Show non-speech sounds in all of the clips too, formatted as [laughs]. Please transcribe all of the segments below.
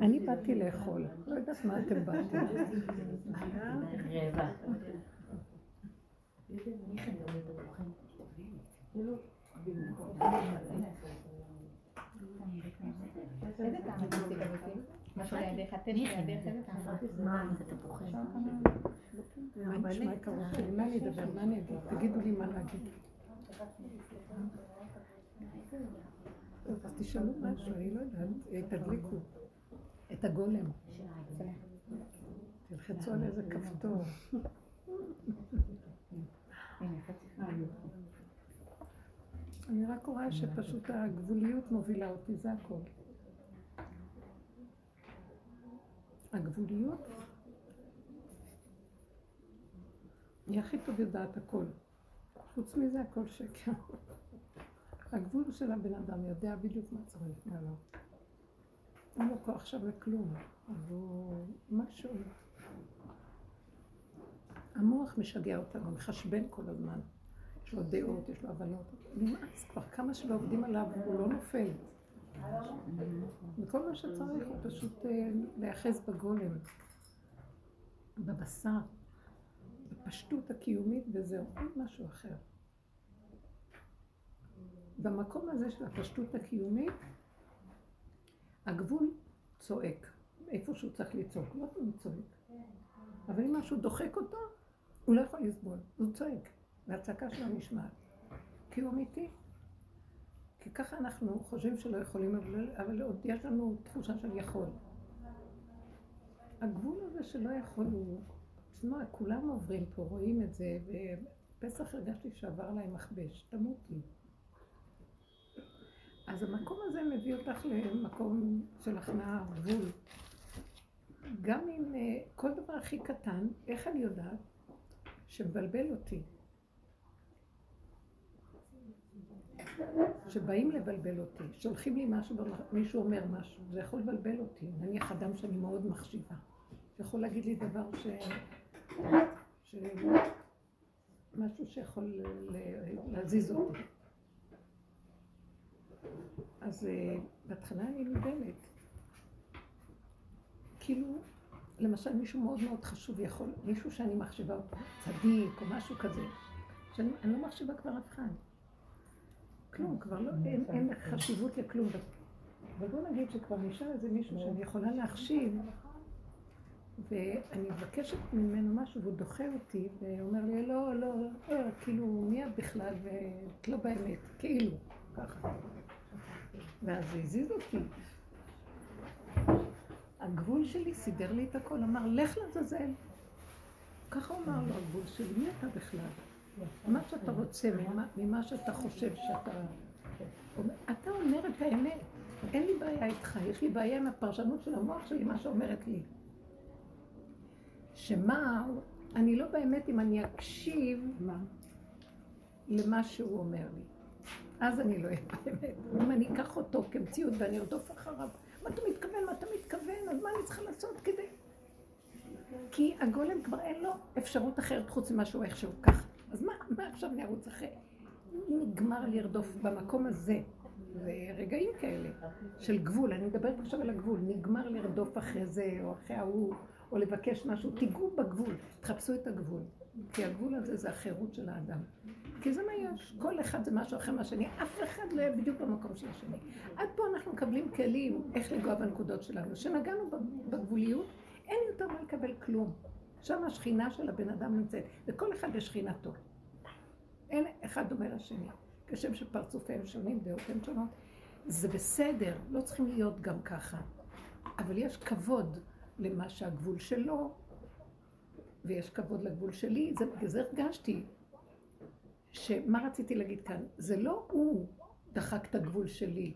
אני באתי לאכול, לא יודעת מה אתם באתם. מה נשמע יקרות שלי? מה אני אדבר? מה אני אגיד? תגידו לי מה להגיד. אז תשאלו משהו, אני לא יודעת, תדליקו את הגולם. תלחצו על איזה כפתור. אני רק רואה שפשוט הגבוליות מובילה אותי, זה הכל. הגבוליות היא הכי טוב יודעת הכל. חוץ מזה הכל שקר. הגבול של הבן אדם יודע בדיוק מה צריך, מה לא. אין לו כוח עכשיו לכלום, אז הוא משהו. המוח משגע אותנו, מחשבן כל הזמן. יש לו דעות, יש לו הבנות. נמאס כבר, כמה שלא עובדים עליו, הוא לא נופל. וכל מה שצריך הוא פשוט אה, להיאחז בגולם, בבשר, בפשטות הקיומית וזהו, אין משהו אחר. במקום הזה של הפשטות הקיומית, הגבול צועק, איפה שהוא צריך לצעוק, לא תמיד צועק. אבל אם משהו דוחק אותו, הוא לא יכול לסבול, הוא צועק, והצעקה שלו נשמעת. כי הוא אמיתי. כי ככה אנחנו חושבים שלא יכולים, אבל, אבל עוד יש לנו תחושה של יכול. הגבול הזה שלא יכול הוא... תשמע, כולם עוברים פה, רואים את זה, בפסח הרגשתי שעבר להם מכבש, תמותי. אז המקום הזה מביא אותך למקום של הכנעה, גבול. גם אם אה, כל דבר הכי קטן, איך אני יודעת? שמבלבל אותי. שבאים לבלבל אותי, שולחים לי משהו, מישהו אומר משהו, זה יכול לבלבל אותי, נניח אדם שאני מאוד מחשיבה, יכול להגיד לי דבר ש... ש... משהו שיכול להזיז אותי. אז אה, בהתחלה אני נבהלת. כאילו, למשל מישהו מאוד מאוד חשוב יכול, מישהו שאני מחשיבה אותו, צדיק או משהו כזה, שאני לא מחשיבה כבר אף אחד. כלום, כבר לא, אין, אין חשיבות לכלום. אבל בוא נגיד שכבר נשאר איזה מישהו שאני יכולה להחשיב, ואני מבקשת ממנו משהו והוא דוחה אותי, ואומר לי, לא, לא, לא, כאילו, מי את בכלל, ואת לא באמת, כאילו, ככה. ואז זה הזיז אותי. הגבול שלי סידר לי את הכל, אמר, לך לעזאזל. ככה הוא אמר לו, הגבול שלי, מי אתה בכלל? מה שאתה רוצה, ממה שאתה חושב שאתה... אתה אומר את האמת, אין לי בעיה איתך, יש לי בעיה עם הפרשנות של המוח שלי, מה שאומרת לי. שמה, אני לא באמת אם אני אקשיב למה שהוא אומר לי. אז אני לא אהיה באמת. אם אני אקח אותו כמציאות ואני ארדוף אחריו, מה אתה מתכוון, מה אתה מתכוון, אז מה אני צריכה לעשות כדי... כי הגולם כבר אין לו אפשרות אחרת חוץ ממה שהוא איכשהו ככה. אז מה, מה עכשיו אני ארוץ אחרי? נגמר לרדוף במקום הזה. זה רגעים כאלה של גבול, אני מדברת עכשיו על הגבול, נגמר לרדוף אחרי זה או אחרי ההוא, או לבקש משהו, תיגעו בגבול, תחפשו את הגבול. כי הגבול הזה זה החירות של האדם. כי זה מה יש, כל אחד זה משהו אחר מהשני, אף אחד לא יהיה בדיוק במקום של השני. עד פה אנחנו מקבלים כלים איך לגוע בנקודות שלנו. כשנגענו בגבוליות, אין יותר מה לקבל כלום. שם השכינה של הבן אדם נמצאת, וכל אחד בשכינתו. אין אחד דומה לשני. כשם שפרצופיהם שונים, דעותיהם שונות, זה בסדר, לא צריכים להיות גם ככה. אבל יש כבוד למה שהגבול שלו, ויש כבוד לגבול שלי, זה, זה הרגשתי. שמה רציתי להגיד כאן? זה לא הוא דחק את הגבול שלי,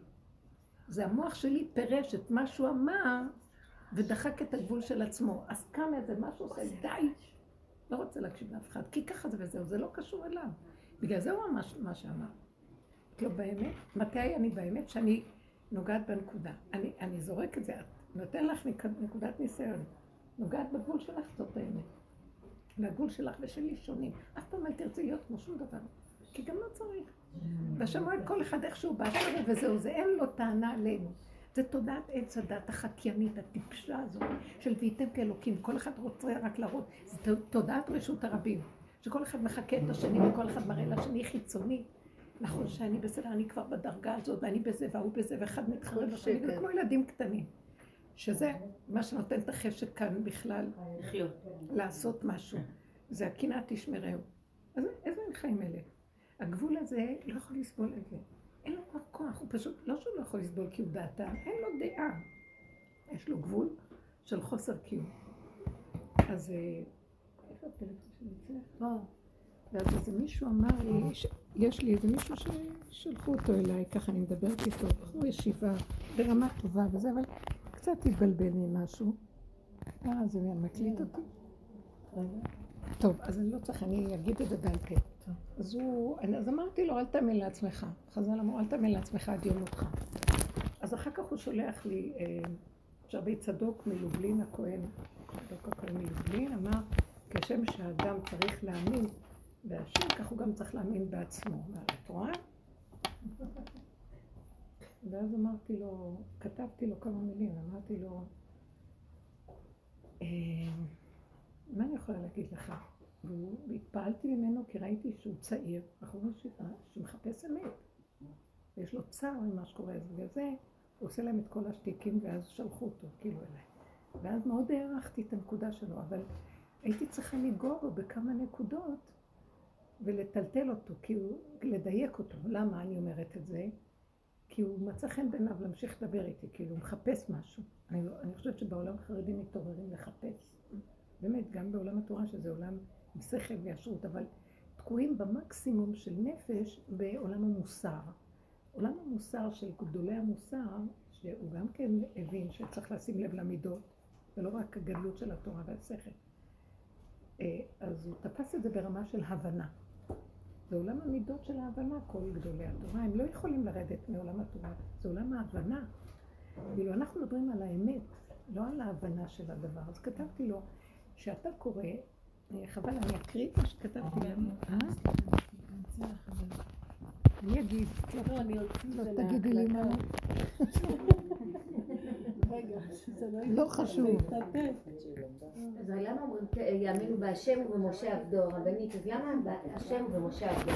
זה המוח שלי פירש את מה שהוא אמר ודחק את הגבול של עצמו. אז קם איזה משהו, עושה די, לא רוצה להקשיב לאף אחד, כי ככה זה וזהו, זה לא קשור אליו. בגלל זה הוא אמר מה שאמר. לא באמת, מתי אני באמת שאני נוגעת בנקודה? אני, אני זורק את זה, נותן לך נקודת ניסיון. נוגעת בגבול שלך, זאת האמת. והגבול שלך ושלי שונים. אף פעם אל תרצי להיות כמו שום דבר, כי גם לא צריך. והשם רואה כל אחד איכשהו באשר וזהו, זה אין לו טענה עלינו. זה תודעת עץ הדת החקיינית, הטיפשה הזאת, של וייתם כאלוקים. כל אחד רוצה רק להראות, זה תודעת רשות הרבים. שכל אחד מחכה את השני וכל אחד מראה לשני חיצוני. נכון שאני בסדר, אני כבר בדרגה הזאת, ואני בזה והוא בזה, ואחד מתחרב לשני, זה כמו ילדים קטנים. שזה מה שנותן את החשק כאן בכלל, לעשות משהו. זה הקנאה תשמרהו. אז איזה חיים אלה? הגבול הזה לא יכול לסבול את זה. אין לו כבר כוח, הוא פשוט, לא שהוא לא יכול לסבול כי הוא דעתה, אין לו דעה. יש לו גבול של חוסר קיום. אז אה, איפה הטלפון שלי? פה. ואז איזה מישהו אמר לי, יש לי איזה מישהו ששלחו אותו אליי, ככה אני מדברת איתו, בחור ישיבה, ברמה טובה וזה, אבל קצת התבלבל ממשהו. אה, זה מקליט אותי? טוב, אז אני לא צריך, אני אגיד את זה בעל פה. אז הוא, אז אמרתי לו, אל תאמין לעצמך. חז"ל אמרו, אל תאמין לעצמך עד יום מותך. אז אחר כך הוא שולח לי, אה, שרבי צדוק מלובלין הכהן, צדוק הכהן מלובלין, אמר, כשם שהאדם צריך להאמין בהשם, כך הוא גם צריך להאמין בעצמו. את רואה? ואז אמרתי לו, כתבתי לו כמה מילים, אמרתי לו, אה, יכולה להגיד לך? והתפעלתי ממנו כי ראיתי שהוא צעיר, בחור ישיבה, שמחפש אמת. ויש לו צער ממה שקורה, אז זה הוא עושה להם את כל השטיקים ואז שלחו אותו, כאילו אליי. ואז מאוד הערכתי את הנקודה שלו, אבל הייתי צריכה לגוע בו בכמה נקודות ולטלטל אותו, כאילו לדייק אותו. למה אני אומרת את זה? כי הוא מצא חן בעיניו להמשיך לדבר איתי, כאילו הוא מחפש משהו. אני, לא, אני חושבת שבעולם החרדי מתעוררים לחפש. באמת, גם בעולם התורה, שזה עולם עם שכל וישרות, אבל תקועים במקסימום של נפש בעולם המוסר. עולם המוסר של גדולי המוסר, שהוא גם כן הבין שצריך לשים לב למידות, ולא רק הגדלות של התורה והשכל. אה, אז הוא תפס את זה ברמה של הבנה. זה עולם המידות של ההבנה, כל גדולי התורה. הם לא יכולים לרדת מעולם התורה, זה עולם ההבנה. כאילו, אנחנו מדברים על האמת, לא על ההבנה של הדבר. אז כתבתי לו, שאתה קורא, חבל, אני אקריא את מה שכתבתי להם. אה? אני אגיד. לא, אני לא תגידי לי מה. לא חשוב. אז למה אומרים יאמינו בהשם ובמשה עבדו הרבנית? אז למה השם ובמשה עבדו?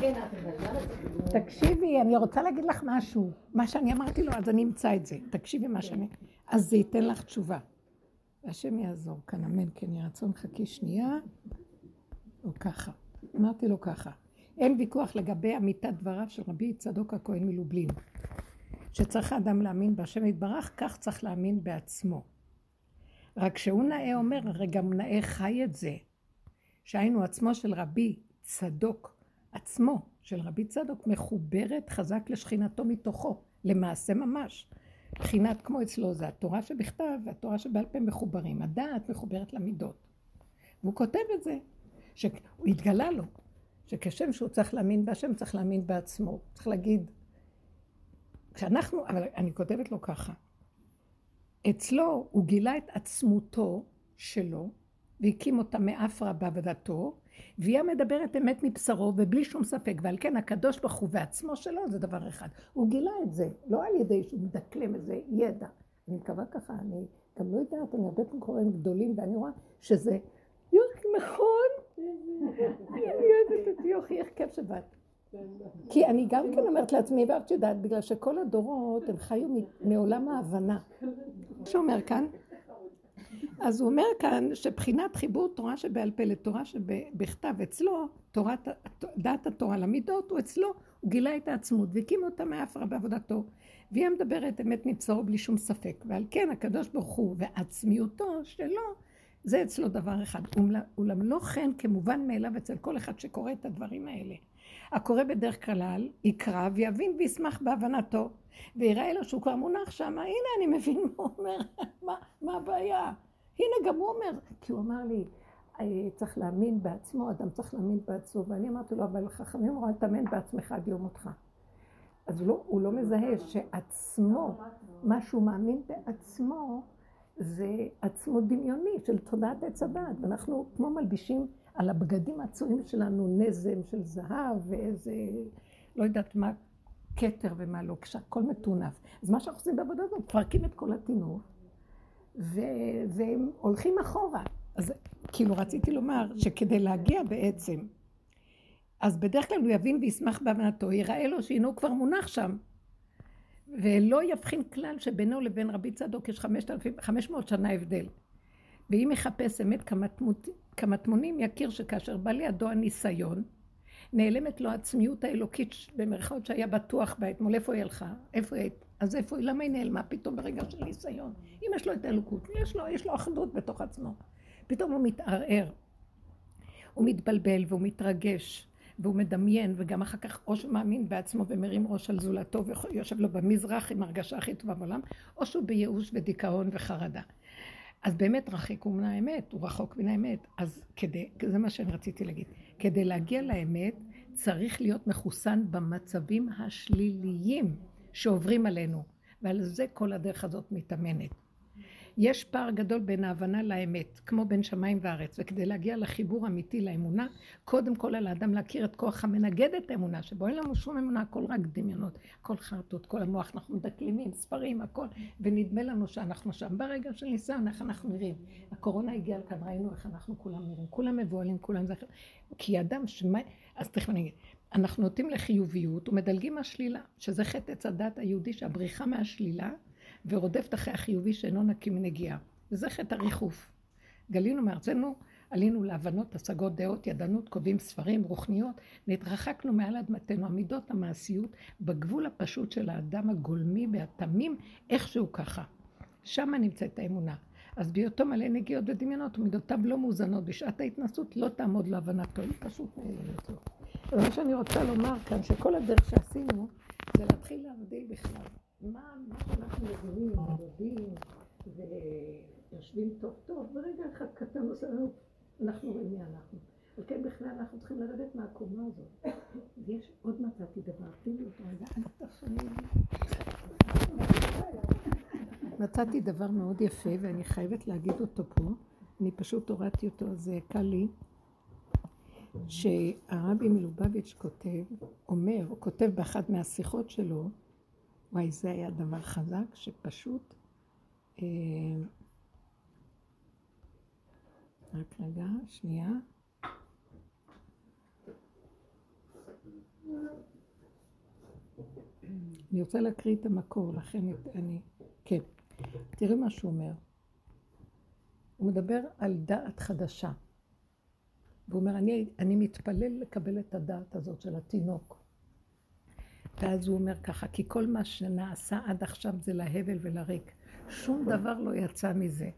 כן, תקשיבי, אני רוצה להגיד לך משהו. מה שאני אמרתי לו, אז אני אמצא את זה. תקשיבי מה שאני... אז זה ייתן לך תשובה. והשם יעזור כאן, אמן, כן יהיה רצון, חכי שנייה, או ככה. אמרתי לו ככה, אין ויכוח לגבי אמיתת דבריו של רבי צדוק הכהן מלובלין, שצריך האדם להאמין בהשם יתברך, כך צריך להאמין בעצמו. רק שהוא נאה אומר, הרי גם נאה חי את זה, שהיינו עצמו של רבי צדוק, עצמו של רבי צדוק מחוברת חזק לשכינתו מתוכו, למעשה ממש. בחינת כמו אצלו זה התורה שבכתב והתורה שבעל פה מחוברים. הדעת מחוברת למידות. והוא כותב את זה, שהוא התגלה לו, שכשם שהוא צריך להאמין בהשם, צריך להאמין בעצמו. צריך להגיד, כשאנחנו, אבל אני כותבת לו ככה, אצלו הוא גילה את עצמותו שלו, והקים אותה מאפרה בעבודתו, והיא המדברת אמת מבשרו ובלי שום ספק, ועל כן הקדוש ברוך הוא ועצמו שלו זה דבר אחד. הוא גילה את זה, לא על ידי שהוא מדקלם איזה ידע. אני מקווה ככה, אני גם לא יודעת, אני הרבה פעמים קוראים גדולים, ואני רואה שזה, יופי, נכון? אני אוהבת את יוכי, איך כיף שבאת. כי אני גם כן אומרת לעצמי, ואת יודעת, בגלל שכל הדורות הם חיו מעולם ההבנה. שאומר כאן? אז הוא אומר כאן שבחינת חיבור תורה שבעל פה לתורה שבכתב אצלו, תורת, דעת התורה למידות, הוא אצלו, הוא גילה את העצמות והקים אותה מאפרה בעבודתו. והיא מדברת אמת מבשרו בלי שום ספק. ועל כן הקדוש ברוך הוא ועצמיותו שלו, זה אצלו דבר אחד. אולם לא כן כמובן מאליו אצל כל אחד שקורא את הדברים האלה. הקורא בדרך כלל יקרא ויבין וישמח בהבנתו, ויראה לו שהוא כבר מונח שם, הנה אני מבין מה הוא אומר, מה, מה הבעיה? הנה, גם הוא אומר, כי הוא אמר לי, אה, צריך להאמין בעצמו, אדם צריך להאמין בעצמו, ואני אמרתי לו, אבל חכמים אמרו, אל תאמן בעצמך עד יום מותך. אז הוא לא, הוא לא מזהה שעצמו, מה שהוא מאמין בעצמו, זה עצמו דמיוני של תודעת עץ הדת, ואנחנו כמו מלבישים על הבגדים העצומים שלנו נזם של זהב ואיזה, לא יודעת מה, כתר ומה לא, כשהכול מטונף. אז מה שאנחנו עושים בעבודה הזאת, מפרקים את כל הטינוף, והם הולכים אחורה. אז כאילו רציתי לומר שכדי להגיע בעצם, אז בדרך כלל הוא יבין וישמח בהבנתו, יראה לו שהנה הוא כבר מונח שם. ולא יבחין כלל שבינו לבין רבי צדוק יש חמש מאות שנה הבדל. ואם יחפש אמת כמטמונים, יכיר שכאשר בא לידו הניסיון, נעלמת לו העצמיות האלוקית במרכאות שהיה בטוח בה אתמול, איפה היא הלכה? איפה היא? אז איפה היא? למה היא נעלמה פתאום ברגע של ניסיון? אם יש לו את האלוקות, יש לו, יש לו אחדות בתוך עצמו. פתאום הוא מתערער, הוא מתבלבל והוא מתרגש. והוא מדמיין, וגם אחר כך או שהוא מאמין בעצמו ומרים ראש על זולתו ויושב לו במזרח עם הרגשה הכי טובה בעולם, או שהוא בייאוש ודיכאון וחרדה. אז באמת רחיק הוא מן האמת, הוא רחוק מן האמת. אז כדי, זה מה שאני רציתי להגיד. כדי להגיע לאמת, צריך להיות מחוסן במצבים השליליים שעוברים עלינו, ועל זה כל הדרך הזאת מתאמנת. יש פער גדול בין ההבנה לאמת, כמו בין שמיים וארץ, וכדי להגיע לחיבור אמיתי לאמונה, קודם כל על האדם להכיר את כוח המנגד את האמונה, שבו אין לנו שום אמונה, הכל רק דמיונות, הכל חרטות, כל המוח, אנחנו מדקלמים, ספרים, הכל, ונדמה לנו שאנחנו שם. ברגע של ניסיון, איך אנחנו נראים? הקורונה הגיעה לכאן, ראינו איך אנחנו כולם נראים, כולם מבוהלים, כולם זה... כי אדם שמה... אז תכף אני אגיד. אנחנו נוטים לחיוביות ומדלגים מהשלילה, שזה חטא עץ הדת היהודי, שהבריחה מהשלילה ורודפת אחרי החיובי שאינו נקי מנגיעה. וזה חטא הריחוף. גלינו מארצנו, עלינו להבנות, השגות, דעות, ידענות, קובעים ספרים, רוחניות, והתרחקנו מעל אדמתנו, המידות, המעשיות, בגבול הפשוט של האדם הגולמי והתמים, איכשהו ככה. שם נמצאת האמונה. אז בהיותו מלא נגיעות ודמיונות, ומידותיו לא מאוזנות, בשעת ההתנסות לא תעמוד להבנתו, היא פשוט נעלמת לו. ומה שאני רוצה לומר כאן, שכל הדרך שעשינו, זה להתחיל להבדיל בכלל. מה, מה שאנחנו מבינים, יודעים, ויושבים טוב טוב, ברגע אחד קטן עושה לנו, אנחנו רואים מי אנחנו. על כן בכלל אנחנו צריכים לרדת מהקומה הזאת. ויש עוד מצאתי דבר, לי אותו רגע, אל תחשבי מצאתי דבר מאוד יפה ואני חייבת להגיד אותו פה. אני פשוט הורדתי אותו, אז זה קל לי. שהרבי מלובביץ' כותב, אומר, הוא כותב באחת מהשיחות שלו, וואי, זה היה דבר חזק, שפשוט... אה, רק רגע, שנייה. אני רוצה להקריא את המקור, לכן אני... כן. תראי מה שהוא אומר. הוא מדבר על דעת חדשה. והוא אומר, אני, אני מתפלל לקבל את הדעת הזאת של התינוק. ואז הוא אומר ככה, כי כל מה שנעשה עד עכשיו זה להבל ולריק. שום דבר לא יצא מזה.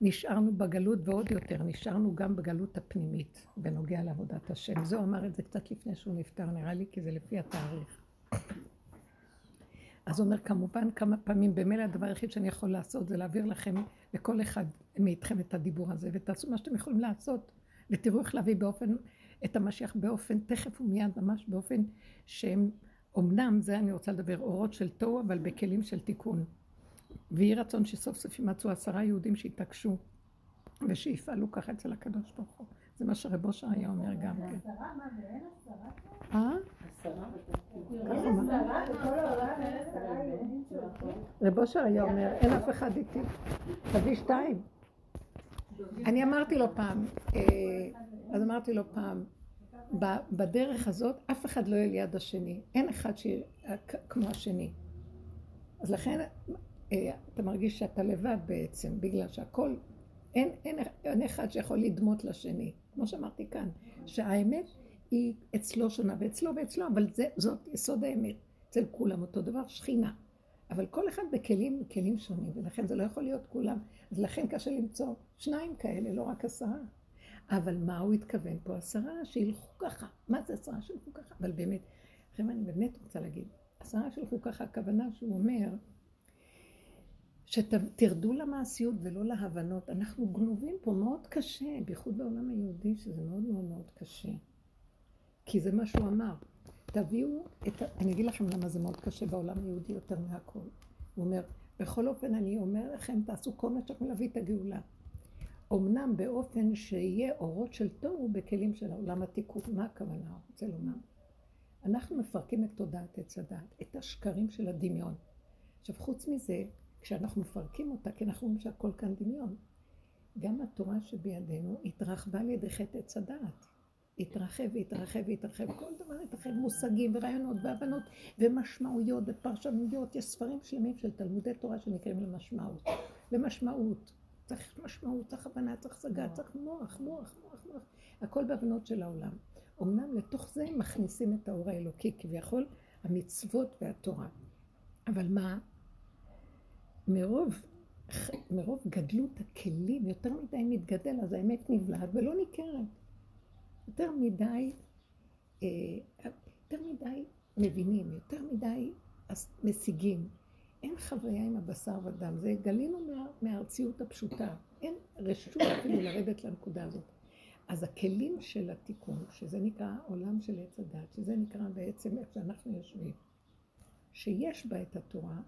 נשארנו בגלות ועוד יותר, נשארנו גם בגלות הפנימית בנוגע לעבודת השם. זה הוא אמר את זה קצת לפני שהוא נפטר, נראה לי, כי זה לפי התאריך. אז הוא אומר, כמובן, כמה פעמים, במילא הדבר היחיד שאני יכול לעשות זה להעביר לכם, לכל אחד מאיתכם את הדיבור הזה, ותעשו מה שאתם יכולים לעשות, ותראו איך להביא באופן את המשיח באופן תכף ומיד, ממש באופן שהם, אמנם, זה אני רוצה לדבר, אורות של תוהו, אבל בכלים של תיקון. ויהי רצון שסוף סוף ימצאו עשרה יהודים שיתעקשו ושיפעלו ככה אצל הקדוש ברוך הוא. זה מה שרב אושר היה אומר גם כן. עשרה? מה, ואין עשרה? אה? רב אושר היה אומר, אין אף אחד איתי. תביא שתיים. אני אמרתי לו פעם, אה, אז אמרתי לו פעם, בדרך הזאת אף אחד לא יהיה ליד השני, אין אחד שיהיה כמו השני. אז לכן אה, אתה מרגיש שאתה לבד בעצם, בגלל שהכל, אין, אין, אין אחד שיכול לדמות לשני. כמו שאמרתי כאן, שהאמת היא אצלו שונה ואצלו ואצלו, אבל זה, זאת יסוד האמת. אצל כולם אותו דבר, שכינה. אבל כל אחד בכלים, בכלים שונים, ולכן זה לא יכול להיות כולם. אז לכן קשה למצוא שניים כאלה, לא רק עשרה. אבל מה הוא התכוון פה? עשרה שילכו ככה. מה זה עשרה שילכו ככה? אבל באמת, עכשיו אני באמת רוצה להגיד, עשרה שילכו ככה, הכוונה שהוא אומר, שתרדו למעשיות ולא להבנות. אנחנו גנובים פה מאוד קשה, בייחוד בעולם היהודי, שזה מאוד מאוד מאוד קשה. כי זה מה שהוא אמר. תביאו את ה... אני אגיד לכם למה זה מאוד קשה בעולם היהודי יותר מהכל. הוא אומר, בכל אופן אני אומר לכם, תעשו כל מה שאתם להביא את הגאולה. אמנם באופן שיהיה אורות של תוהו בכלים של העולם התיקון. מה הכוונה? רוצה לומר. אנחנו מפרקים את תודעת עץ הדעת, את השקרים של הדמיון. עכשיו, חוץ מזה, כשאנחנו מפרקים אותה, כי אנחנו רואים שהכל כאן דמיון, גם התורה שבידינו התרחבה על ידי חטא עץ הדעת. התרחב והתרחב והתרחב, כל דבר התרחב, מושגים ורעיונות והבנות ומשמעויות ופרשנויות, יש ספרים שלמים של תלמודי תורה שנקראים למשמעות. למשמעות. צריך משמעות, צריך הבנה, צריך השגה, צריך מוח, מוח, מוח, מוח. הכל בהבנות של העולם. אמנם לתוך זה מכניסים את האור האלוקי, כביכול המצוות והתורה. אבל מה? מרוב, מרוב גדלות הכלים, יותר מדי מתגדל, אז האמת נבלעת ולא ניכרת. יותר מדי, אה, יותר מדי מבינים, יותר מדי משיגים. אין חוויה עם הבשר ודם, זה גלינו מה, מהארציות הפשוטה. אין רשות אפילו לרדת לנקודה הזאת. אז הכלים של התיקון, שזה נקרא עולם של עץ הדת, שזה נקרא בעצם איפה שאנחנו יושבים, שיש בה את התורה,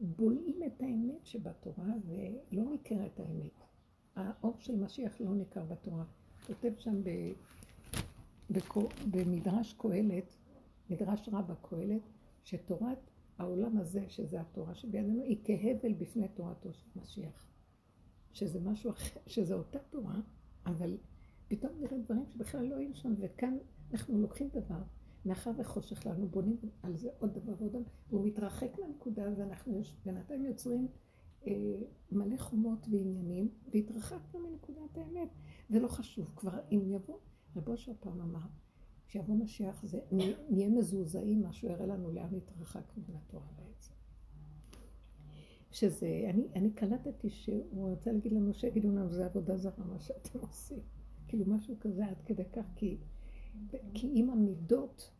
בולעים את האמת שבתורה ולא ניכרת האמת. האור של משיח לא ניכר בתורה. כותב שם ב... במדרש קהלת, מדרש רבה קהלת, שתורת העולם הזה, שזה התורה שבידינו, היא כהבל בפני תורתו של משיח. שזה משהו אחר, שזה אותה תורה, אבל פתאום נראה דברים שבכלל לא היו שם, וכאן אנחנו לוקחים דבר, מאחר וחושך לנו, בונים על זה עוד דבר ועוד דבר, והוא מתרחק מהנקודה, ואנחנו בינתיים יוצרים אה, מלא חומות ועניינים, והתרחקנו מנקודת האמת. זה לא חשוב, כבר אם יבוא רבו פעם אמר, כשיבוא משיח זה, נהיה מזועזעים, משהו יראה לנו לאן התרחקנו מהתורה בעצם. שזה, אני, אני קלטתי שהוא רוצה להגיד לנו שיגידו לנו זה עבודה זרה מה שאתם עושים. כאילו משהו כזה עד כדי כך, כי, כי אם המידות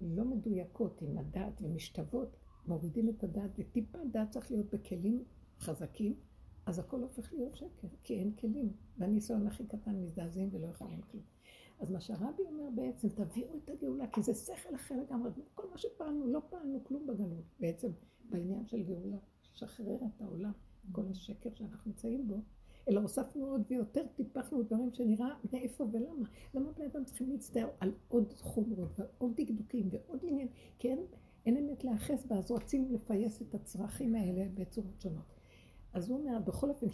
לא מדויקות עם הדעת ומשתוות, מורידים את הדעת, וטיפה דעת צריך להיות בכלים חזקים, אז הכל הופך להיות שקר, כי אין כלים. והניסיון הכי קטן מזדעזעים ולא יכולים כלום. אז מה שהרבי אומר בעצם, תביאו את הגאולה, כי זה שכל אחר לגמרי. כל מה שפעלנו, לא פעלנו כלום בגלות. בעצם, בעניין של גאולה, שחרר את העולם, כל השקר שאנחנו נמצאים בו, אלא הוספנו עוד ויותר, טיפחנו דברים שנראה מאיפה ולמה. למה בני אדם צריכים להצטער על עוד חומרות ועוד דקדוקים ועוד עניין? כי אין, אין אמת להיאחז בה, אז רוצים לפייס את הצרכים האלה בצורות שונות. אז הוא אומר, בכל אופן,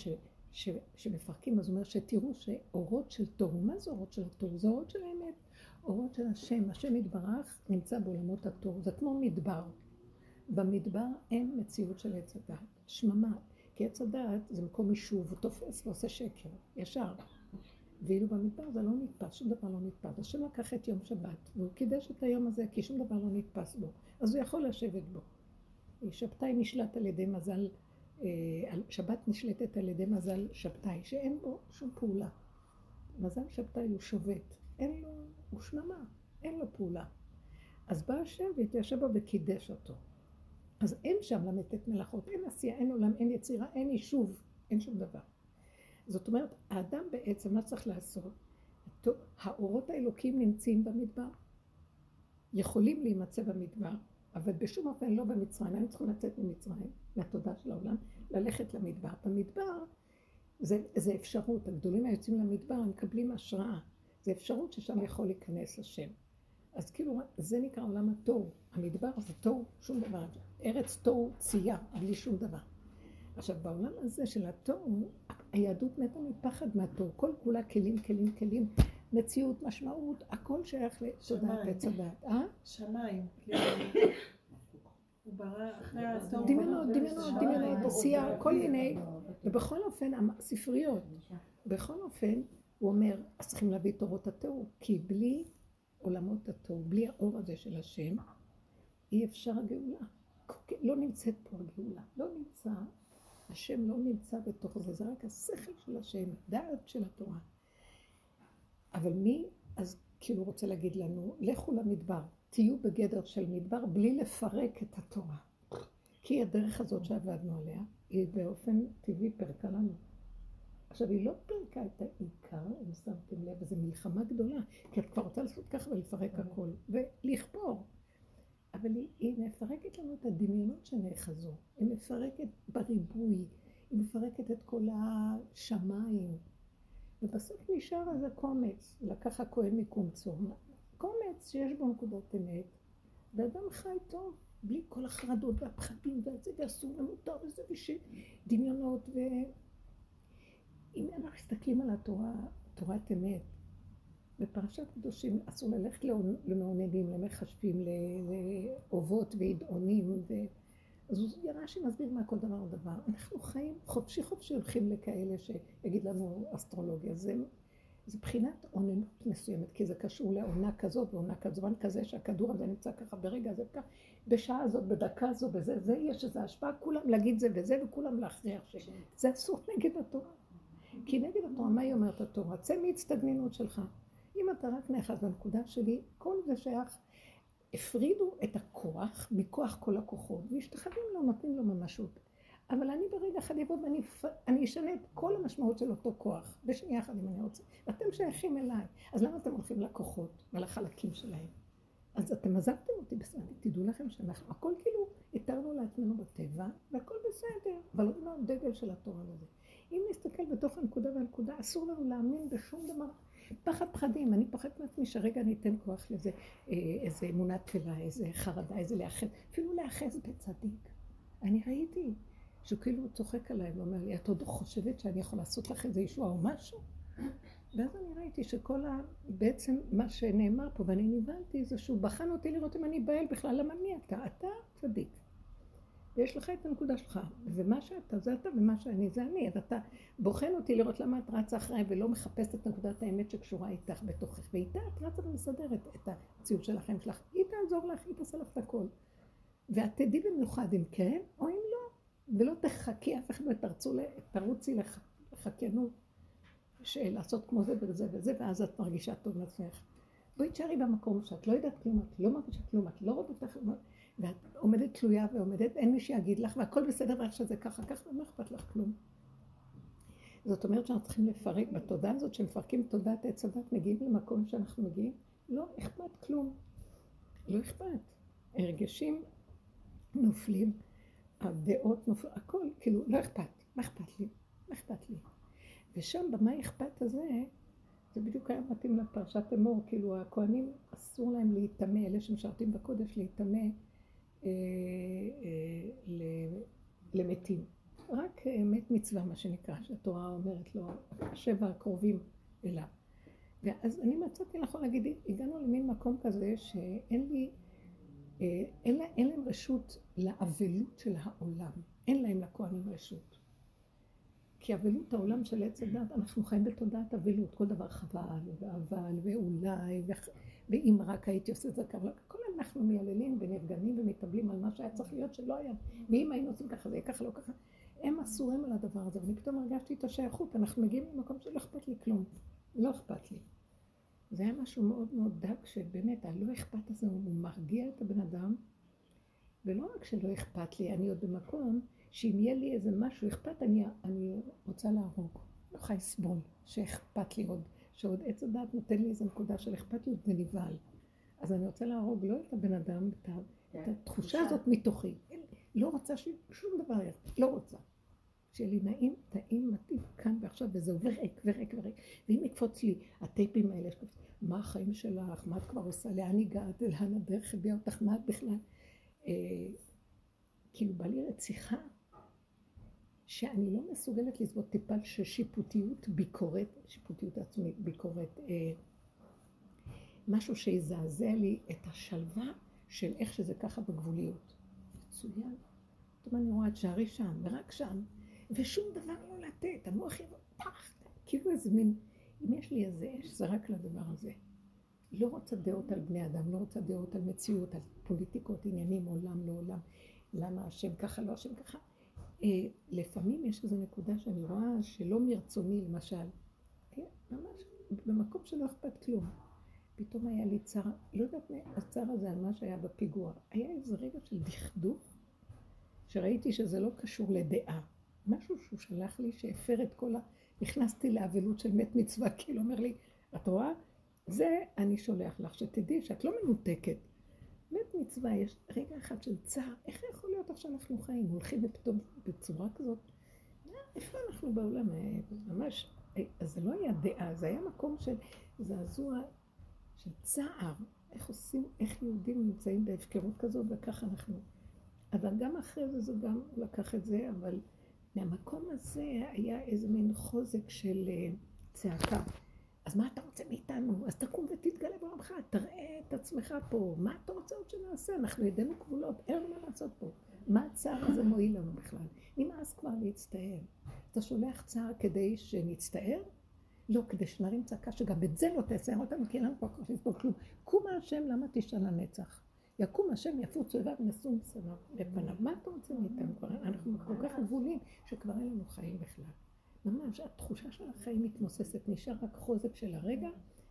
ש... שמפרקים, אז הוא אומר שתראו שאורות של תוהו, מה זה אורות של התוהו? זה אורות של האמת, אורות של השם, השם יתברך נמצא בעולמות התוהו, זה כמו מדבר. במדבר אין מציאות של עץ הדעת, שממה, כי עץ הדעת זה מקום יישוב, הוא תופס ועושה שקר, ישר. ואילו במדבר זה לא נתפס, שום דבר לא נתפס. השם לקח את יום שבת, והוא קידש את היום הזה, כי שום דבר לא נתפס בו, אז הוא יכול לשבת בו. שבתאי נשלט על ידי מזל שבת נשלטת על ידי מזל שבתאי, שאין בו שום פעולה. מזל שבתאי הוא שובת, אין לו, הוא שממה, אין לו פעולה. אז בא השם והתיישב בו וקידש אותו. אז אין שם ל"ט מלאכות, אין עשייה, אין עולם, אין יצירה, אין יישוב, אין שום דבר. זאת אומרת, האדם בעצם, מה צריך לעשות? האורות האלוקים נמצאים במדבר. יכולים להימצא במדבר, אבל בשום אופן לא במצרים. היינו צריכים לצאת ממצרים, מהתודה של העולם, ללכת למדבר. במדבר זה, זה אפשרות, הגדולים היוצאים למדבר מקבלים השראה. זה אפשרות ששם יכול להיכנס השם. אז כאילו, זה נקרא עולם התוהו. המדבר זה תוהו, שום דבר. ארץ תוהו צייה, בלי שום דבר. עכשיו, בעולם הזה של התוהו, היהדות מתה מפחד מהתוהו. כל כולה כלים, כלים, כלים. מציאות, משמעות, הכל שייך לתודעת עץ הדעת. אה? שמיים. כאילו. הוא ברא אחרי התור. דמיונות, דמיונות, דמיונות, עשייה, כל מיני, ובכל אופן, הספריות, בכל אופן, הוא אומר, אז צריכים להביא את אורות התוהו, כי בלי עולמות התוהו, בלי האור הזה של השם, אי אפשר הגאולה. לא נמצאת פה הגאולה, לא נמצא, השם לא נמצא בתוך זה, זה רק השכל של השם, דעת של התורה. אבל מי, אז כאילו רוצה להגיד לנו, לכו למדבר, תהיו בגדר של מדבר בלי לפרק את התורה. כי הדרך הזאת שעבדנו עליה, היא באופן טבעי פרקה לנו. עכשיו, היא לא פרקה את העיקר, אם שמתם לב, וזו מלחמה גדולה, כי את כבר רוצה לעשות ככה ולפרק הכל, ולכפור. אבל היא, היא מפרקת לנו את הדמיונות שנאחזו, היא מפרקת בריבוי, היא מפרקת את כל השמיים, ובסוף נשאר איזה קומץ, לקח הכהן מקומצו, קומץ שיש בו נקודת אמת, ואדם חי טוב, בלי כל החרדות והפחדים והזה, ואסור ומותר וזה, ושדמיונות, ואם אנחנו מסתכלים על התורה, תורת אמת, בפרשת קדושים אסור ללכת למעוננים, למחשבים, לאובות וידעונים, ו... אז רש"י מסביר מה כל דבר דבר. אנחנו חיים חופשי חופשי הולכים לכאלה שיגיד לנו אסטרולוגיה. זה, זה בחינת אוננות מסוימת, כי זה קשור לעונה כזאת ועונה כזאת, זמן כזה שהכדור הזה נמצא ככה ברגע הזה וככה, בשעה הזאת, בדקה הזו, בזה, זה יש איזו השפעה, כולם להגיד זה וזה וכולם להכריח ש... זה אסור נגד התורה. כי נגד התורה, מה היא אומרת התורה? צא מהצטגנינות שלך. אם אתה רק נאחז בנקודה שלי, כל זה שייך הפרידו את הכוח מכוח כל הכוחות, והשתחווים לו, נותנים לו ממשות. אבל אני ברגע אחד אבוא ואני אשנה את כל המשמעות של אותו כוח, בשנייה אחת אם אני רוצה. ואתם שייכים אליי, אז למה אתם הולכים לכוחות ולחלקים שלהם? אז אתם עזבתם אותי בסדר, תדעו לכם שאנחנו, הכל כאילו התרנו לעצמנו בטבע, והכל בסדר, אבל לא דגל של התורה לזה. אם נסתכל בתוך הנקודה והנקודה, אסור לנו להאמין בשום דבר פחד פחדים, אני פוחדת מעצמי שרגע אני אתן כוח לזה, אה, איזה אמונה תפלה, איזה חרדה, איזה לאחז, אפילו לאחז בצדיק. אני ראיתי שהוא כאילו צוחק עליי ואומר לי, את עוד חושבת שאני יכול לעשות לך איזה ישועה או משהו? ואז אני ראיתי שכל ה... בעצם מה שנאמר פה, ואני נבהלתי, זה שהוא בחן אותי לראות אם אני באל בכלל, למה מי אתה? אתה צדיק. ויש לך את הנקודה שלך, ומה שאתה זה אתה ומה שאני זה אני, אז אתה בוחן אותי לראות למה את רצה אחריי ולא מחפשת את נקודת האמת שקשורה איתך בתוכך, ואיתה את רצה ומסדרת את המציאות של החיים שלך, היא תעזור לך, היא תעשה לך את הכל. ואת תדעי במיוחד אם כן או אם לא, ולא תחכי, אף אחד לא תרצו, תרוצי לחכיינות, לעשות כמו זה וזה וזה, ואז את מרגישה טוב לעצמך. בואי תשארי במקום שאת לא יודעת כלום, את לא מרגישה כלום, את לא רואה אותך, ואת עומדת תלויה ועומדת, אין מי שיגיד לך, והכל בסדר ואיך שזה ככה, ככה, ולא אכפת לך כלום. זאת אומרת שאנחנו צריכים לפרק בתודעה הזאת, שמפרקים תודעת עץ הדת, מגיעים למקום שאנחנו מגיעים, לא אכפת כלום. לא אכפת. הרגשים נופלים, הדעות נופלות, הכל, כאילו, לא אכפת. מה אכפת לי? מה אכפת לי? ושם, במה אכפת הזה, זה בדיוק היה מתאים לפרשת אמור, כאילו הכוהנים אסור להם להיטמא, אלה שמשרתים בקודש להיטמא למתים. רק אה, מת מצווה, מה שנקרא, שהתורה אומרת לו, שבע הקרובים אליו. ואז אני מצאתי נכון להגיד, הגענו למין מקום כזה שאין לי, אין, לה, אין להם רשות לאבלות של העולם. אין להם לכהנים רשות. כי אבלות העולם של עץ הדת, אנחנו חיים בתודעת אבלות, כל דבר חבל, ואבל, ואולי, ואם רק הייתי עושה את זה ככה, כל אנחנו מייללים ונרגנים ומתאבלים על מה שהיה צריך להיות שלא היה, ואם היינו עושים ככה זה יהיה ככה, לא ככה, הם אסורים על הדבר הזה, ואני פתאום הרגשתי את השייכות, אנחנו מגיעים למקום שלא אכפת לי כלום, לא אכפת לי. זה היה משהו מאוד מאוד דק, שבאמת הלא אכפת הזה הוא מרגיע את הבן אדם, ולא רק שלא אכפת לי, אני עוד במקום שאם יהיה לי איזה משהו אכפת, אני, אני רוצה להרוג. לא יכולה לסבול שאכפת לי עוד, שעוד עץ הדעת נותן לי איזה נקודה של אכפתיות ונבהל. אז אני רוצה להרוג לא את הבן אדם, את, כן, התחושה הזאת מתוכי. לא רוצה שום דבר, לא רוצה. שיהיה לי נעים, טעים, מתאים, כאן ועכשיו, וזה עובר ריק וריק וריק. ואם יקפוץ לי הטייפים האלה, מה החיים שלך, מה את כבר עושה, לאן הגעת, לאן הדרך הביאה אותך, מה את בכלל? אה, כאילו בא לי רציחה, שאני לא מסוגלת לסבול טיפה של שיפוטיות, ביקורת, שיפוטיות עצמית, ביקורת, אה, משהו שיזעזע לי את השלווה של איך שזה ככה בגבוליות. מצוין. פתאום אני רואה את שערי שם, ורק שם, ושום דבר לא לתת, המוח יבוא, פח, כאילו איזה מין, אם יש לי איזה אש, זה רק לדבר הזה. לא רוצה דעות על בני אדם, לא רוצה דעות על מציאות, על פוליטיקות, עניינים, עולם, לא עולם. למה השם ככה, לא השם ככה. אה, לפעמים יש איזו נקודה שאני רואה שלא מרצוני, למשל, כן, ממש במקום שלא אכפת כלום. פתאום היה לי צער, לא יודעת מה, הצער הזה על מה שהיה בפיגוע. היה איזה רגע של דכדוך, שראיתי שזה לא קשור לדעה. משהו שהוא שלח לי שהפר את כל ה... נכנסתי לאבלות של מת מצווה, כאילו אומר לי, את רואה? זה אני שולח לך, שתדעי שאת לא מנותקת. מת מצווה, יש רגע אחד של צער, איך יכול להיות איך שאנחנו חיים? הולכים פתאום בצורה כזאת? איפה אנחנו בעולם? ממש, אז זה לא היה דעה, זה היה מקום של זעזוע של צער, איך עושים, איך יהודים נמצאים בהפקרות כזאת, וככה אנחנו. אבל גם אחרי זה, זה גם לקח את זה, אבל מהמקום הזה היה איזה מין חוזק של אה, צעקה. אז מה אתה רוצה מאיתנו? אז תקום ותתגלה בעולמך, תראה את עצמך פה. מה אתה רוצה עוד שנעשה? אנחנו ידינו כבולות, אין לנו מה לעשות פה. מה הצער הזה מועיל לנו בכלל? נמאס כבר להצטער. אתה שולח צער כדי שנצטער? לא, כדי שנרים צעקה שגם את זה לא תצער אותנו, כי אין לנו כל כך לסבול כלום. קומה השם, למה תשאל לנצח? יקום השם יפוץ אויביו שנוא לפניו. מה אתה רוצה מאיתנו כבר? אנחנו כל כך גבולים שכבר אין לנו חיים בכלל. ממש, התחושה של החיים מתמוססת, נשאר רק חוזק של הרגע,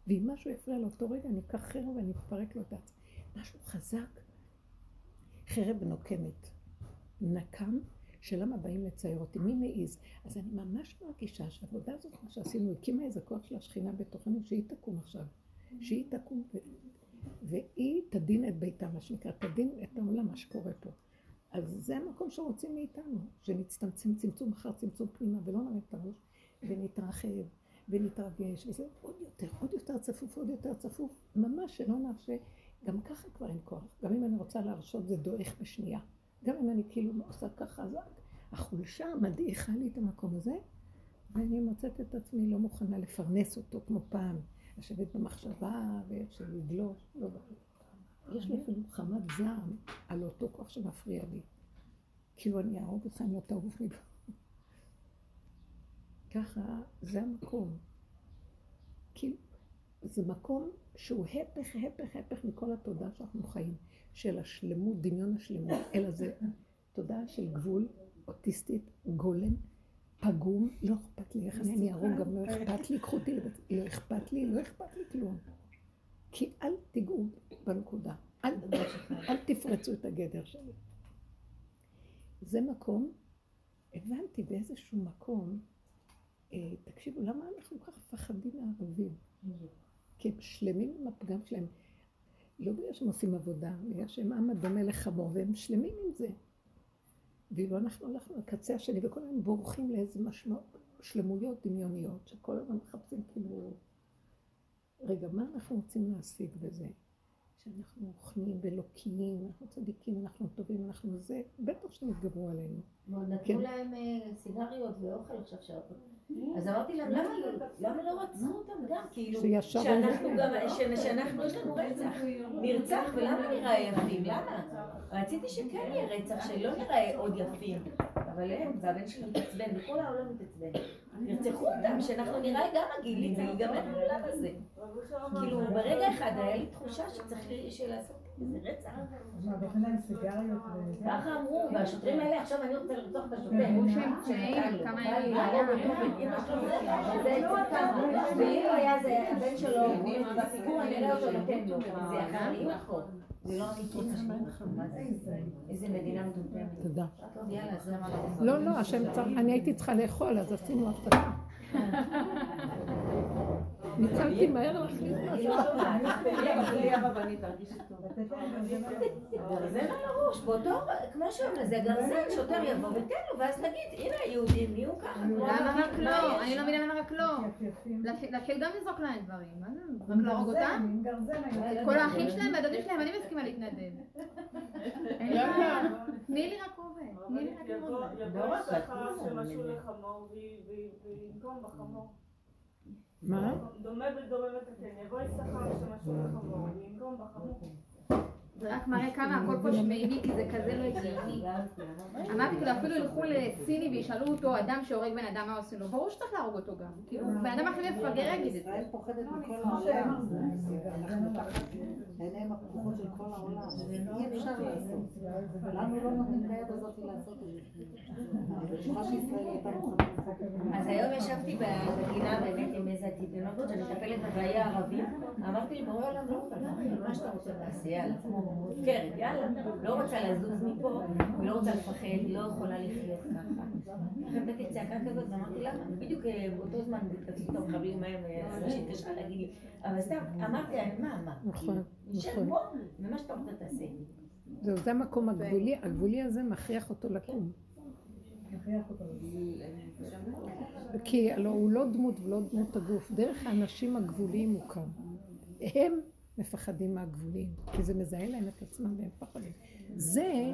ואם משהו יפריע לאותו רגע, אני אקח חרב ואני אפרק לו את העצמי. משהו חזק, חרב נוקמת. נקם, שלמה באים לצייר אותי? מי מעז? אז אני ממש מרגישה שהעבודה הזאת, מה שעשינו, הקימה איזה כוח של השכינה בתוכנו, שהיא תקום עכשיו. שהיא תקום ו... והיא תדין את ביתה, מה שנקרא, תדין את העולם, מה שקורה פה. אז זה המקום שרוצים מאיתנו, שנצטמצם צמצום אחר צמצום פנימה ולא נרד את הראש, ונתרחב ונתרגש, וזה עוד יותר, עוד יותר צפוף, עוד יותר צפוף, ממש שלא נרשה, גם ככה כבר אין כוח, גם אם אני רוצה להרשות זה דועך בשנייה, גם אם אני כאילו עושה ככה, אז החולשה מדעיכה לי את המקום הזה, ואני מוצאת את עצמי לא מוכנה לפרנס אותו כמו פעם, לשבת במחשבה ואיך שלגלוש, לא ברור. יש לי אפילו חמת זעם על אותו כוח שמפריע לי. כאילו אני אהרוג אותך אם לא תעוף לי. ככה, זה המקום. כאילו, זה מקום שהוא הפך, הפך, הפך מכל התודעה שאנחנו חיים, של השלמות, דמיון השלמות, אלא זה תודעה של גבול, אוטיסטית, גולם, פגום, לא אכפת לי, איך אני אהרוג, גם לא אכפת לי, קחו אותי לבית, לא אכפת לי, לא אכפת לי כלום. כי אל תיגעו בנקודה. אל, אל תפרצו את הגדר שלי. זה מקום, הבנתי באיזשהו מקום, אה, תקשיבו, למה אנחנו כל כך מפחדים מהערבים? כי הם שלמים עם הפגם שלהם. לא בגלל שהם עושים עבודה, בגלל שהם עם הדומה לחמור, והם שלמים עם זה. ואילו אנחנו הלכנו לקצה השני, וכל הזמן בורחים לאיזה משמעות, שלמויות דמיוניות, שכל הזמן מחפשים כאילו... רגע, מה אנחנו רוצים להשיג בזה? שאנחנו אוכלים ולוקים, אנחנו צדיקים, אנחנו טובים, אנחנו זה, בטח שנתגברו עלינו. נתנו כן. להם אה, סיגריות ואוכל עכשיו שעות. אז אמרתי להם, למה לא רצחו אותם גם? כאילו, שאנחנו גם, שאנחנו, יש לנו רצח. נרצח, ולמה נראה יפים? למה? רציתי שכן יהיה רצח, שלא נראה עוד יפים. אבל הם, והבן שלי מתעצבן, וכל העולם מתעצבן. ירצחו אותם, שאנחנו נראה גם מגעילים, וייגמר העולם הזה. כאילו, ברגע אחד היה לי תחושה שצריך לעשות איזה רצח. ככה אמרו, והשוטרים האלה, עכשיו אני רוצה לרצוח את השוטר. אמרו שהם פצועים, כמה ימים ואם היה זה הבן שלו, בסיפור אני אראה אותו נותן לו, זה יכול להיות. זה לא אמיתי איזה מדינה מטומטמת. תודה. לא, לא, השם צריך, אני הייתי צריכה לאכול, אז עשינו הפסקה. [laughs] ניצלתי מהר להכניס משהו. גרזן על הראש, באותו, כמו שאומר, זה גרזן, שוטר יבוא ותן לו, ואז נגיד, הנה היהודים נהיו ככה. למה רק לא? אני לא מבינה למה רק לא. להתחיל גם לזרוק להם דברים, מה זה? רק להרוג אותם? כל האחים שלהם והדודים שלהם, אני מסכימה להתנדב. [laughs] תני לי רק עובד, תני לי רק עובד. יבוא שמשול לחמור וינקום בחמור. מה? דומה בדומה מתקן, יבוא יששכר שמשול לחמור וינקום בחמור. זה רק מראה כמה הכל פה שמימי, כי זה כזה לא הגיוני. אמרתי, כאילו אפילו ילכו לסיני וישאלו אותו, אדם שהורג בן אדם, מה עושים לו? ברור שצריך להרוג אותו גם. כאילו, בן אדם הכי מפגר יגיד את זה. ישראל פוחדת מכל העולם. עיניהם הפתוחות של כל העולם. אי אפשר לעשות. לנו לא נותנים את היד הזאת לעשות את זה. אז היום ישבתי בגינה באמת עם איזה תינוקות שאני מטפלת בחיי הערבים, אמרתי לי, בורא עולם לא מה שאתה רוצה תעשה, יאללה. מופקרת, יאללה, לא רוצה לזוז מפה, ולא רוצה לפחד, לא יכולה לחיות ככה. אחרי הבאתי צעקה כזאת, ואמרתי לה, בדיוק אה, באותו זמן תקפתי את המחבלים מהם, אה, שהתקשרה להגיד לי, אבל סתם, אמרתי לה, מה, מה? נכון, נכון. ומה שאתה רוצה תעשה. זהו, זה המקום הגבולי, הגבולי הזה מכריח אותו לקום. כי הלוא הוא לא דמות ולא דמות הגוף, דרך האנשים הגבוליים הוא קם. הם מפחדים מהגבולים, כי זה מזהה להם את עצמם והם פחדים. זה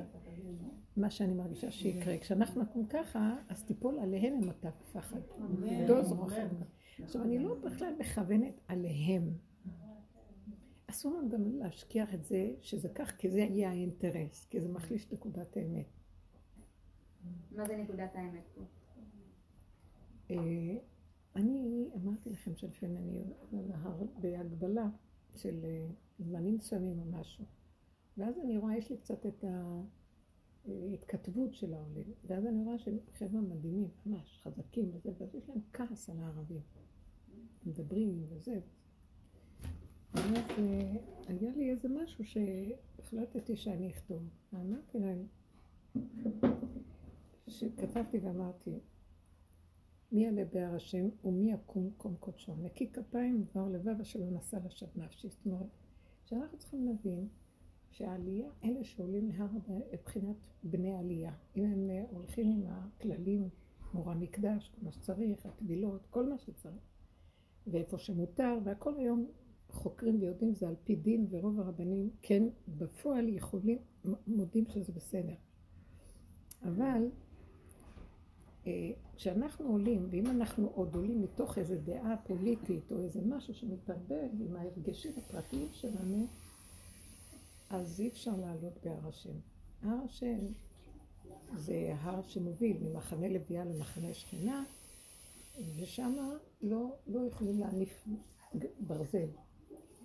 מה שאני מרגישה שיקרה. כשאנחנו נקום ככה, אז תיפול עליהם עם אותה פחד. דוז רוחב. עכשיו, אני לא בכלל מכוונת עליהם. אסור לנו גם להשכיח את זה, שזה כך, כי זה יהיה האינטרס, כי זה מחליש את נקודת האמת. מה זה נקודת האמת פה? אה, אני אמרתי לכם שלפעמים אני בהגבלה של אה, זמנים מסוימים או משהו. ואז אני רואה, יש לי קצת את ההתכתבות של העולים. ואז אני רואה שהם חבר'ה מדהימים, ממש חזקים וזה, ואז יש להם כעס על הערבים. מדברים וזה. ואז אה, היה לי איזה משהו שהחלטתי שאני אכתוב. ואמרתי להם, שכתבתי ואמרתי, מי יעלה בהר השם ומי יקום קום קודשו. נקי כפיים ודבר לבב אשר לא נשא לשד נפשי. זאת אומרת, שאנחנו צריכים להבין שהעלייה, אלה שעולים להר מבחינת בני עלייה, אם הם אה, הולכים עם הכללים, מורה מקדש, כל מה שצריך, הטבילות, כל מה שצריך, ואיפה שמותר, והכל היום חוקרים ויודעים זה על פי דין, ורוב הרבנים כן בפועל יכולים, מודים שזה בסדר. אבל אה, כשאנחנו עולים, ואם אנחנו עוד עולים מתוך איזו דעה פוליטית או איזה משהו שמתערבב עם ההרגשים הפרטיים שלנו, אז אי אפשר לעלות בהר השם. הר השם זה הר שמוביל ממחנה לביאה למחנה שכינה, ושם לא, לא יכולים להניף ברזל.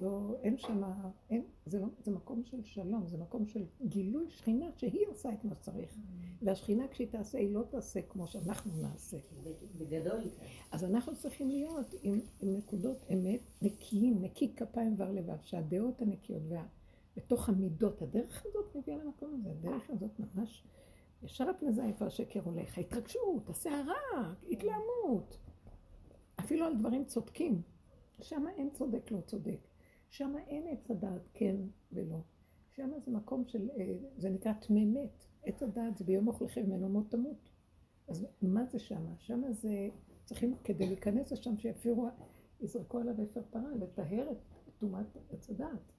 לא, אין שם, אין, זה, לא, זה מקום של שלום, זה מקום של גילוי שכינה שהיא עושה את מה שצריך. והשכינה כשהיא תעשה, היא לא תעשה כמו שאנחנו נעשה. בגדול. אז אנחנו צריכים להיות עם, עם נקודות אמת נקיים, נקי כפיים ור לבב, שהדעות הנקיות וה... בתוך המידות, הדרך הזאת מביאה למקום הזה, הדרך הזאת ממש, ישר את מזהה איפה השקר הולך, ההתרגשות, הסערה, התלהמות, אפילו על דברים צודקים, שם אין צודק לא צודק. שם אין עץ הדעת כן ולא. שם זה מקום של, אה, זה נקרא טמא מת. עץ הדעת זה ביום אוכלכם ממנו מות תמות. אז מה זה שם? שם זה, צריכים, כדי להיכנס לשם שיפירו, יזרקו עליו אפר פרה, לטהר את טומאת עץ הדעת.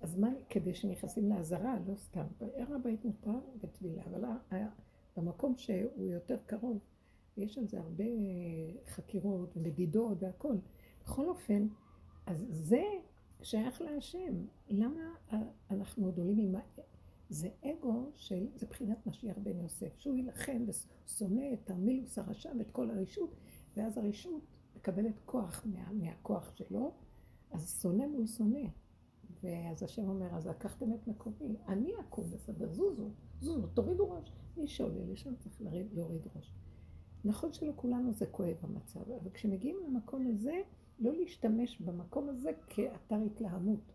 אז מה, כדי שנכנסים לעזרה, לא סתם. בער הבית מותר בטבילה, אבל במקום שהוא יותר קרוב, יש על זה הרבה חקירות ומדידות והכל. בכל אופן, אז זה שייך להשם. למה אנחנו עוד עולים עם ה... זה אגו של, זה בחינת משיח בן יוסף, שהוא יילחם ושונא את המילוס הרשע ואת כל הרשות, ואז הרשות מקבלת כוח מה, מהכוח שלו, אז שונא מול שונא. ואז השם אומר, אז לקחתם את מקומי, אני אקום בסדר, זוזו, זוזו, תורידו ראש. מי שעולה לשם צריך להוריד ראש. נכון שלכולנו זה כואב המצב, אבל כשמגיעים למקום הזה, לא להשתמש במקום הזה כאתר התלהמות.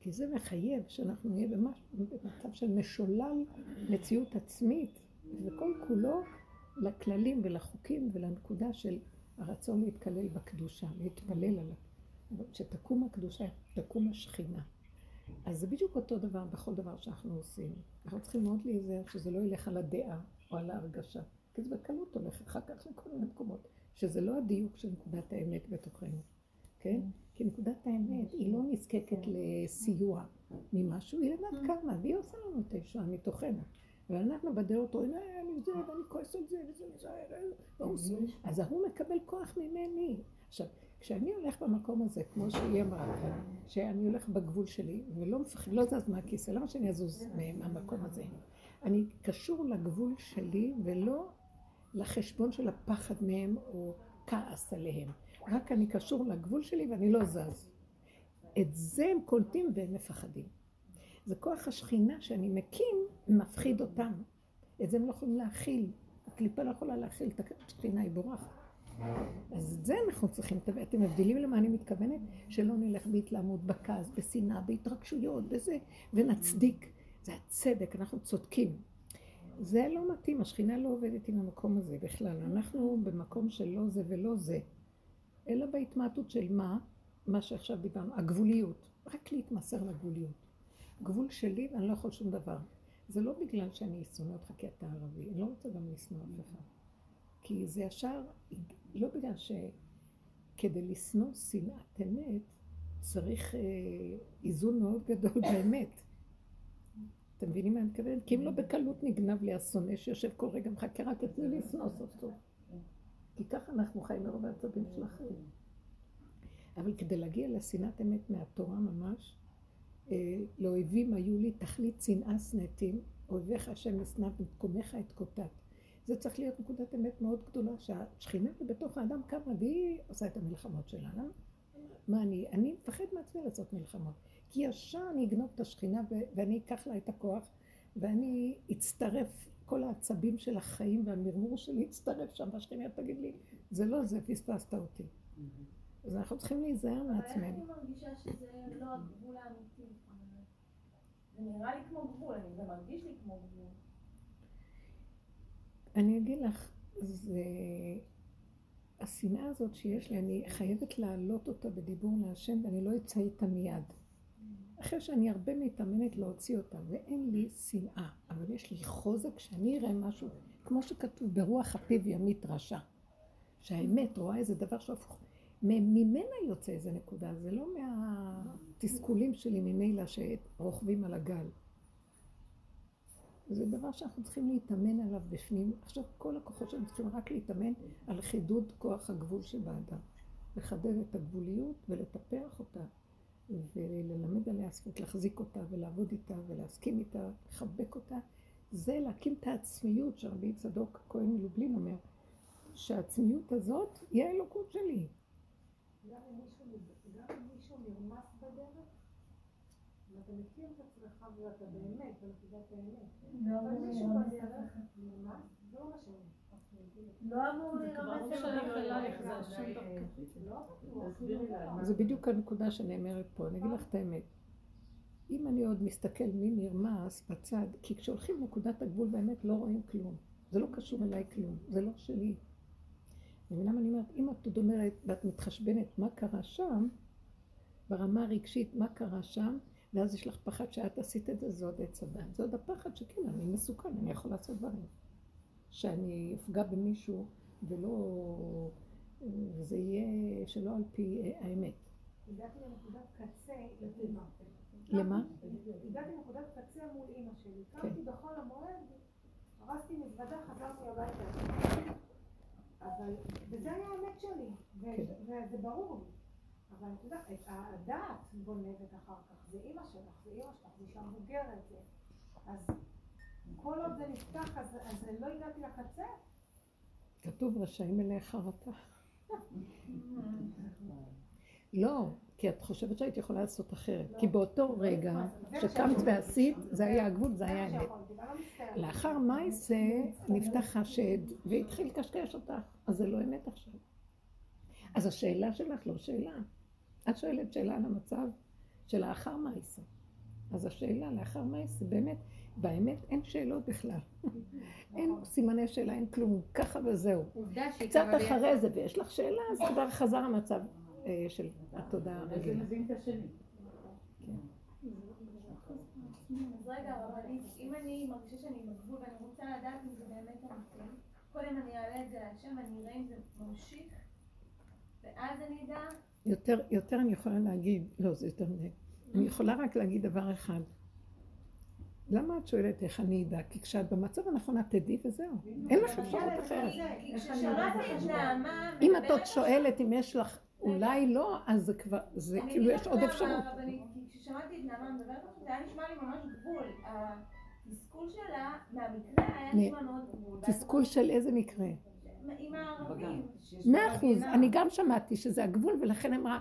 כי זה מחייב שאנחנו נהיה במש... במצב של משולל מציאות עצמית, וכל כולו לכללים ולחוקים ולנקודה של הרצון להתקלל בקדושה, להתפלל על שתקום הקדושה, תקום השכינה. אז זה בדיוק אותו דבר בכל דבר שאנחנו עושים. אנחנו צריכים מאוד להיזהר שזה לא ילך על הדעה או על ההרגשה, כי זה בקלות הולך אחר כך לכל מיני מקומות. שזה לא הדיוק של נקודת האמת בתוכנו, כן? כי נקודת האמת היא לא נזקקת לסיוע ממשהו, היא לבד קמה, והיא עושה לנו את הישועה מתוכנו. ואנחנו בדעות רואים, אה, אני זה, ואני כועס על זה, וזה, וזה, אז ההוא מקבל כוח ממני. עכשיו, כשאני הולך במקום הזה, כמו שהיא אמרה כאן, שאני הולך בגבול שלי, ולא מפחד, לא זז מהכיסא, למה שאני אזוז מהמקום הזה? אני קשור לגבול שלי, ולא לחשבון של הפחד מהם או כעס עליהם. רק אני קשור לגבול שלי ואני לא זז. את זה הם קולטים והם מפחדים. זה כוח השכינה שאני מקים, מפחיד אותם. את זה הם לא יכולים להכיל. הקליפה לא יכולה להכיל את השכינה, היא בורחת. אז את זה אנחנו צריכים, אתם מבדילים למה אני מתכוונת? שלא נלך בהתלהמות, בכעס, בשנאה, בהתרגשויות, בזה, ונצדיק. זה הצדק, אנחנו צודקים. זה לא מתאים, השכינה לא עובדת עם המקום הזה בכלל. אנחנו במקום של לא זה ולא זה, אלא בהתמעטות של מה? מה שעכשיו דיברנו, הגבוליות. רק להתמסר לגבוליות. גבול שלי ואני לא יכול שום דבר. זה לא בגלל שאני אשונא אותך כי אתה ערבי, אני לא רוצה גם לשנוא אף אחד. כי זה ישר, לא בגלל ש... כדי לשנוא שנאת אמת, צריך אה, איזון מאוד גדול באמת. אתם מבינים מה אני מתכוונת? כי אם לא בקלות נגנב לי השונא שיושב כל רגע מחכה רק את מי לשנוא סוף סוף. כי ככה אנחנו חיים מרוב העצבים של החיים. אבל כדי להגיע לשנאת אמת מהתורה ממש, אה, לאויבים היו לי תכלית שנאה שנאתים, אויביך השם במקומך את קוטט. זה צריך להיות נקודת אמת מאוד גדולה, שהשכינה בתוך האדם קמה והיא עושה את המלחמות שלה. למה? מה אני? אני מפחד מעצמי לעשות מלחמות. כי ישר אני אגנוב את השכינה ואני אקח לה את הכוח ואני אצטרף, כל העצבים של החיים והמרמור שלי יצטרף שם והשכינה תגיד לי, זה לא זה, פספסת אותי. אז אנחנו צריכים להיזהר מעצמנו. אבל איך אני מרגישה שזה לא הגבול האמיתי? זה נראה לי כמו גבול, זה מרגיש לי כמו גבול. אני אגיד לך, זה... השנאה הזאת שיש לי, אני חייבת להעלות אותה בדיבור להשם ואני לא אצא איתה מיד. אחרי שאני הרבה מתאמנת להוציא אותה, ואין לי שנאה, אבל יש לי חוזק שאני אראה משהו, כמו שכתוב ברוח הפיו ימית רשע. שהאמת רואה איזה דבר שהפוך. ממנה יוצא איזה נקודה, זה לא מהתסכולים שלי ממילא שרוכבים על הגל. זה דבר שאנחנו צריכים להתאמן עליו בפנים. עכשיו כל הכוחות שלנו צריכים רק להתאמן על חידוד כוח הגבול שבאדם. לחדד את הגבוליות ולטפח אותה. וללמד עליה זכות, להחזיק אותה ולעבוד איתה ולהסכים איתה, לחבק אותה. זה להקים את העצמיות שרבי צדוק כהן מלובלין אומר, שהעצמיות הזאת היא האלוקות שלי. גם אם מישהו נרמס בדרך, ואתה מכיר את עצמך ואתה באמת בנקודת האמת, לא אבל מישהו בדרך נרמס, זה לא שאני לא אמור לא זה בדיוק הנקודה שנאמרת פה, אני אגיד לך את האמת. אם אני עוד מסתכל מי נרמס בצד, כי כשהולכים לנקודת הגבול באמת לא רואים כלום. זה לא קשור אליי כלום, זה לא שלי. מבינה מה אני אומרת? אם את עוד אומרת ואת מתחשבנת מה קרה שם, ברמה הרגשית מה קרה שם, ואז יש לך פחד שאת עשית את זה, זה עוד עץ הדת. זה עוד הפחד שכן, אני מסוכן, אני יכול לעשות דברים. שאני אפגע במישהו ולא... זה יהיה שלא על פי האמת. הגעתי לנקודת קצה לטבע. למה? הגעתי לנקודת קצה מול אימא שלי. קמתי כן. בחול המועד, הרסתי מזוודה, חזרתי הביתה. אבל, וזה היה האמת שלי, כן. וזה ברור לי. אבל את יודעת, הדעת גונבת אחר כך, זה אימא שלך, זה אימא שלך, זה אישה מבוגרת, אז כל עוד זה נפתח, אז, אז לא הגעתי לקצה. כתוב רשאים מלאי חרטה. לא, כי את חושבת שהיית יכולה לעשות אחרת. כי באותו רגע שקמת ועשית, זה היה הגבול, זה היה האמת. לאחר מייסה נפתח חשד והתחיל לקשקש אותך, אז זה לא אמת עכשיו. אז השאלה שלך לא שאלה. את שואלת שאלה על המצב של האחר מייסה. אז השאלה לאחר מייסה באמת, באמת אין שאלות בכלל. אין סימני שאלה, אין כלום, ככה וזהו. קצת אחרי זה, ויש לך שאלה, אז כבר חזר המצב אה, של התודעה הרגילה. וזה מבין את השני. אז רגע, רבנית, אם אני מרגישה שאני בגבול ואני רוצה לדעת אם זה באמת אמיתי, קודם אני אעלה את זה להשם, אני אראה אם זה ממשיך, ואז אני אדע... יותר אני יכולה להגיד, לא, זה יותר מדי. אני יכולה רק להגיד דבר אחד. למה את שואלת איך אני אדע? כי כשאת במצב הנכון את תדעי וזהו. אין לך אפשרות אחרת. אם את עוד שואלת אם יש לך, אולי לא, אז זה כבר, זה כאילו יש עוד אפשרות. כששמעתי את נעמה מדברת עכשיו, זה היה נשמע לי ממש גבול. התסכול שלה מהמקרה היה נשמע מאוד גבול. תסכול של איזה מקרה? עם הערבים. מאה אחוז, אני גם שמעתי שזה הגבול, ולכן אמרה,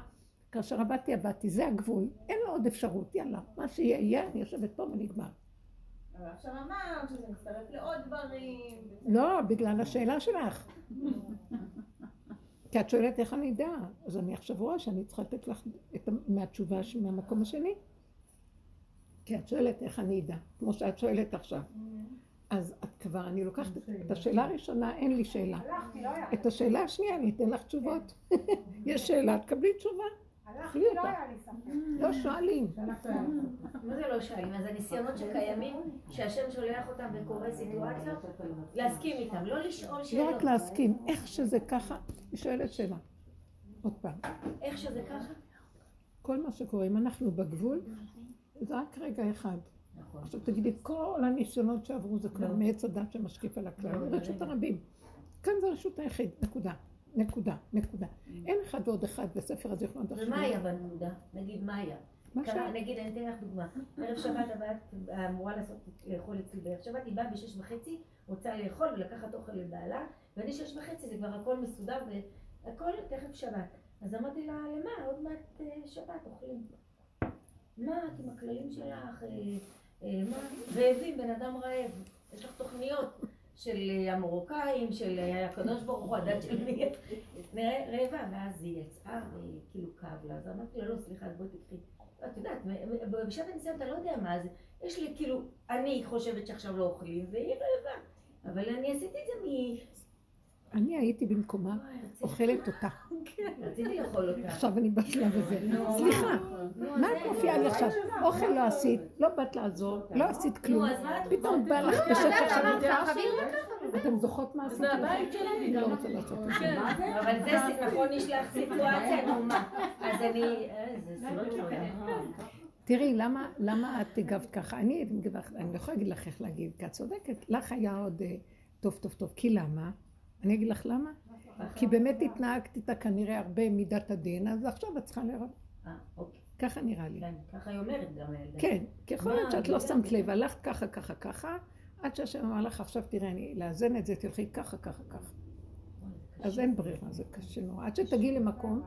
כאשר עבדתי עבדתי, זה הגבול, אין לו עוד אפשרות, יאללה, מה שיהיה יהיה, אני יושבת פה ונגמר. אבל עכשיו אמרת שזה מצטרף לעוד דברים. לא, בגלל השאלה שלך. כי את שואלת איך אני אדע, אז אני עכשיו רואה שאני צריכה לתת לך את, מהתשובה מהמקום השני. כי את שואלת איך אני אדע, כמו שאת שואלת עכשיו. אז את כבר, אני לוקחת את השאלה הראשונה, אין לי שאלה. לא את השאלה השנייה, אני אתן לך תשובות. יש שאלה, תקבלי תשובה. הלכתי, לא היה לי ספק. לא שואלים. מה זה לא שואלים? אז הניסיונות שקיימים, שהשם שולח אותם וקורא סיטואציות, להסכים איתם, לא לשאול שאלות. לא רק להסכים, איך שזה ככה, היא שואלת שאלה. עוד פעם. איך שזה ככה? כל מה שקורה, אם אנחנו בגבול, זה רק רגע אחד. נכון. עכשיו תגידי, כל הניסיונות שעברו זה כבר לא. מעץ הדת שמשקיף על הכלל, לא, רשות הרבים. כאן זה רשות היחיד, נקודה. נקודה, נקודה. אין אחד ועוד אחד בספר הזה הזיכרונות עכשיו. ומה היה בנקודה? נגיד מה היה? נגיד, אני אתן לך דוגמה. ערב שבת הבת אמורה לעשות, לאכול אצלי בערב שבת, היא באה בשש וחצי, רוצה לאכול ולקחת אוכל לבעלה, ואני שש וחצי, זה כבר הכל מסודר והכל תכף שבת. אז אמרתי לה, למה? עוד מעט אה, שבת אוכלים. מה את עם הכללים שלך? אה, אה, מה? רעבים, בן אדם רעב. יש לך תוכניות של המרוקאים, של הקדוש ברוך הוא, הדת של מי, רעבה, ואז היא יצאה וכאילו כאב לה, אז אמרתי לה, לא, סליחה, בואי תקחי. את יודעת, בשעת הניסיון אתה לא יודע מה זה, יש לי כאילו, אני חושבת שעכשיו לא אוכלים, והיא רעבה, אבל אני עשיתי את זה. אני הייתי במקומה, אוכלת אותה. כן. עכשיו אני בשלב הזה. סליחה, מה את מופיעה לי עכשיו? אוכל לא עשית, לא באת לעזור, לא עשית כלום. פתאום בא לך בשקט עכשיו. אתם זוכרות מה עשית? זה הבית שלי. לא רוצה לעשות את זה. אבל זה נכון, יש לך סיטואציה, נו מה. אז אני... זה תראי, למה את הגבת ככה? אני לא יכולה להגיד לך איך להגיד, כי את צודקת. לך היה עוד אה, טוב, טוב, טוב. כי למה? אני אגיד לך למה? כי באמת התנהגת איתה כנראה הרבה מידת הדין, אז עכשיו את צריכה לראות. אה, אוקיי. ככה נראה לי. כן, ככה היא אומרת גם הילדה. כן, ככל להיות שאת לא שמת לב, הלכת ככה, ככה, ככה, עד שהשם אמר לך, עכשיו תראה, אני לאזן את זה, תלכי ככה, ככה, ככה. אז אין ברירה, זה קשה נורא. עד שתגיעי למקום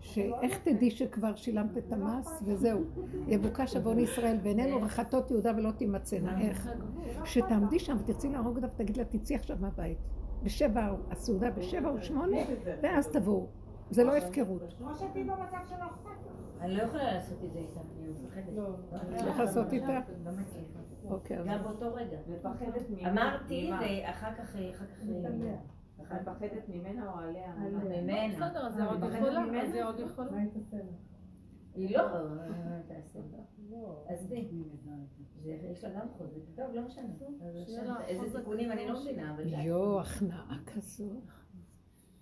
שאיך תדעי שכבר שילמת את המס וזהו. יבוקש עוון ישראל בעינינו רחתות יהודה ולא תימצאנה. איך? שתעמדי שם ותרצי להרוג אותה ותגיד לה, תצאי עכשיו מהבית. בשבע, הסעודה בשבע או שמונה, ואז תבואו. זה לא הפקרות. כמו שתהיי במצב של אני לא יכולה לעשות את זה איתה, אני מפחדת. לא, לא יכולה לעשות איתה? לא. אוקיי. גם באותו רגע. מפחדת ממנה. אמרתי, ואחר כך, אחר כך... את מפחדת ממנה או עליה? ממנה. בסדר, זה עוד יכולה. זה עוד יכולה. היא לא תעשה. עזבי. יש לה גם חוזק. טוב, לא משנה. איזה תיקונים אני לא מבינה. יואו, הכנעה כזו.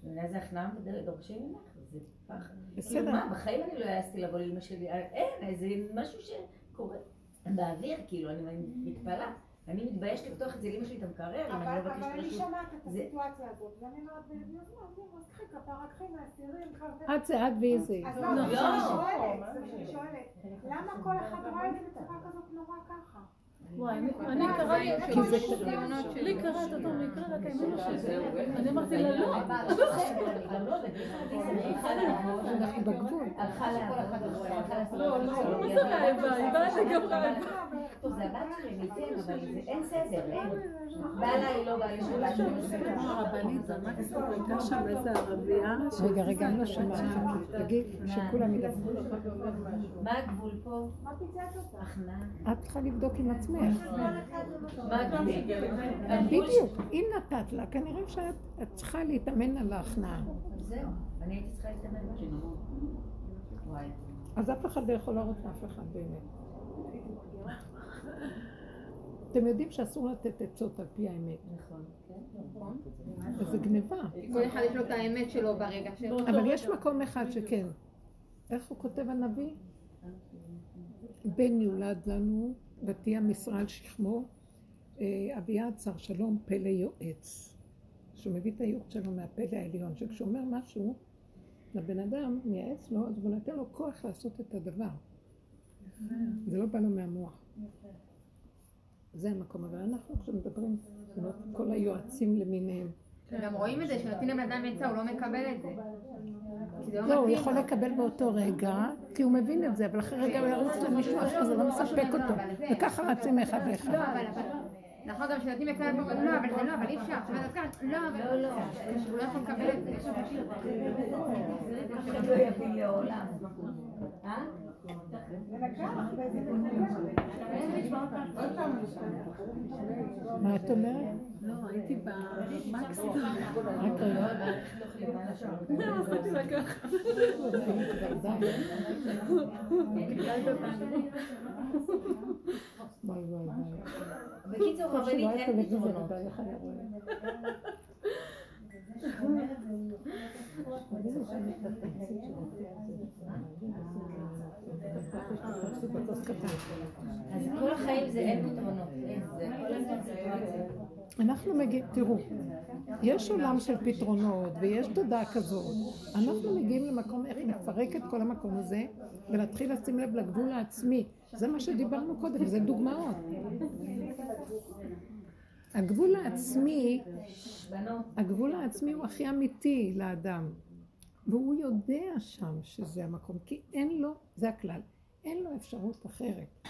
איזה הכנעה דורשים ממך? זה פחד. בסדר. מה, בחיים אני לא העזתי לבוא לאמא שלי. אין, איזה משהו שקורה באוויר, כאילו, אני מתפלאה. אני מתביישת לפתוח את זה לאמא שלי את המקרר, אם אני לא מבקשת. אבל אני שומעת את הסיטואציה הזאת, ואני אומרת, אז קחי כפרה, קחי מהסירים, את זה את ואיזה. אז לא, אני שואלת, למה כל אחד רואה את זה בצורה כזאת נורא ככה? וואי, אני לי קרה את אותו מקרה רק אמא שלי, אני אמרתי לה לא, אנחנו בגבול. לא, לא, מה זה רעבה? היא באה רעבה. זה הבת שלי, ניתן, אבל אין סדר, אין. בעלה היא לא בעלי שלה. הרבנית, הייתה שם איזה ערבייה. רגע, רגע, אני לא שומעת. תגיד, שכולם ידברו. מה הגבול פה? את צריכה לבדוק עם עצמך. בדיוק, אם נתת לה, כנראה שאת צריכה להתאמן על ההכנעה. זהו, אני הייתי צריכה להתאמן אז אף אחד לא יכול להראות לאף אחד באמת. אתם יודעים שאסור לתת עצות על פי האמת. נכון. נכון. וזה גניבה. כל אחד יש לו את האמת שלו ברגע שלו. אבל יש מקום אחד שכן. איך הוא כותב הנביא? בן יולד לנו ותהיה משרה על שכמו, אה, אביעד שר שלום פלא יועץ. שהוא מביא את הייעוץ שלו מהפלא העליון, שכשהוא אומר משהו לבן אדם, מייעץ לו, אז הוא נותן לו כוח לעשות את הדבר. זה לא בא לו מהמוח. זה המקום, אבל אנחנו עכשיו מדברים, כל היועצים למיניהם. גם רואים את זה, שנותנים לבן אדם עצה, הוא לא מקבל את זה. לא, לא הוא יכול לקבל באותו רגע, כי הוא מבין את זה, אבל אחרי רגע הוא ירוץ למישהו אחר, זה לא מספק אותו. וככה רצים מאחד לאחד. לא, נכון, גם שנותנים עצה, לא, אבל זה לא, אבל אי אפשר. לא, אבל לא, הוא לא יכול לקבל את זה. לא יביא לעולם. אה? מה את אומרת? לא, הייתי במקסימום. רק רגע. לא, עשיתי לה ככה. וואי וואי וואי. בקיצור, רבנית אין פתרונות. [laughs] אז כל החיים זה אין פתרונות. אנחנו מגיעים, תראו, יש עולם של פתרונות ויש תודעה כזאת. אנחנו מגיעים למקום איך לפרק את כל המקום הזה ולהתחיל לשים לב לגבול העצמי. זה מה שדיברנו קודם, זה דוגמאות. הגבול העצמי, הגבול העצמי הוא הכי אמיתי לאדם. והוא יודע שם שזה המקום, כי אין לו, זה הכלל, אין לו אפשרות אחרת.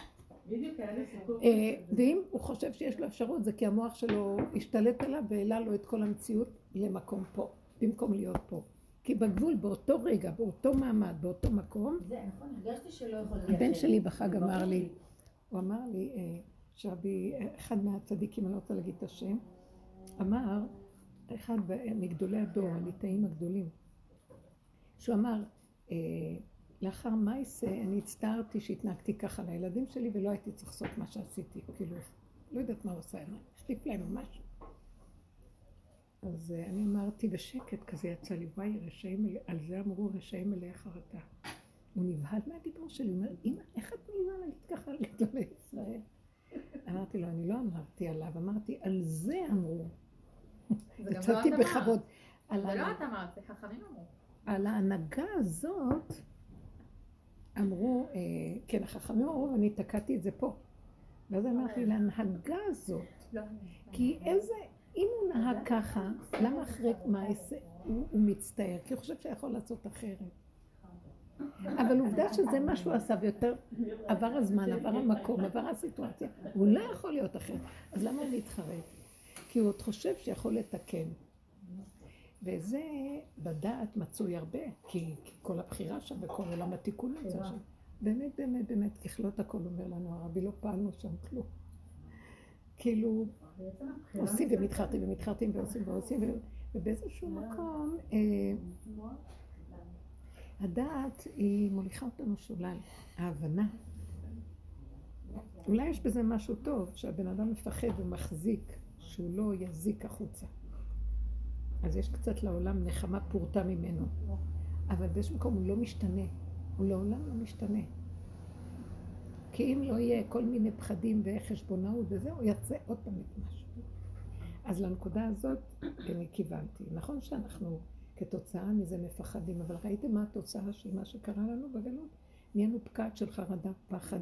אה, ואם הוא חושב שיש לו אפשרות, זה כי המוח שלו השתלט עליו והעלה לו את כל המציאות למקום פה, במקום להיות פה. כי בגבול, באותו רגע, באותו מעמד, באותו מקום, זה נכון, הרגשתי שלא יכול להיות. הבן שלי בחג אמר לי, הוא אמר לי, אה, שרבי, אחד מהצדיקים, אני לא רוצה להגיד את השם, אמר, אחד מגדולי הדור, הליטאים הגדולים, שהוא אמר, אה, לאחר מייסה אני הצטערתי שהתנהגתי ככה לילדים שלי ולא הייתי צריך לעשות מה שעשיתי, כאילו, לא יודעת מה הוא עושה, החליף להם משהו. אז אה, אני אמרתי בשקט, כזה יצא לי, וואי, רשעים, על זה אמרו רשעים מלאי חרטה. הוא נבהל מהדיבור שלי, הוא אומר, אמא, איך את מעיזה להגיד ככה לגדולי ישראל? אמרתי לו, אני לא אמרתי עליו, אמרתי, על זה אמרו. יצאתי בכבוד. זה לא את אמרת, זה חכמים אמרו. על ההנהגה הזאת אמרו, אה, כן, החכמים אמרו, ואני תקעתי את זה פה. ואז אמרתי, להנהגה הזאת, לא, כי איזה, אם הוא נהג ככה, למה אחרי מעשה הוא, הוא מצטער? כי הוא חושב שיכול לעשות אחרת. אבל עובדה שזה מה שהוא עשה, ויותר עבר הזמן, עבר המקום, עבר הסיטואציה, הוא לא יכול להיות אחר. אז למה הוא מתחרט? כי הוא עוד חושב שיכול לתקן. וזה בדעת מצוי הרבה, כי, כי כל הבחירה שם וכל עולם התיקון נמצא שם. באמת, באמת, באמת, ככלות הכל אומר לנו הרבי, לא פעלנו שם כלום. כאילו, עושים ומתחרטים ומתחרטים ועושים ועושים, ובאיזשהו מקום, אה, הדעת היא מוליכה אותנו שולל, ההבנה. אולי יש בזה משהו טוב, שהבן אדם מפחד ומחזיק, שהוא לא יזיק החוצה. אז יש קצת לעולם נחמה פורטה ממנו. אבל באיזשהו מקום הוא לא משתנה. הוא לעולם לא משתנה. כי אם לא יהיה כל מיני פחדים וחשבונאות וזה, הוא יצא עוד פעם את משהו. אז לנקודה הזאת אני כיוונתי. נכון שאנחנו כתוצאה מזה מפחדים, אבל ראיתם מה התוצאה של מה שקרה לנו בגלות? נהיינו פקעת של חרדה, פחד,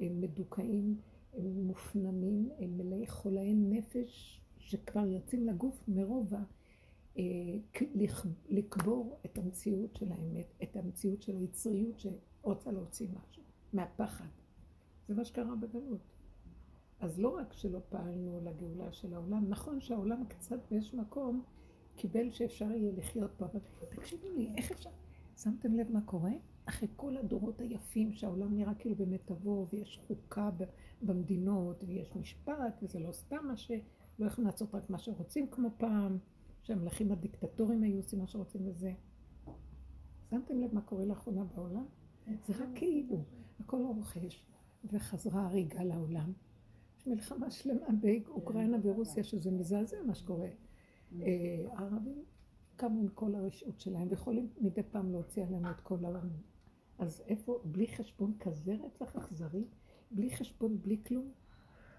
מדוכאים, מופנמים, מלאי חולאי נפש שכבר יוצאים לגוף מרוב לקבור את המציאות של האמת, את המציאות של היצריות שרוצה להוציא משהו, מהפחד. זה מה שקרה בגלות. אז לא רק שלא פעלנו לגאולה של העולם, נכון שהעולם קצת באיזשהו מקום קיבל שאפשר יהיה לחיות פה, אבל תקשיבו לי, איך אפשר? שמתם לב מה קורה? אחרי כל הדורות היפים שהעולם נראה כאילו במיטבו ויש חוקה במדינות ויש משפט וזה לא סתם מה שלא יכולים לעשות רק מה שרוצים כמו פעם שהמלכים הדיקטטורים היו עושים מה שרוצים לזה. שמתם לב מה קורה לאחרונה בעולם? זה רק כאילו, הכל רוכש, וחזרה הריגה לעולם. יש מלחמה שלמה באוקראינה ורוסיה, שזה מזעזע מה שקורה. אה, הערבים קמו עם כל הרשעות שלהם, ויכולים מדי פעם להוציא עלינו את כל העולם. אז איפה, בלי חשבון כזה רצח אכזרי? בלי חשבון, בלי כלום?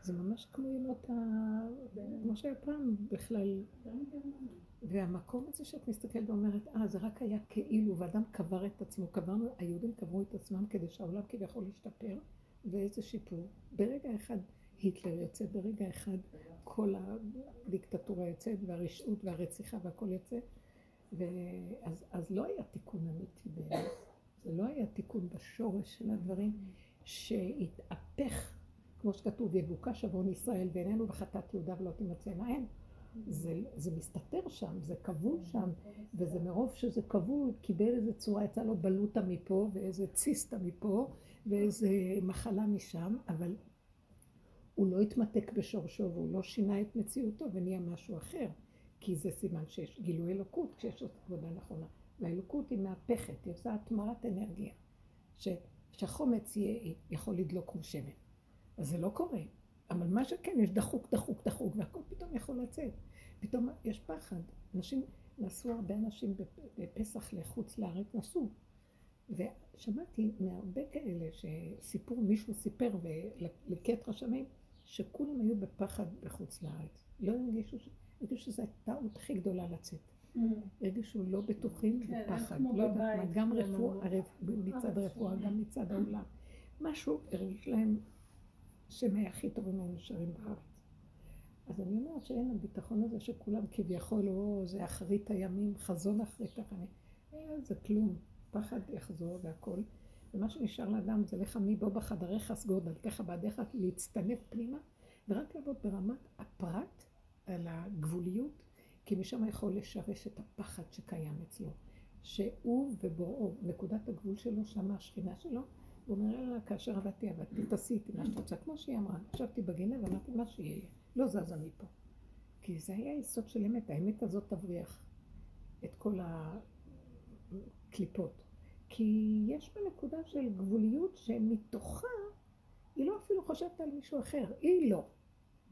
זה ממש כמו ימות ה... כמו שהיה פעם בכלל. והמקום הזה שאת מסתכלת ואומרת, אה, זה רק היה כאילו, ואדם קבר את עצמו, קברנו, היהודים קברו את עצמם כדי שהעולם כביכול ישתפר, ואיזה שיפור. ברגע אחד היטלר יוצא, ברגע אחד כל הדיקטטורה יוצאת, והרשעות והרציחה והכל יוצא. ואז אז לא היה תיקון אמיתי באמת. זה לא היה תיקון בשורש של הדברים, שהתהפך כמו שכתוב, יבוקש עוון ישראל ואיננו וחטאת יהודה ולא תימצאנה אין. זה, זה מסתתר שם, זה כבול שם, וזה מרוב שזה כבול, קיבל איזה צורה, יצא לו בלוטה מפה, ואיזה ציסטה מפה, ואיזה מחלה משם, אבל הוא לא התמתק בשורשו, והוא לא שינה את מציאותו, ונהיה משהו אחר. כי זה סימן שיש גילוי אלוקות, כשיש עוד עבודה נכונה. והאלוקות היא מהפכת, היא עושה התמרת אנרגיה. שהחומץ יהיה, יכול לדלוק כמו שמן. אז זה לא קורה. אבל מה שכן, יש דחוק, דחוק, דחוק, והכל פתאום יכול לצאת. פתאום יש פחד. אנשים, נסעו הרבה אנשים בפסח לחוץ לארץ, נסעו. ושמעתי מהרבה כאלה שסיפור, מישהו סיפר לקט רשמים, שכולם היו בפחד בחוץ לארץ. לא הרגישו, הרגישו שזו הטעות הכי גדולה לצאת. Mm. הרגישו לא בטוחים כן, בפחד. לא יודעת מה, גם רפואה, מצד הרפואה, גם מצד העולם. משהו הרגיש להם שהם הכי טובים היו נשארים בארץ. אז אני אומרת שאין הביטחון הזה שכולם כביכול, או זה אחרית הימים, חזון אחרית הימים. זה כלום, פחד יחזור והכל. ומה שנשאר לאדם זה לך מבוא בחדריך סגור דלתך בעדיך להצטנף פנימה, ורק לעבוד ברמת הפרט על הגבוליות, כי משם יכול לשרש את הפחד שקיים אצלו. שהוא ובוראו, נקודת הגבול שלו, שם השכינה שלו, הוא אומר לה, כאשר עבדתי, עבדתי, תעשי מה שאת רוצה, כמו שהיא אמרה. ישבתי בגינה ואמרתי, מה שיהיה, לא זזה מפה. כי זה היה יסוד של אמת, האמת הזאת תבריח את כל הקליפות. כי יש בה נקודה של גבוליות שמתוכה היא לא אפילו חושבת על מישהו אחר, היא לא.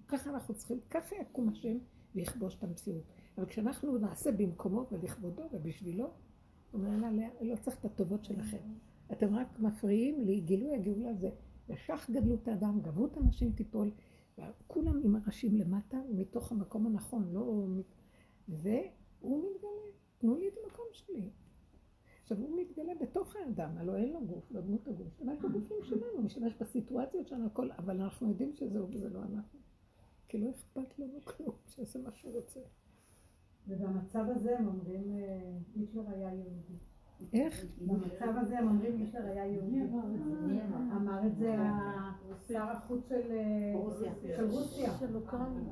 ככה אנחנו צריכים, ככה יקום השם ויכבוש את המציאות. אבל כשאנחנו נעשה במקומו ולכבודו ובשבילו, הוא אומר לה, לא צריך את הטובות שלכם. אתם רק מפריעים לי, גילוי הגאולה זה, לשח גדלות האדם, גבות אנשים תיפול, כולם עם הראשים למטה, מתוך המקום הנכון, לא... והוא מתגלה, תנו לי את המקום שלי. עכשיו הוא מתגלה בתוך האדם, הלוא אין לו גוף, לא דמות הגוף, משתמש בגופים שלנו, משתמש בסיטואציות שלנו, הכל, אבל אנחנו יודעים שזהו וזה לא אנחנו. כי לא אכפת לנו כלום, שיעשה מה שהוא רוצה. ובמצב הזה הם אומרים, אה, היטלר היה יהודי. איך? במצב הזה הם אומרים היטלר היה יהודי. אמר את זה שר החוץ של רוסיה. של אוקראינה.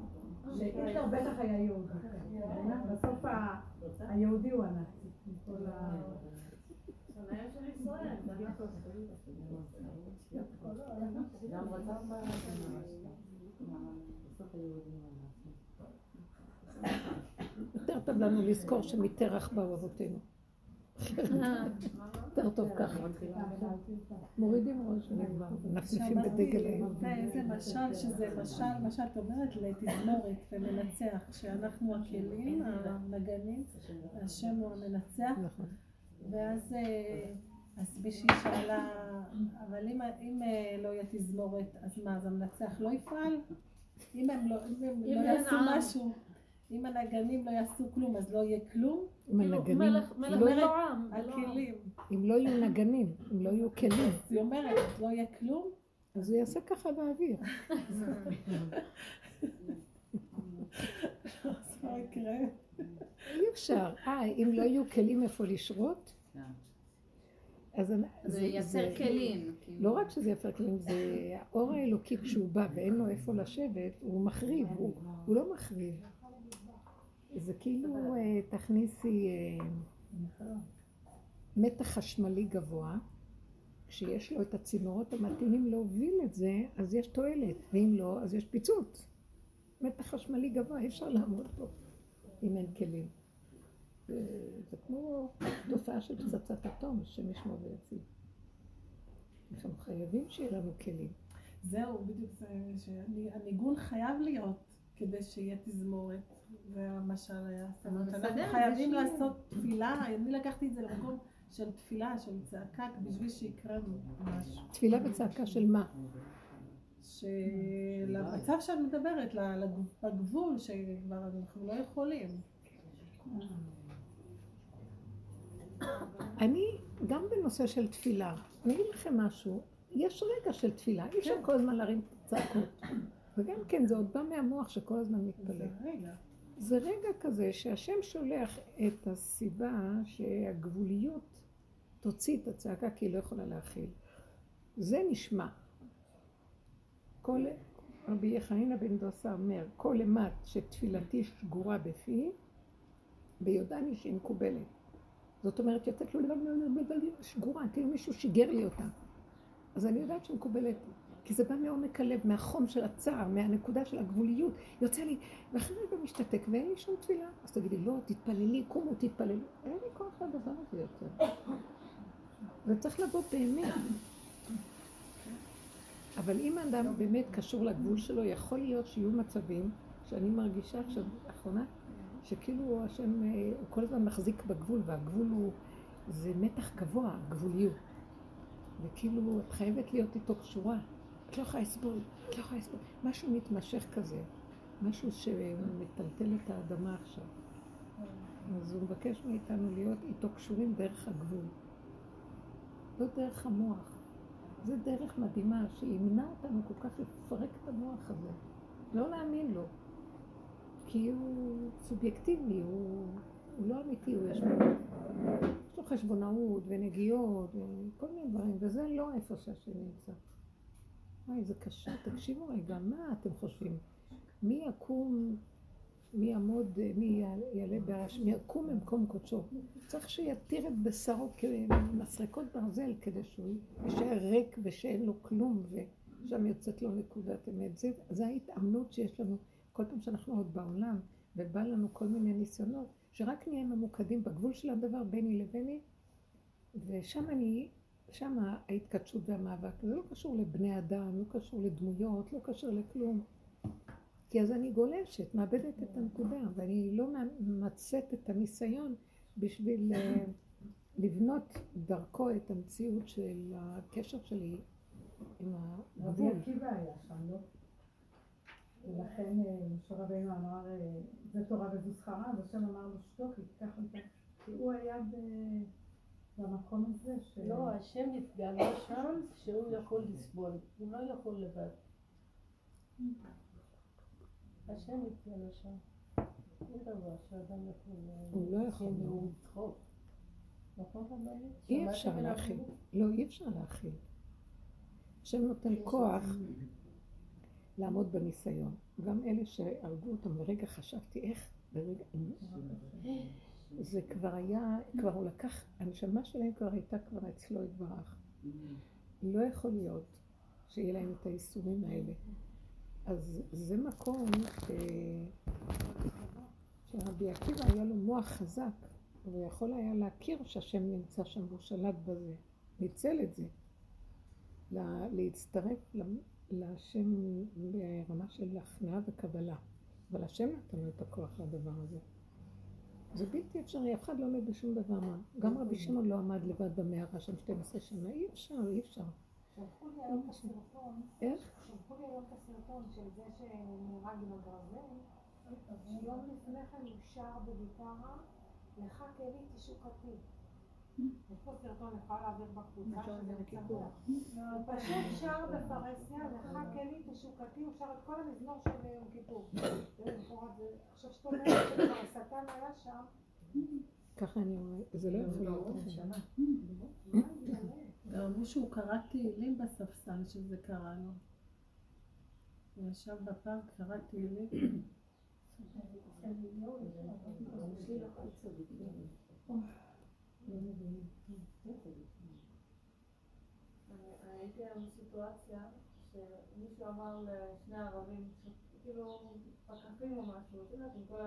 שהיטלר בטח היה יהודי. בסוף היהודי הוא הנאצי. יותר טוב לנו לזכור שמתרח באו אבותינו. יותר טוב ככה. מורידים ראש מנפנפים בדגל היהודי. איזה משל שזה משל, מה שאת אומרת לתזמורת ומנצח, שאנחנו הכלים, הנגנים, השם הוא המנצח. נכון. ואז אה, אז מישהי שאלה, אבל אם, אם אה, לא יהיה תזמורת, אז מה, אז המנצח לא יפעל? אם הם לא, אם הם לא יעשו משהו. אם הנגנים לא יעשו כלום, אז לא יהיה כלום? אם כאילו, הנגנים... מלך לא עם. הכלים. אם לא יהיו נגנים, אם לא יהיו כלים. היא אומרת, לא יהיה כלום? אז הוא יעשה ככה באוויר. אי אפשר. אה, אם לא יהיו כלים איפה לשרות? אז זה ייצר כלים. כאילו. לא רק שזה ייצר כלים, זה האור האלוקי כשהוא בא ואין לו איפה לשבת, הוא מחריב, הוא לא מחריב. זה כאילו אה, תכניסי אה, מתח חשמלי גבוה, כשיש לו את הצינורות המתאימים להוביל את זה, אז יש תועלת, ואם לא, אז יש פיצוץ. מתח חשמלי גבוה, אי אפשר לעמוד פה אם אין כלים. זה כמו תופעה של פצצת אטום, השם ישמור ויציב. אנחנו חייבים שיהיה לנו כלים. זהו, בדיוק זה, שהניגון חייב להיות כדי שיהיה תזמורת. זה המשל היה. זאת אומרת, אנחנו חייבים לעשות תפילה, אני לקחתי את זה למקום של תפילה, של צעקה, בשביל שיקרה משהו. תפילה וצעקה של מה? שלמצב שאת מדברת, לגבול, שכבר אנחנו לא יכולים. אני, גם בנושא של תפילה, אני אגיד לכם משהו, יש רגע של תפילה, אי אפשר כן. כל הזמן להרים צעקות. וגם כן, זה עוד בא מהמוח שכל הזמן מתפלל. זה רגע. זה רגע כזה שהשם שולח את הסיבה שהגבוליות תוציא את הצעקה כי היא לא יכולה להכיל. זה נשמע. כל, רבי יחנינא בן דוסה אומר, כל אימת שתפילתי שגורה בפי, ביודעני שהיא מקובלת. זאת אומרת, יצאת לו שגורה, כאילו מישהו שיגר לי אותה. אז אני יודעת שמקובלת. כי זה בא מעומק הלב, מהחום של הצער, מהנקודה של הגבוליות. יוצא לי, ואחרי רגע משתתק, ואין לי שום תפילה. אז תגידי, לא, תתפללי, קומו, תתפללי. אין לי כוח לדבר הזה יותר. זה צריך לבוא באמת. אבל אם האדם באמת קשור לגבול שלו, יכול להיות שיהיו מצבים שאני מרגישה עכשיו, לאחרונה, שכאילו השם, הוא כל הזמן מחזיק בגבול, והגבול הוא זה מתח גבוה, גבוליות. וכאילו, את חייבת להיות איתו קשורה. את לא יכולה לסבול, את לא יכולה לסבול. משהו מתמשך כזה, משהו שמטלטל את האדמה עכשיו. אז הוא מבקש מאיתנו להיות איתו קשורים דרך הגבול. לא דרך המוח. זו דרך מדהימה שימנע אותנו כל כך לפרק את המוח הזה. לא להאמין לו. כי הוא סובייקטיבי, הוא, הוא לא אמיתי, הוא יש לו חשבונאות ונגיעות וכל מיני דברים, וזה לא איפה שהשם נמצא. וואי, זה קשה, תקשיבו רגע, מה אתם חושבים? מי יקום, מי יעמוד, מי יעלה ברש, מי יקום במקום קודשו? צריך שיתיר את בשרו כמסרקות ברזל כדי שהוא יישאר ריק ושאין לו כלום ושם יוצאת לו נקודת אמת. זה ההתאמנות שיש לנו כל פעם שאנחנו עוד בעולם ובא לנו כל מיני ניסיונות, שרק נהיה ממוקדים בגבול של הדבר ביני לביני ושם אני שם ההתכתשות והמאבק, זה לא קשור לבני אדם, לא קשור לדמויות, לא קשור לכלום. כי אז אני גולשת, מאבדת את הנקודה, ואני לא מצאת את הניסיון בשביל אה, לבנות דרכו את המציאות של הקשר שלי עם הגבול. רבי עקיבא היה שם, לא? ולכן אה, משה רבינו אמר, אה, זה תורה וזו שכרה, והשם אמר לו שתוק, כי הוא היה ב... במקום הזה ש... לא, השם התגלה שם שהוא יכול לסבול, הוא לא יכול לבד. השם התגלה שם. אין דבר שאדם יכול... הוא לא יכול לצחוק. נכון, אי אפשר להכיל. לא, אי אפשר להכיל. השם נותן כוח לעמוד בניסיון. גם אלה שהרגו אותם לרגע חשבתי איך, ברגע... זה כבר היה, כבר הוא לקח, הנשמה שלהם כבר הייתה כבר אצלו יתברך. לא יכול להיות שיהיה להם את האיסורים האלה. אז זה מקום שרבי עקיבא היה לו מוח חזק, והוא יכול היה להכיר שהשם נמצא שם והוא שלט בזה, ניצל את זה, להצטרף להשם ברמה של הכנעה וקבלה. אבל השם נתן לו את הכוח לדבר הזה. זה בלתי אפשרי, אף אחד לא עומד בשום דבר מה. גם רבי שמעון לא עמד לבד במערה שם 12 שנה, אי אפשר, אי אפשר. שלחו לי היום את הסרטון, איך? שלחו לי היום את הסרטון של זה שנהרג עם הגרזן, שיום לפני כן הוא שר בגיטרה, לך קרי תשוקתי. הוא פשוט שר בפרהסיה, לך קרי תשוקתי, הוא שר את כל המזמור של יום כיפור. עכשיו שאת אומרת שכבר השטן היה שם. ככה אני אומרת, זה לא יכול להיות. אמרו שהוא קרא תהילים בספסל שזה קרה לו. הוא ישב בפארק, קרא תהילים. הייתי היום בסיטואציה שמישהו אמר לשני ערבים, כאילו פקחים או משהו, את יודעת, עם כל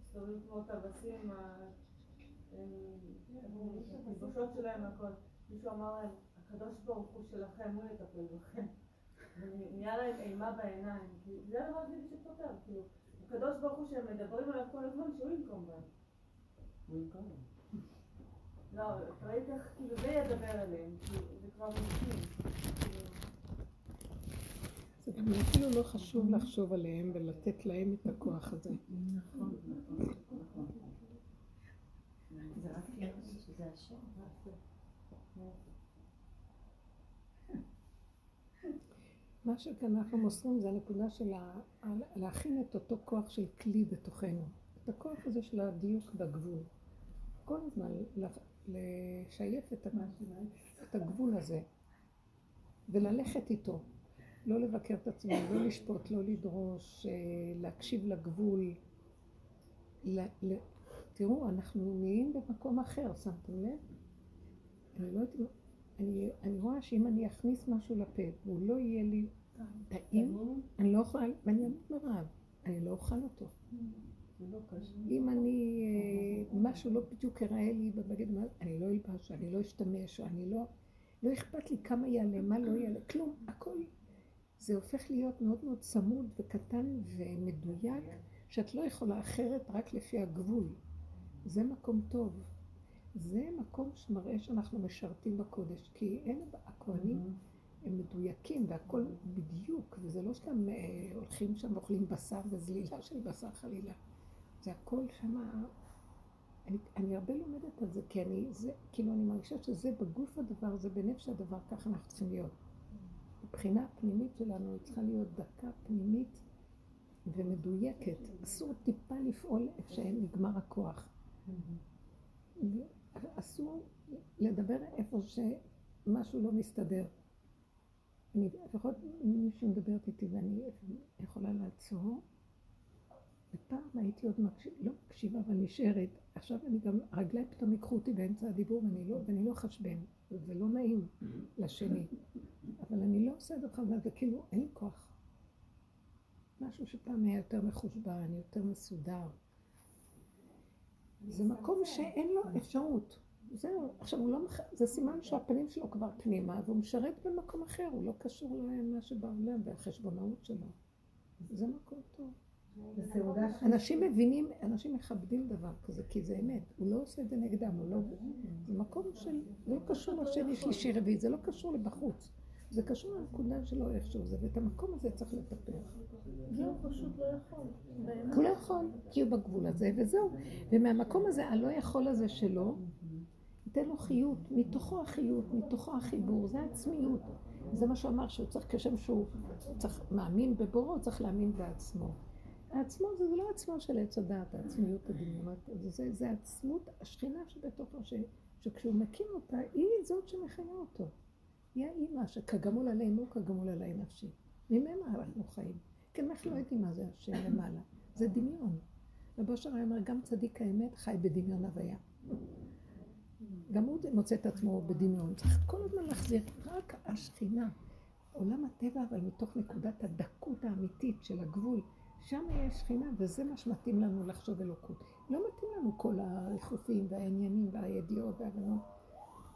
הסתובבים כמו טווסים, הגיבושות שלהם, הכל. מישהו אמר להם, הקדוש ברוך הוא שלכם, הוא יטפל בכם. ונהיה להם אימה בעיניים, כי זה הדבר היחידי שפותר, כאילו, הקדוש ברוך הוא שהם מדברים עליו כל הזמן, שהוא ינקום בהם. הוא ינקום בהם. לא, ראית איך, כאילו, זה ידבר אליהם, זה כבר מומחים. זה גם אפילו לא חשוב לחשוב עליהם ולתת להם את הכוח הזה. נכון, נכון. זה רק זה השם. מה שכאן אנחנו מוסרים זה הנקודה של להכין את אותו כוח של כלי בתוכנו. את הכוח הזה של הדיוק בגבול. כל הזמן לשייף את, את הגבול הזה וללכת איתו. לא לבקר את עצמנו, לא לשפוט, לא לדרוש, אה, להקשיב לגבול. תראו, אנחנו נהיים במקום אחר, שמתם לב? אני לא יודעת, אני, אני רואה שאם אני אכניס משהו לפה והוא לא יהיה לי טעים, אני לא יכולה, ואני אמות מרעב, אני לא אוכל אותו. אם אני, אה, משהו לא בדיוק יראה לי בבגד, אני לא אלבש, אני לא אשתמש, אני לא, לא אכפת לי כמה יעלה, מה לא יעלה, כלום, הכל. זה הופך להיות מאוד מאוד צמוד וקטן ומדויק, שאת לא יכולה אחרת רק לפי הגבול. זה מקום טוב. זה מקום שמראה שאנחנו משרתים בקודש, כי אין, הכוהנים הם מדויקים והכל בדיוק, וזה לא סתם אה, הולכים שם ואוכלים בשר וזלילה של בשר חלילה. זה הכל שם, אני, אני הרבה לומדת על זה, כי אני, זה, כאילו אני מרגישה שזה בגוף הדבר, זה בנפש הדבר, ככה אנחנו צריכים להיות. מבחינה הפנימית שלנו היא צריכה להיות דקה פנימית ומדויקת. אסור טיפה לפעול איפה שנגמר הכוח. אסור לדבר איפה שמשהו לא מסתדר. אני, לפחות מישהו מדברת איתי ואני יכולה לעצור. ופעם הייתי עוד מקשיב, לא מקשיבה, אבל נשארת. עכשיו אני גם, הרגליים פתאום ייקחו אותי באמצע הדיבור ואני לא, ואני לא חשבן. זה לא נעים לשני. אבל אני לא עושה את זה בכלל, זה כאילו, אין לי כוח. משהו שפעם היה יותר מחושבן, יותר מסודר. זה מקום שאין לו אפשרות. זהו, עכשיו הוא לא, מח... זה סימן שהפנים שלו כבר פנימה, והוא משרת במקום אחר, הוא לא קשור למה שבעולם והחשבונאות שלו. זה מקום טוב. אנשים מבינים, אנשים מכבדים דבר כזה, כי זה אמת. הוא לא עושה את זה נגדם, הוא לא... זה מקום של... זה לא קשור לשני שלישי רביעי, זה לא קשור לבחוץ. זה קשור לנקודה שלו איכשהו זה, ואת המקום הזה צריך לטפח. זהו, פשוט לא יכול. הוא לא יכול, כי הוא בגבול הזה, וזהו. ומהמקום הזה, הלא יכול הזה שלו, ייתן לו חיות, מתוכו החיות, מתוכו החיבור, זה העצמיות. זה מה שהוא אמר, שהוא צריך, כשם שהוא צריך, מאמין בבורו, הוא צריך להאמין בעצמו. העצמו זה לא עצמו של עץ הדעת, העצמיות הדמיונות, זה, זה עצמות השכינה שבתוכו, ש, שכשהוא מקים אותה, היא זאת שמחיה אותו. היא האימא שכגמול עלינו, כגמול עלי נפשי. ממנה אנחנו חיים. כן, אנחנו לא יודעים מה זה השם למעלה. זה דמיון. רבו אושר אומר, גם צדיק האמת חי בדמיון הוויה. גם הוא מוצא את עצמו בדמיון. צריך כל הזמן להחזיר רק השכינה. עולם הטבע, אבל מתוך נקודת הדקות האמיתית של הגבול. שם יש שכינה, וזה מה שמתאים לנו לחשוב אלוקות. לא מתאים לנו כל הריחופים והעניינים והידיעות והבנות.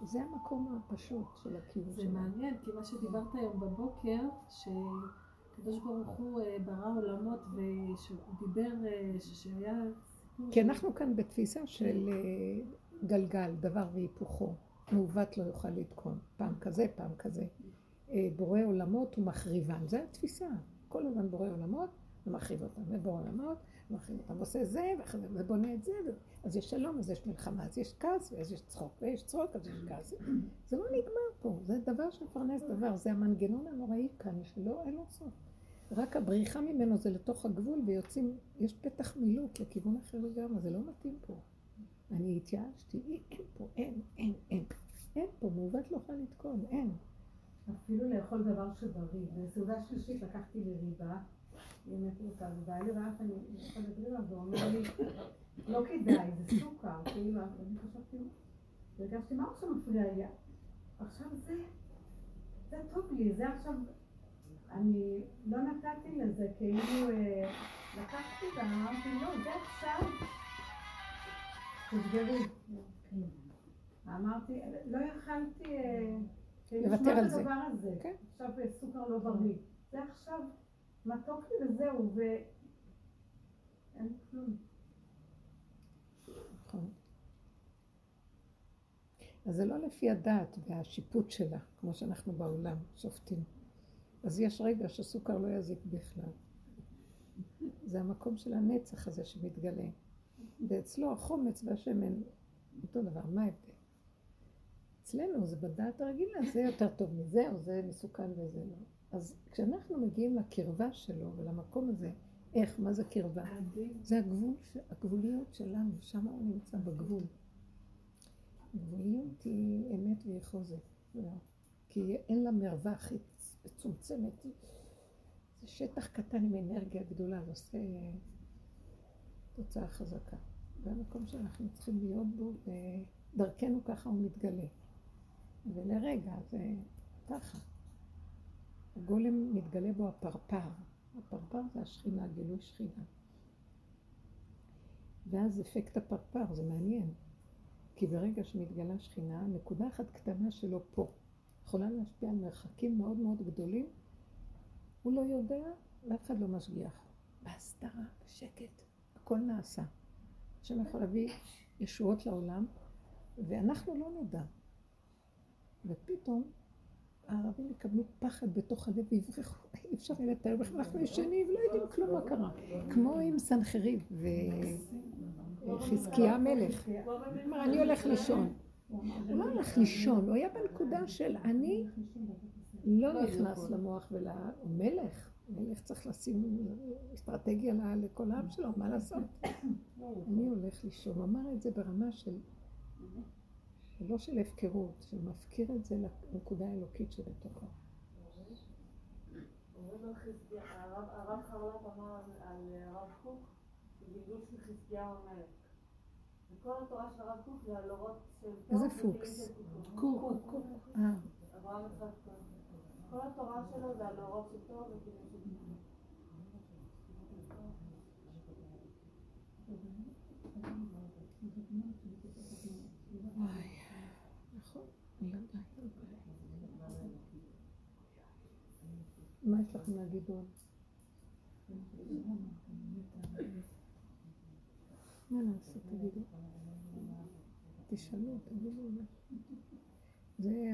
זה המקום הפשוט של הקיום שלנו. זה מעניין, כי מה שדיברת היום בבוקר, שקדוש ברוך הוא אה, ברא עולמות ושהוא דיבר, אה, שהיה... כי אנחנו כאן בתפיסה של אה, גלגל, דבר והיפוכו. מעוות לא יוכל לתקון. פעם כזה, פעם כזה. בורא עולמות ומחריבן. זו התפיסה. כל הזמן בורא עולמות ומחריב אותם. ובורא עולמות ומחריב אותם. עושה זה ובונה את זה. אז יש שלום, אז יש מלחמה, אז יש כעס, ואז יש צחוק, ויש צחוק, אז יש כעס. זה לא נגמר פה, זה דבר שמפרנס דבר, זה המנגנון הנוראי כאן, שלא, אין לו סוף. רק הבריחה ממנו זה לתוך הגבול, ויוצאים, יש פתח מילוט לכיוון אחר לגמרי, זה לא מתאים פה. אני התייאשתי, אין פה, אין, אין, אין. אין פה, מעוות לא יכולה לתקון, אין. אפילו לאכול דבר שבריא. בסעודה שלישית לקחתי לי ריבה, היא מתוקה, ובא לי ואף אני אוכלת ריבה, ואומר לי, לא כדאי, זה סוכר, כאילו, אני חשבתי, הרגשתי, מה עכשיו מפריע לי? עכשיו זה, זה טוב לי, זה עכשיו, אני לא נתתי לזה, כאילו, אה, לקחתי ואמרתי, לא, זה עכשיו, תסגרי. אמרתי, לא יכלתי אה, לוותר על זה. כן. עכשיו אה, סוכר לא בריא. זה עכשיו מתוק לי וזהו, ואין כלום. נכון. אז זה לא לפי הדעת והשיפוט שלה, כמו שאנחנו בעולם שופטים. אז יש רגע שסוכר לא יזיק בכלל. זה המקום של הנצח הזה שמתגלה. ואצלו החומץ והשמן, אותו דבר, מה ההבדל? אצלנו זה בדעת הרגילה, זה יותר טוב מזה, או זה מסוכן וזה לא. אז כשאנחנו מגיעים לקרבה שלו ולמקום הזה, איך, מה זה קרבה? זה הגבול, הגבוליות שלנו, שם הוא נמצא בגבול. הגבוליות היא אמת והיא חוזק, כי אין לה מרווח, הכי מצומצמת. זה שטח קטן עם אנרגיה גדולה, זה עושה תוצאה חזקה. זה המקום שאנחנו צריכים להיות בו, ודרכנו ככה הוא מתגלה. ולרגע זה ככה. הגולם מתגלה בו הפרפר. הפרפר זה השכינה, גילוי שכינה. ואז אפקט הפרפר, זה מעניין. כי ברגע שמתגלה שכינה, נקודה אחת קטנה שלו פה יכולה להשפיע על מרחקים מאוד מאוד גדולים. הוא לא יודע ואף אחד לא משגיח. בהסתרה, בשקט, הכל נעשה. השם יכול להביא ישועות לעולם, ואנחנו לא נדע. ופתאום הערבים יקבלו פחד בתוך הלב ויברחו, אי אפשר יהיה לתאר בכלל, אנחנו ישנים ולא יודעים כלום מה קרה. כמו עם סנחריב וחזקיה המלך. אמר, אני הולך לישון. הוא לא הלך לישון, הוא היה בנקודה של אני לא נכנס למוח ול... הוא מלך צריך לשים אסטרטגיה לכל העם שלו, מה לעשות? אני הולך לישון, הוא אמר את זה ברמה של לא של הפקרות, שמפקיר את זה לנקודה האלוקית שבתוכו. הרב חרל"פ אמר על הרב קוק, בגלגול של חזקיהו המלך. וכל התורה של הרב קוק זה על אורות של איזה פוקס? קוק. אה. אברהם יצחק כל התורה שלו זה על אורות של טוב וכאילו של מה יש לכם להגיד עוד? מה לעשות, תגידו? תשאלו, תגידו. זה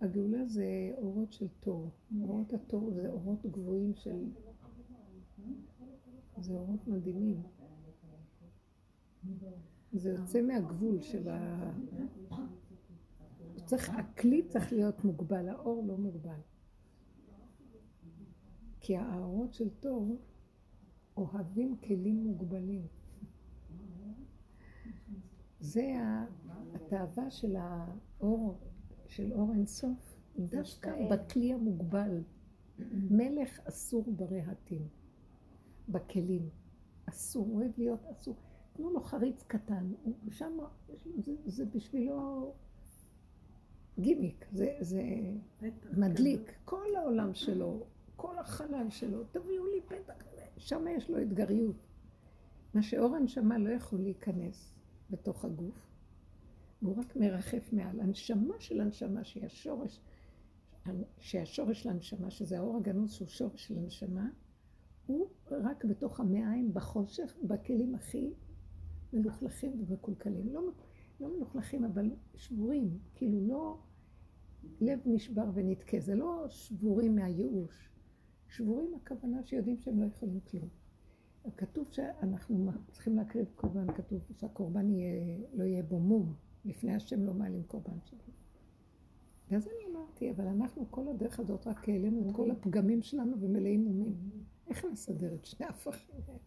הגאולה זה אורות של תור. אורות התור זה אורות גבוהים של... זה אורות מדהימים. זה יוצא מהגבול של ה... צריך, הכלי צריך להיות מוגבל, האור לא מוגבל. כי האורות של תור אוהבים כלים מוגבלים. זה התאווה של האור, של אור אינסוף, דווקא בכלי המוגבל. מלך אסור ברהטים, בכלים. אסור, אוהב להיות אסור. תנו לו חריץ קטן, שם, זה, זה בשבילו גימיק, זה, זה מדליק. כל העולם שלו, כל החלל שלו, תביאו לי פתח, שם יש לו אתגריות. מה שאור הנשמה לא יכול להיכנס בתוך הגוף, והוא רק מרחף מעל. הנשמה של הנשמה, שהיא השורש, שהשורש לנשמה, שזה האור הגנוז שהוא שורש של הנשמה, הוא רק בתוך המעיים, בחושך, בכלים הכי מלוכלכים ומקולקלים. לא, לא מלוכלכים, אבל שבורים, כאילו לא לב נשבר ונתקה, זה לא שבורים מהייאוש. שבורים הכוונה שיודעים שהם לא יכולים כלום. כתוב שאנחנו צריכים להקריב קורבן, כתוב שהקורבן יהיה, לא יהיה בו מום, לפני השם לא מעלים קורבן שלו. ואז אני אמרתי, אבל אנחנו כל הדרך הזאת רק העלינו את כל הפגמים שלנו ומלאים מומים. איך נסדר את שני הפכים האלה?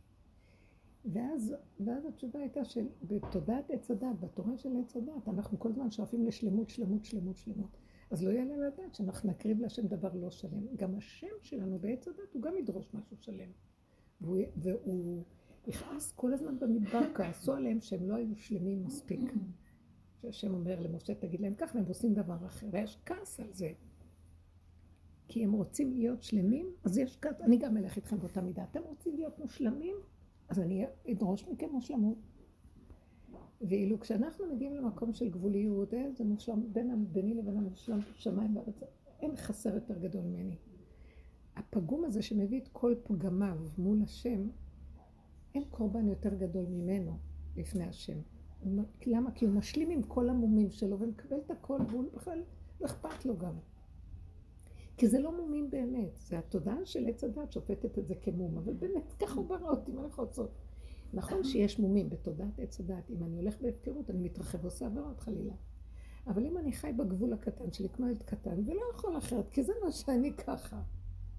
ואז, ואז התשובה הייתה שבתודעת עץ הדת, בתורה של עץ הדת, אנחנו כל הזמן שואפים לשלמות, שלמות, שלמות, שלמות. אז לא יעלה לדעת שאנחנו נקריב להשם דבר לא שלם. גם השם שלנו בעץ הדת הוא גם ידרוש משהו שלם. והוא, והוא יכעס כל הזמן במדבר, כעסו עליהם שהם לא היו שלמים מספיק. שהשם אומר למשה, תגיד להם כך, והם עושים דבר אחר. ויש כעס על זה. כי הם רוצים להיות שלמים, אז יש כעס, אני גם אלך איתכם באותה מידה. אתם רוצים להיות מושלמים? אז אני אדרוש מכם מושלמות. ואילו כשאנחנו מגיעים למקום של גבוליות, אה, זה מושלם, בין, ביני לבין המושלם שמיים וארץ, אין חסר יותר גדול ממני. הפגום הזה שמביא את כל פגמיו מול השם, אין קורבן יותר גדול ממנו לפני השם. למה? כי הוא משלים עם כל המומים שלו ומקבל את הכל והוא בכלל לא אכפת לו גם. כי זה לא מומים באמת, זה התודעה של עץ הדת שופטת את זה כמום, אבל באמת ככה הוא ברא אותי, מה אנחנו רוצות? נכון שיש מומים בתודעת עץ הדת, אם אני הולך בהפקרות אני מתרחב ועושה עבירות חלילה. אבל אם אני חי בגבול הקטן שלי כמו ילד קטן ולא יכול אחרת, כי זה מה שאני ככה,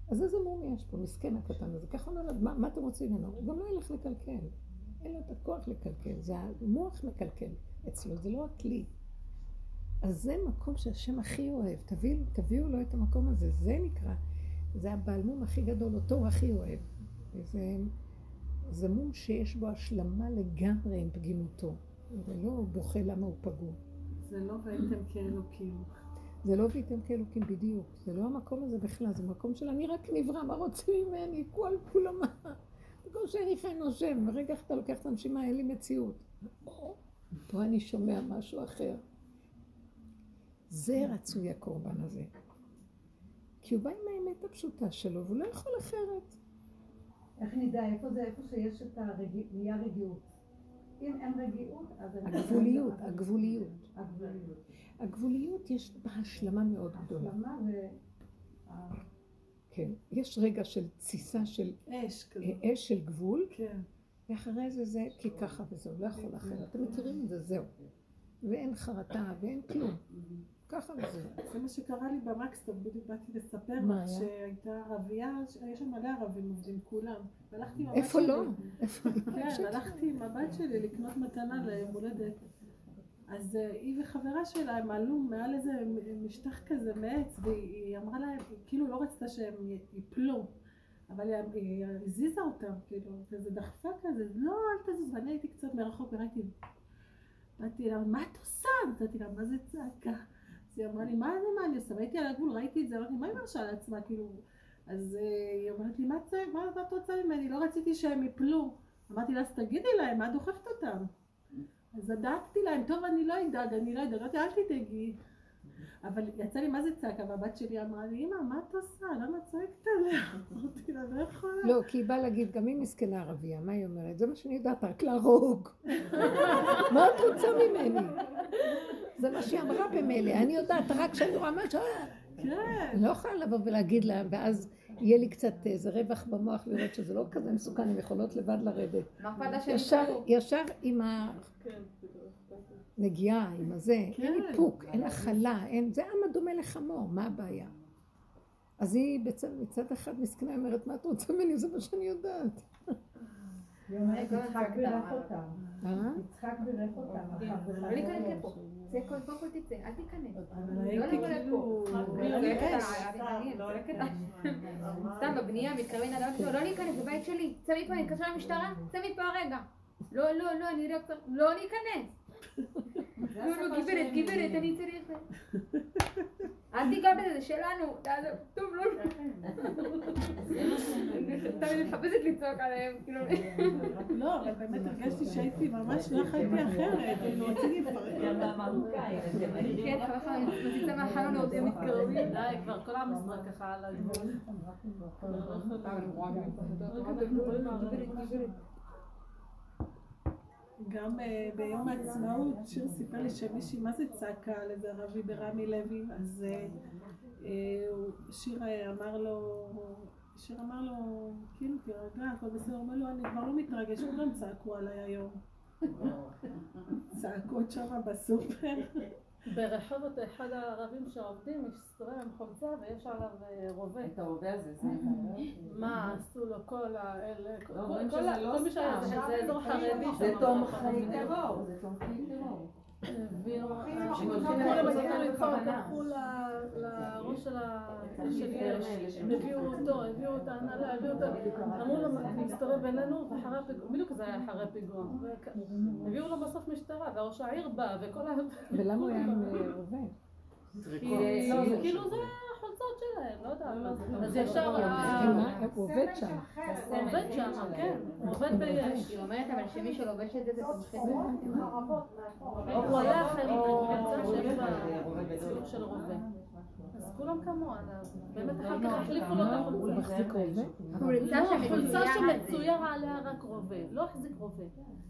אז איזה מום יש פה, מסכן הקטן הזה, ככה נולד, מה, מה אתם רוצים ממנו? הוא גם לא ילך לקלקל, אין לו את הכוח לקלקל, זה המוח מקלקל אצלו, זה לא הכלי. אז זה מקום שהשם הכי אוהב, תביאו, תביאו לו את המקום הזה, זה נקרא, זה הבעלמום הכי גדול, אותו הוא הכי אוהב. וזה זה מום שיש בו השלמה לגמרי עם פגימותו, ולא בוכה למה הוא פגום. זה לא והייתם כאלוקים. זה לא והייתם כאלוקים בדיוק, זה לא המקום הזה בכלל, זה מקום של אני רק נברא, מה רוצים ממני? כל כולו מה? בכל שאני חי נושם, ברגע אתה לוקח את הנשימה, אין לי מציאות. פה אני שומע משהו אחר. זה רצוי הקורבן הזה. כי הוא בא עם האמת הפשוטה שלו, והוא לא יכול אחרת. איך נדע איפה זה, איפה שיש את הרגיעות? אם אין רגיעות, אז... הגבוליות, הגבוליות. הגבוליות יש בה השלמה מאוד גדולה. השלמה ו... כן, יש רגע של תסיסה של אש כזה. אש של גבול, כן. ואחרי זה זה כי ככה וזהו, לא יכול אחרת. אתם מכירים את זה, זהו. ואין חרטה ואין כלום. ככה וזהו. זה מה שקרה לי במקסטון, בדיוק באתי לספר לך? שהייתה ערבייה, יש שם מלא ערבים עובדים כולם. והלכתי עם הבת איפה שלי. לא? איפה לא? כן, הלכתי עם הבת שלי לקנות מתנה ליום הולדת. אז אה, היא וחברה שלה, הם עלו מעל איזה משטח כזה מעץ, והיא אמרה להם, היא כאילו לא רצתה שהם ייפלו, אבל היא- היא הזיזה אותם, כאילו, וזה דחפה כזה, לא, אל תזוז, ואני הייתי קצת מרחוק וראיתי, באתי לה, מה את עושה? נתתי לה, מה זה צעקה? אז היא אמרה לי, מה זה, מה אני עושה? והייתי על הגבול, ראיתי את זה, אמרתי, מה היא מרשה לעצמה, כאילו, אז אה, היא אומרת לי, מה את רוצה ממני? לא רציתי שהם יפלו. אמרתי לה, אז תגידי להם, מה דוחפת אותם? אז דאגתי להם, טוב, אני לא אדאג, אני לא אדאג, אמרתי, אל תדאגי. אבל יצא לי מה זה צעקה, והבת שלי אמרה לי, אמא, מה את עושה? למה את צועקת עליה? [laughs] אמרתי לה, לא יכולה. לא, כי היא באה להגיד, גם היא מסכנה ערבייה, מה היא אומרת? זה מה שאני יודעת, רק להרוג. [laughs] מה את רוצה ממני? זה מה שהיא אמרה במילא, אני יודעת, רק כשאני רואה משהו, כן. לא יכולה לבוא ולהגיד לה, ואז יהיה לי קצת איזה רווח במוח לראות שזה לא כזה מסוכן, הן יכולות לבד לרדת. ישר, יפלו? ישר עם הנגיעה, עם הזה, אין כן. איפוק, אין הכלה, אין, זה עם הדומה לחמור, מה הבעיה? אז היא בצד, מצד אחד מסכנה, אומרת, מה את רוצה ממני? זה מה שאני יודעת. [laughs] אומרת, כל יצחק בירך. אותם. אה? יצחק בירך אותם. לא להיכנס לפה. זה כל קודם כל תצא, אל תיכנס. לא לבוא. לפה. הערבים, צועקת על- סתם בבנייה מתקרבים שלו, לא להיכנס, זה בית שלי, צא מפה, אני אתקשר למשטרה, צא מפה הרגע. לא, לא, לא, אני לא להיכנס. לא, לא, גברת, גברת, אני צריך... אל תיגע בזה, זה שלנו. תעזוב. טוב, לא. אני מחפשת לצעוק עליהם, כאילו. לא, אבל באמת הרגשתי שהייתי ממש לא חייתי אחרת, כאילו רציתי לפרק. כן, חבל מציצה מהחלון עוד הם מתקרבים. די, כבר כל ישראל ככה על הגבול. גם אה, ביום העצמאות, שיר סיפר לי שמישהי, מה זה צעקה על איזה ערבי ברמי לוי, אז אה, אה, שיר אמר לו, שיר אמר לו, כאילו, תירגע, הכל בסדר, הוא אומר לו, אני כבר לא מתרגש, כולם צעקו עליי היום. צעקות שם בסופר. ברחובות אחד הערבים שעובדים, הסתובב עם חולצה ויש עליו אה, רובה. את הרובה הזה, זה... מה עשו לו כל האלה, כל- לא מי שהיה. זה אזור חרדי זה תומכי טרור, זה תומכי טרור. הביאו. הלכו לראש של אותו, את ההנהלה, אמרו לו להסתובב בינינו, ואחרי הפיגוע, בדיוק זה היה אחרי הפיגוע, וכ- הביאו לו בסוף משטרה, וראש העיר בא, וכל ה... ולמה הוא היה עם אה, [laughs] רובה? כי- לא, זה כאילו זה החולצות שלהם, לא יודעת מה זה. אז ישר כן? הוא עובד שם. הוא עובד שם, כן, הוא עובד ביש. היא אומרת אבל שמי שלובש את זה זה תומכי טרור. הוא היה בה ציור של רובה. אז כולם קמו עליו. באמת אחר כך החליפו לו את הוא החולצה. מחזיק רובה? חולצה לא. שמצויר עליה רק רובה, לא החזיק רובה.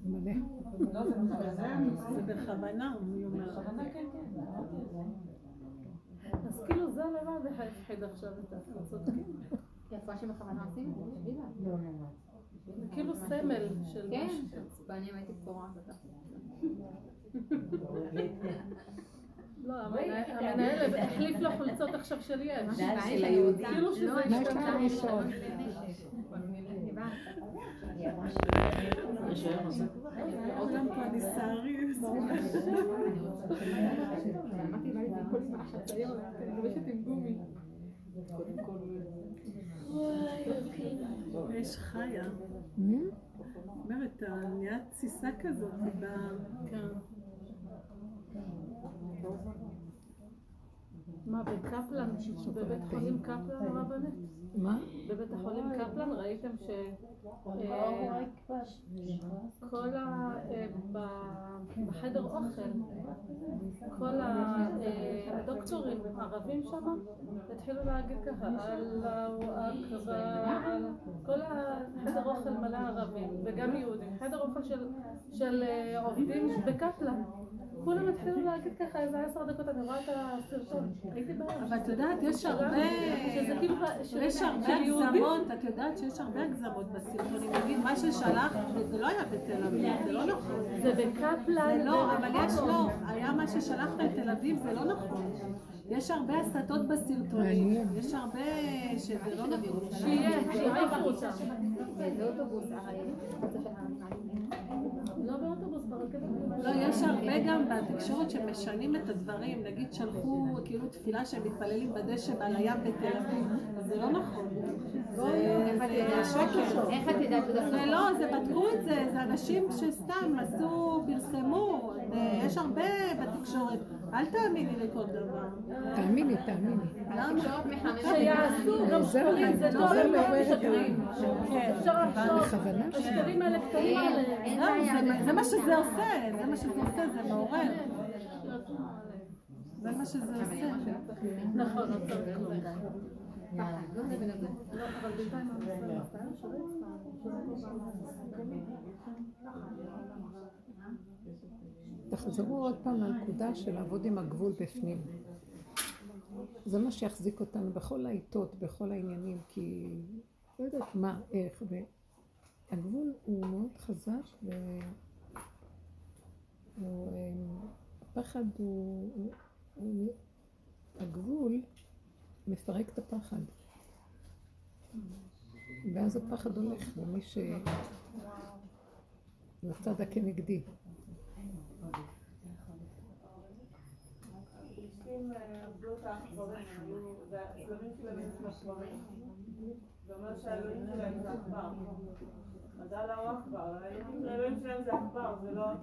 מלא. זה בכוונה, הוא אומר. זה לבד הפחיד עכשיו את הקבוצות. יפה שבכוונה עושים את זה, שבי לה. זה כאילו סמל של כן. ואני הייתי פורעת אותה. לא, [laughs] המנהל המנהל החליף לו חולצות עכשיו של יש. כאילו שזה לא, יש חיה. אומרת, נהיה תסיסה כזאת ב... מה, בקפלן, בבית חולים קפלן הרבנית? מה? בבית החולים קפלן ראיתם ש... אה, כל ה... אה, בחדר אוכל, כל אה, הדוקטורים הערבים שם התחילו להגיד ככה, אללהו אכבר, כל החדר אוכל מלא ערבים וגם יהודים, חדר אוכל של, אה, עובדים בקפלן. כולם התחילו להגיד ככה איזה עשר דקות, אני רואה את הסרטון, הייתי בהלם. אבל את יודעת, יש הרבה, כאילו, יש הרבה הגזמות, את יודעת שיש הרבה הגזמות בסרטונים. נגיד, מה ששלחת, זה לא היה בתל אביב, זה לא נכון. זה בקפלן. זה לא, אבל יש לא, היה מה ששלחת לתל אביב, זה לא נכון. יש הרבה הסתות בסרטונים, יש הרבה שזה לא נכון. שיהיה, שיעיפו אותם. באיזה אוטובוס, לא באוטובוס, ברכבת. לא, יש הרבה גם בתקשורת שמשנים את הדברים, נגיד שלחו כאילו תפילה שהם מתפללים בדשא על הים בתל אביב, זה לא נכון. זה שקר. איך את יודעת שזה זה לא, זה בדקו את זה, זה אנשים שסתם עשו, פרסמו, יש הרבה בתקשורת, אל תאמיני לכל דבר. תאמיני, תאמיני. מחממת שיעשו גם שקרים, זה לא משקרים. כן. אפשר לחשוב? השקרים האלה קטנים עליהם. לא. זה- זה מה שזה עושה, זה מה שזה עושה, זה מעורר. זה מה שזה עושה. נכון, לא צריך כלום. יאללה, לא נבין את זה. לא, אבל בינתיים אני עושה שלא תחזרו עוד פעם לנקודה של לעבוד עם הגבול בפנים. זה מה שיחזיק אותנו בכל העיתות, בכל העניינים, כי לא יודעת מה, איך, והגבול הוא מאוד חזק, ו... הוא, אה, הפחד הוא, הוא, הוא, הגבול מפרק את הפחד. ואז הפחד הולך למי ש... לצד הכנגדי. לא...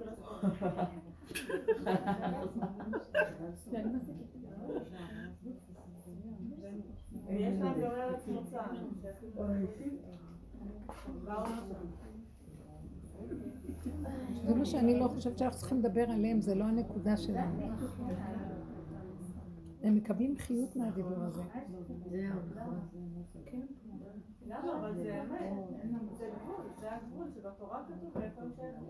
ויש להם גם ארץ מוצא. זה מה שאני לא חושבת שאנחנו צריכים לדבר עליהם, זה לא הנקודה שלנו. הם מקבלים חיות מהדיבור הזה. למה? אבל זה אמת. זה גבול, זה הגבול שבתורה כתוב איפה הם שייכים.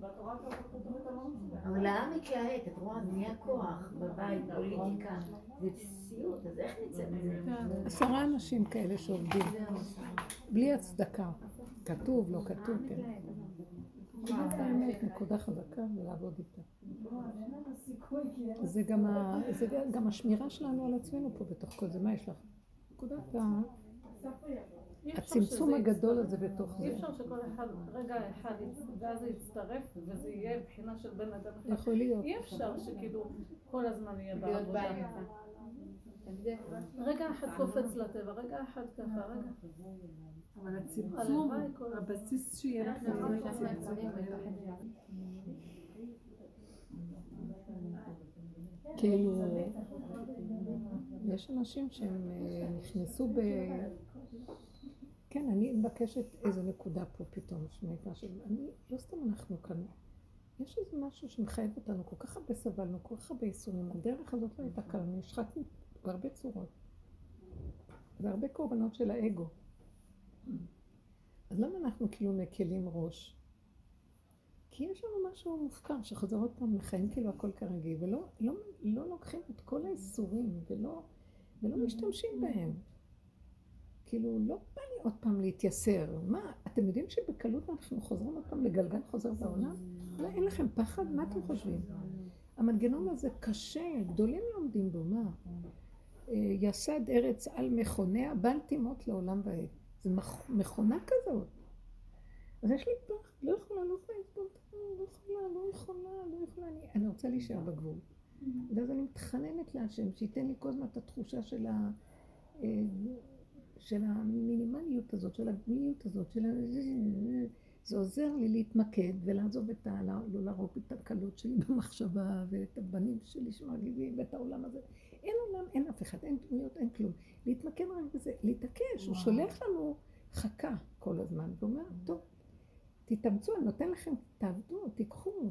בתורה כתוב את המהות שלהם. אבל העם מתלהט, את רואה, זה נהיה כוח בבית, פוליטיקה, זה סיוט, אז איך נצא מזה? עשרה אנשים כאלה שעובדים, בלי הצדקה. כתוב, לא כתוב, כן. זאת האמת, נקודה חזקה ולעבוד איתה. זה גם, ה... זה גם השמירה שלנו על עצמנו פה בתוך כל זה. מה יש לך? נקודת ה... אי הצמצום הגדול הזה בתוך אי זה. אפשר שכל אחד רגע אחד ואז זה יצטרף וזה יהיה בחינה של בן אדם אחד. יכול להיות. אי אפשר שכאילו כל הזמן יהיה בעבודה. רגע אחד קופץ לטבע, רגע אחד ככה, רגע. אבל הצמצום, הבסיס שיהיה לכם זה צמצום. כאילו, יש אנשים שהם אה, נכנסו ב... כן, אני מבקשת איזה נקודה פה פתאום, שנקרא של... אני, לא סתם אנחנו כאן. יש איזה משהו שמחייב אותנו, כל כך הרבה סבלנו, כל כך הרבה ייסורים. הדרך הזאת לא הייתה קלה, נשחקנו בהרבה צורות. והרבה קורבנות של האגו. אז למה אנחנו כאילו מקלים ראש? כי יש לנו משהו מופקר שחוזר עוד פעם לחיים כאילו הכל כרגיל, ולא לא, לא לוקחים את כל האיסורים ולא, ולא משתמשים בהם. כאילו, לא בא לי עוד פעם להתייסר. מה, אתם יודעים שבקלות אנחנו חוזרים עוד פעם לגלגל חוזר בעולם? לא, אין לכם פחד? מה אתם חושבים? המנגנון הזה קשה, גדולים עומדים בו, מה? אה, יסד ארץ על מכוניה, בל תימות לעולם ועד. זה מכ- מכונה כזאת. אז יש לי פחד, לא יכולה, לא יכולה לסבול את לא יכולה, לא יכולה, לא יכולה, אני, אני רוצה להישאר בגבול. ואז אני מתחננת להשם, שייתן לי כל הזמן את התחושה של, ה, אה, של המינימליות הזאת, של הגבוליות הזאת, של ה... זה עוזר לי להתמקד ולעזוב את ה... לא לא להרוג את הקלות שלי במחשבה ואת הבנים שלי שמרגיבים ואת העולם הזה. אין עולם, אין אף אחד, אין דמויות, אין כלום. להתמקד רק בזה, להתעקש, הוא שולח לנו חכה כל הזמן, ואומר, טוב, תתאמצו, אני נותן לכם, תעבדו, תיקחו.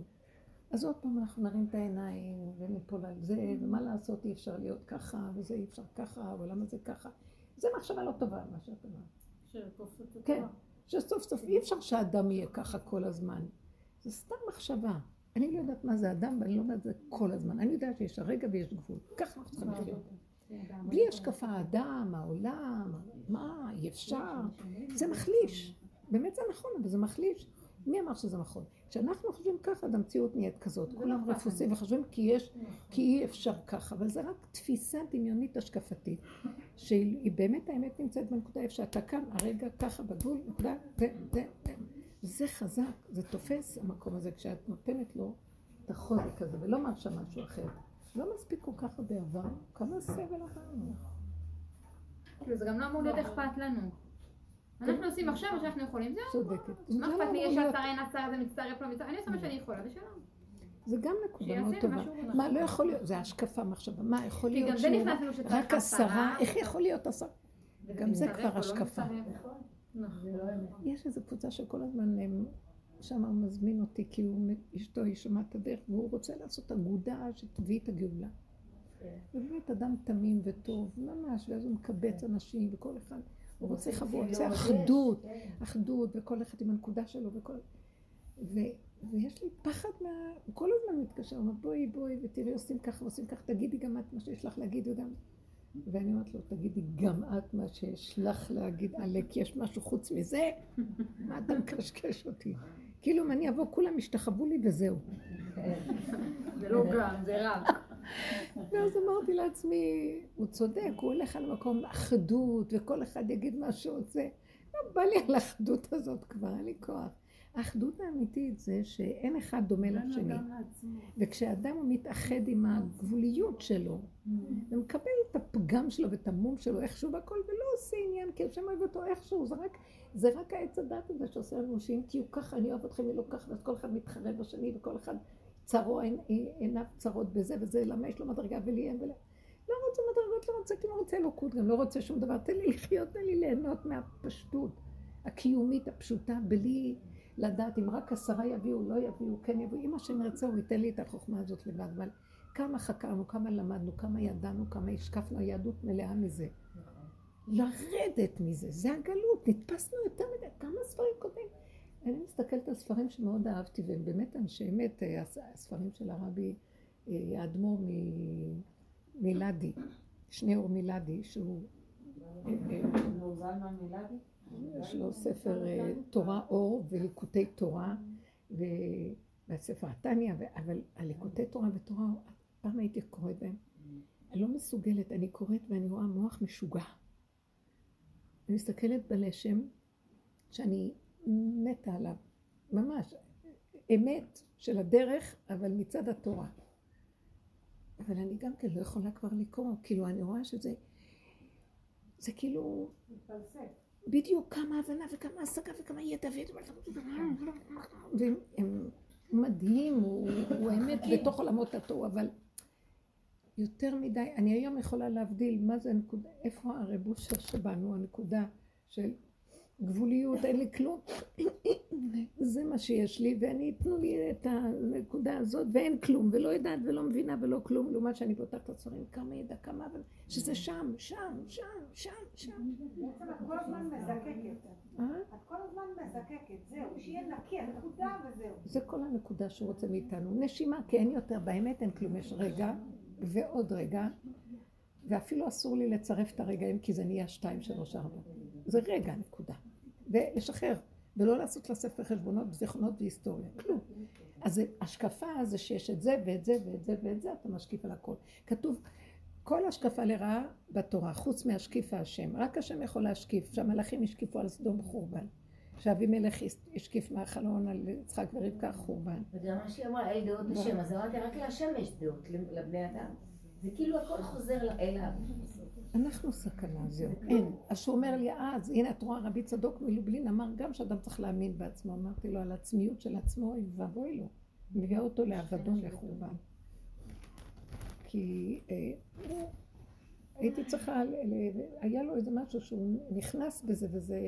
אז עוד פעם אנחנו נרים את העיניים וניפול על זה, ומה לעשות, אי אפשר להיות ככה, וזה אי אפשר ככה, ולמה זה ככה. זה מחשבה לא טובה, מה שאת אמרת. כן, שסוף סוף אי אפשר שאדם יהיה ככה כל הזמן. זה סתם מחשבה. אני לא יודעת מה זה אדם, ואני לא יודעת זה כל הזמן. אני יודעת שיש הרגע ויש גבול. ככה אנחנו צריכים לחיות. בלי השקפה האדם, העולם, מה, אי אפשר. זה מחליש. באמת זה נכון, אבל זה מחליש. מי אמר שזה נכון? כשאנחנו חושבים ככה, אז המציאות נהיית כזאת. כולם רפוסים וחושבים כי יש, כי אי אפשר ככה. אבל זה רק תפיסה דמיונית השקפתית, שהיא באמת האמת נמצאת בנקודה איפה שאתה כאן, הרגע ככה בגבול, נקודה, זה, זה, זה. זה חזק, זה תופס המקום הזה, כשאת נותנת לו את החוזק הזה, ולא מרשה משהו אחר. לא מספיק כל כך הרבה עבר, כמה סבל עברנו. כאילו, זה גם לא אמור להיות אכפת לנו. אנחנו עושים עכשיו מה שאנחנו יכולים, זהו. צודקת. מה אכפת לי, יש עשרה, אין עשרה, זה מצטרף, לא מצטרף, אני עושה מה שאני יכולה, זה שלום. זה גם נקודה מאוד טובה. מה, לא יכול להיות, זה השקפה, מחשבה. מה, יכול להיות שהוא שצריך רק עשרה? איך יכול להיות עשרה? גם זה כבר לא השקפה. מצטרף. יש איזו קבוצה שכל הזמן הם, שם מזמין אותי, כי הוא, אשתו, היא שומעת את הדרך, והוא רוצה לעשות אגודה שתביא את הגאולה. ובאמת אדם תמים וטוב, ממש, ואז הוא מקבץ אנשים, וכל אחד, הוא רוצה חבור, הוא רוצה אחדות, אחדות, וכל אחד עם הנקודה שלו, וכל... ויש לי פחד מה... הוא כל הזמן מתקשר, הוא אומר, בואי, בואי, ותראי, עושים ככה, עושים ככה, תגידי גם את מה שיש לך להגיד, וגם... ואני אומרת לו, תגידי גם את מה שיש לך להגיד, עלק, יש משהו חוץ מזה? [laughs] מה אתה מקשקש אותי? כאילו אם אני אבוא, כולם ישתחוו לי וזהו. זה לא גם, זה רק. ואז אמרתי לעצמי, הוא צודק, הוא הולך על מקום אחדות, וכל אחד יגיד מה שהוא רוצה. לא בא לי על האחדות הזאת כבר, אין לי כוח. האחדות האמיתית זה שאין אחד דומה לשני. וכשאדם מתאחד עם הגבוליות שלו, ומקבל את הפגם שלו ואת המום שלו איכשהו והכל, ולא עושה עניין, כי השם אוהב אותו איכשהו, זה רק, זה רק העץ הדת הזה שעושה לנו שאם תהיו ככה, אני אוהב אתכם, אם לא ככה, ואז כל אחד מתחרה בשני, וכל אחד צרו עיניו צרות בזה וזה, למה יש לו מדרגה ולי אין ולה... לא רוצה מדרגות, לא רוצה כלום, לא רוצה אלוקות, גם לא רוצה שום דבר. תן לי לחיות, תן לי ליהנות מהפשטות הקיומית הפשוטה, בלי לדעת אם רק עשרה יביאו, לא יביאו, כן יביאו. אם השם ירצה, הוא ייתן לי את החוכמה הזאת לבד. אבל כמה חקרנו, כמה למדנו, כמה ידענו, כמה השקפנו, היהדות מלאה מזה. לרדת מזה, זה הגלות, נתפסנו יותר מדי, כמה ספרים קודמים. אני מסתכלת על ספרים שמאוד אהבתי, והם באמת אנשי אמת, אה, הס- הספרים של הרבי אה, האדמו"ר מ- מילדי, שניאור מילדי, שהוא... אה, זלמן מילדי? יש לו ספר אה, תורה אור וליקוטי תורה והספר התניא, אבל הליקוטי תורה ותורה פעם הייתי קוראת בהם, אני לא מסוגלת, אני קוראת ואני רואה מוח משוגע. אני מסתכלת בלשם שאני מתה עליו, ממש, אמת של הדרך, אבל מצד התורה. אבל אני גם כן לא יכולה כבר לקרוא, כאילו אני רואה שזה, זה כאילו, בדיוק כמה הבנה וכמה השגה וכמה ידע והם מדהים, הוא, הוא האמת בתוך עולמות התוהו, אבל יותר מדי, אני היום יכולה להבדיל מה זה הנקודה, איפה הרבוש שבנו, הנקודה של גבוליות, אין לי כלום, זה מה שיש לי, ואני, תנו לי את הנקודה הזאת, ואין כלום, ולא יודעת ולא מבינה ולא כלום, לעומת שאני פותחת את הספרים, כמה ידע, כמה, שזה שם, שם, שם, שם, שם. בעצם את כל הזמן מזקקת. אה? את כל הזמן מזקקת, זהו, שיהיה נקי, הנקודה וזהו. זה כל הנקודה שהוא רוצה מאיתנו. נשימה, כי אין יותר, באמת אין כלום, יש רגע ועוד רגע, ואפילו אסור לי לצרף את הרגעים כי זה נהיה שתיים, שלוש, ארבע. זה רגע, נקודה. ולשחרר, ולא לעשות לה ספר חשבונות, זיכרונות והיסטוריה, כלום. אז השקפה זה שיש את זה ואת זה ואת זה ואת זה, אתה משקיף על הכל. כתוב, כל השקפה לרעה בתורה, חוץ מהשקיף השם. רק השם יכול להשקיף, שהמלאכים השקיפו על סדום חורבן. שאבימלך השקיף מהחלון על יצחק ורבקה חורבן. וגם מה שהיא אמרה, אל דעות השם, אז אמרתי, רק להשם יש דעות, לבני אדם. זה כאילו הכל חוזר אליו. אנחנו סכנה, זהו, אין. אז שהוא אומר לי, אז הנה את רואה רבי צדוק מלובלין אמר גם שאדם צריך להאמין בעצמו. אמרתי לו על עצמיות של עצמו, אוי ואבוי לו. מביאה אותו לאבדון לחורבן. כי אה, הייתי צריכה, היה לו איזה משהו שהוא נכנס בזה וזה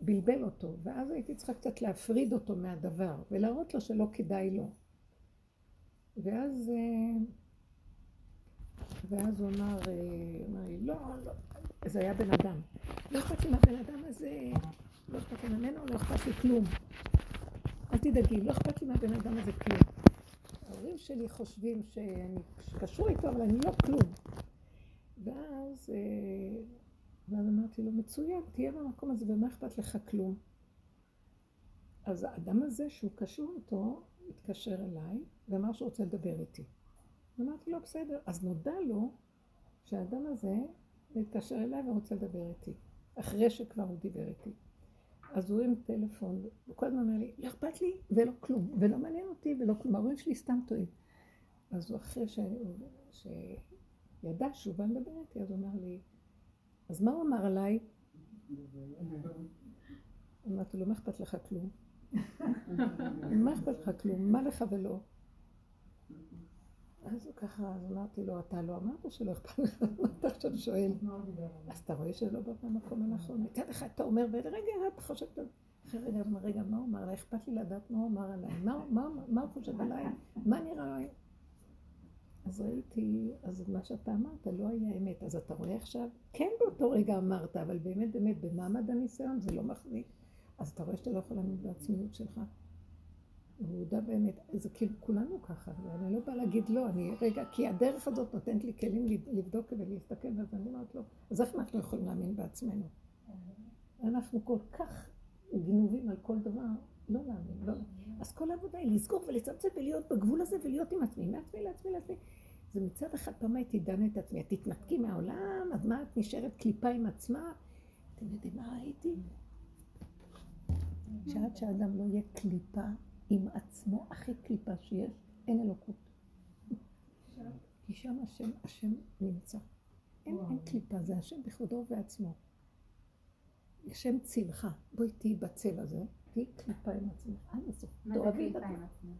בלבל אותו, ואז הייתי צריכה קצת להפריד אותו מהדבר, ולהראות לו שלא כדאי לו. ואז, אה, ואז הוא אמר, אה, אמר לי, לא, לא, זה היה בן אדם. לא אכפת לי מהבן אדם הזה, לא אכפת לי ממנו, לא אכפת לי כלום. אל תדאגי, לא אכפת לי מהבן אדם הזה כלום. ההורים שלי חושבים שאני קשור איתו, אבל אני לא כלום. ואז, אה, ואז אמרתי לו, מצוין, תהיה במקום הזה ומה אכפת לך כלום. אז האדם הזה שהוא קשור איתו, התקשר אליי ואמר שהוא רוצה לדבר איתי. אמרתי לו, בסדר. אז נודע לו שהאדם הזה מתקשר אליי ורוצה לדבר איתי, אחרי שכבר הוא דיבר איתי. אז הוא עם טלפון, וכל הזמן אומר לי, לא אכפת לי ולא כלום, ולא מעניין אותי ולא כלום, ההורים שלי סתם טועים. אז הוא אחרי ש... שידע שהוא בא לדבר איתי, אז הוא אמר לי, אז מה הוא אמר עליי? אמרתי לו, מה אכפת לך כלום? [laughs] מה אכפת לך כלום? מה לך ולא? אז הוא ככה, אז אמרתי לו, אתה לא אמרת שלא אכפת לך, מה [laughs] אתה עכשיו שואל? אז אתה רואה שלא בא במקום הנכון. מצד אחד אתה אומר, ורגע, אתה חושב, אחרי רגע, רגע, מה הוא אמר לה? אכפת לי לדעת מה הוא אמר עליי, מה הוא חושב עליי, מה נראה לי? אז ראיתי, אז מה שאתה אמרת לא היה אמת. אז אתה רואה עכשיו, כן באותו רגע אמרת, אבל באמת, באמת, במעמד הניסיון זה לא מחזיק. אז אתה רואה שאתה לא יכול לעמוד בעצמיות שלך. הוא יודע באמת, זה כאילו כולנו ככה, ואני לא באה להגיד לא, אני רגע, כי הדרך הזאת נותנת לי כלים לבדוק ולהסתכל, ואז אני אומרת לו, אז איך אנחנו יכולים להאמין בעצמנו? אנחנו כל כך גנובים על כל דבר, לא להאמין, לא. אז כל העבודה היא לסגור ולצמצם ולהיות בגבול הזה ולהיות עם עצמי, מעצמי לעצמי לעצמי. זה מצד אחד פעם הייתי את עצמי, את תתנתקי מהעולם, אז מה את נשארת קליפה עם עצמה? אתם יודעים מה ראיתי? שעד שאדם לא יהיה קליפה עם עצמו, הכי קליפה שיש, אין אלוקות. כי שם השם, השם נמצא. אין, אין קליפה, זה השם בכבודו ובעצמו. השם צילך, בואי תהיי בצל הזה, תהיי קליפה עם עצמך, עד הסוף. מה זה קליפה עם עצמך?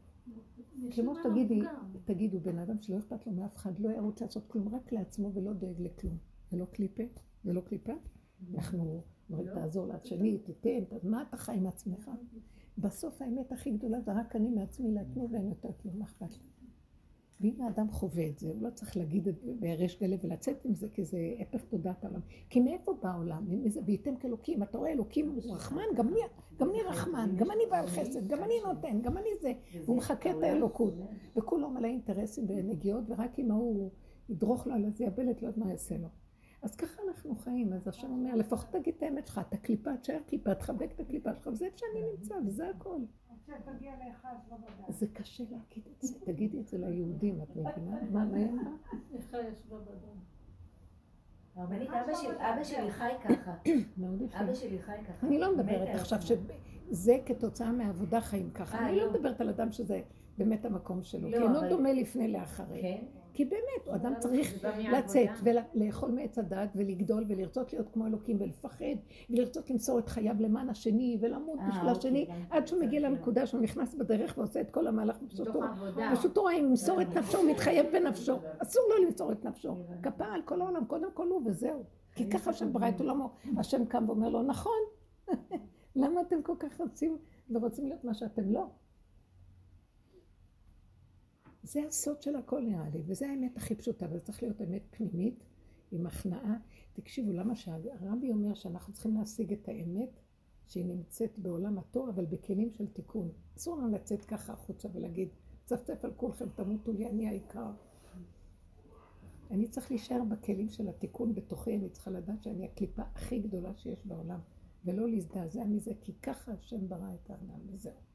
כמו שתגידי, תגידו, בן אדם שלא אכפת לו מאף אחד, לא ירוץ לעשות כלום, רק לעצמו ולא דואג לכלום. ולא קליפה, ולא קליפה. אנחנו אומרים, תעזור לשני, תיתן, מה אתה חי עם עצמך? בסוף האמת הכי גדולה זה רק אני מעצמי לעצמי ואין יותר כלום, מה אכפת לי? ואם האדם חווה את זה, הוא לא צריך להגיד את זה בריש גלי ולצאת עם זה, כי זה הפך תודעת העולם. כי מאיפה בא העולם? וייתם כאלוקים. אתה רואה, אלוקים הוא רחמן, גם אני, גם אני רחמן, גם אני בעל חסד, גם אני נותן, גם אני זה. הוא מחכה את האלוקות. וכולו מלא אינטרסים ונגיעות, ורק אם ההוא ידרוך לו על איזה יבלת, לא יודעת מה יעשה לו. אז ככה אנחנו חיים, אז השם אומר, לפחות תגיד את האמת שלך, אתה קליפה, תשאר קליפה, תחבק את הקליפה שלך, וזה איפה שאני נמצא, וזה הכל. זה קשה להגיד את זה, תגידי את זה ליהודים, את מבינה? מה, מה היא אמרה? איך ישבה בדם. הרבנית, אבא שלי חי ככה. [coughs] אבא שלי חי ככה. אני לא מדברת עכשיו שזה כתוצאה מעבודה חיים ככה. אה, אני לא לא. מדברת על אדם שזה באמת המקום שלו. לא, כי אינו דומה לפני לאחרי. כי באמת, אדם זה צריך. לצאת ולאכול מעץ הדת ולגדול ולרצות להיות כמו אלוקים ולפחד ולרצות למסור את חייו למען השני ולמות אה, בשביל אוקיי, השני עד שהוא מגיע. לנקודה שהוא נכנס בדרך ועושה את כל המהלך פשוט מתוך תורה. העבודה. פשוט תורה, אם למסור את נפשו, הוא מתחייב בנפשו. אסור לו למסור את נפשו. כפרה על כל העולם, קודם כל הוא וזהו. כי ככה השם ברא את עולמו. השם קם ואומר לו, נכון, [laughs] למה אתם כל כך רוצים ורוצים להיות מה שאתם לא? זה הסוד של הכל נראה לי, וזה האמת הכי פשוטה, אבל זה צריך להיות אמת פנימית, עם הכנעה. תקשיבו, למה שהרבי אומר שאנחנו צריכים להשיג את האמת שהיא נמצאת בעולם התור, אבל בכלים של תיקון. אסור לנו לצאת ככה החוצה ולהגיד, צפצף על כולכם, תמותו לי, אני העיקר. אני צריך להישאר בכלים של התיקון בתוכי, אני צריכה לדעת שאני הקליפה הכי גדולה שיש בעולם, ולא להזדעזע מזה, כי ככה השם ברא את האדם, וזהו.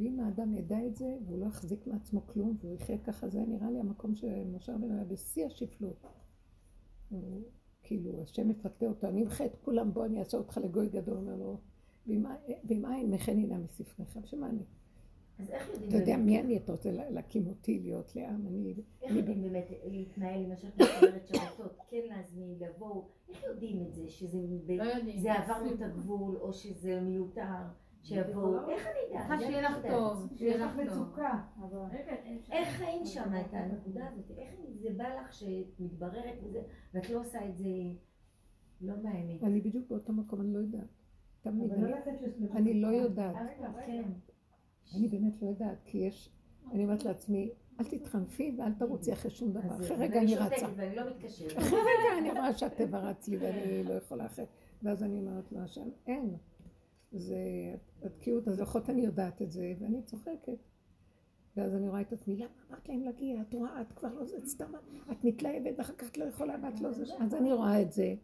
ואם האדם ידע את זה, והוא לא יחזיק מעצמו כלום, והוא יחיה ככה, זה נראה לי המקום שמשה רבנו היה בשיא השפלות. הוא, כאילו, השם מפתה אותו, אני אמחה את כולם, בוא אני אעשה אותך לגוי גדול, אומר לו, "ואם- אין, מחני נא מספריך, שמה אני? אז איך יודעים אתה יודע, מי אני? אתה רוצה לה- להקים אותי, להיות לעם? אני... איך יודעים באמת להתנהל עם שאת אומרת שבתות, כן להזמין, לבוא, איך יודעים את זה, שזה לא עברנו את הגבול, או שזה מיותר, שיבואו, איך אני אדע? צריכה זה שיהיה לך. טוב, שיהיה לך. מצוקה. איך חיים שם את הנקודה הזאת? איך זה בא לך שאת מתבררת וזה, ואת לא עושה את זה לא מהאמת? אני בדיוק באותו מקום, אני לא יודעת. תמיד. אני לא יודעת. כן. אני באמת לא יודעת, כי יש, אני אומרת לעצמי, אל תתחנפי ואל תרוצי אחרי שום דבר. אחרי רגע אני רצה. לא מתקשרת. אחרי רגע אני רואה שהטבע רץ לי ואני לא יכולה אחרת. ואז אני אומרת לו, השם, אין. זה, התקיעות הזאת, לפחות אני יודעת את זה, ואני צוחקת. ואז אני רואה את עצמי, למה אמרת להם להגיע? את רואה, את כבר לא זה, סתם, את מתלהבת ואחר כך את לא יכולה ואת לא זה. אז אני רואה את זה.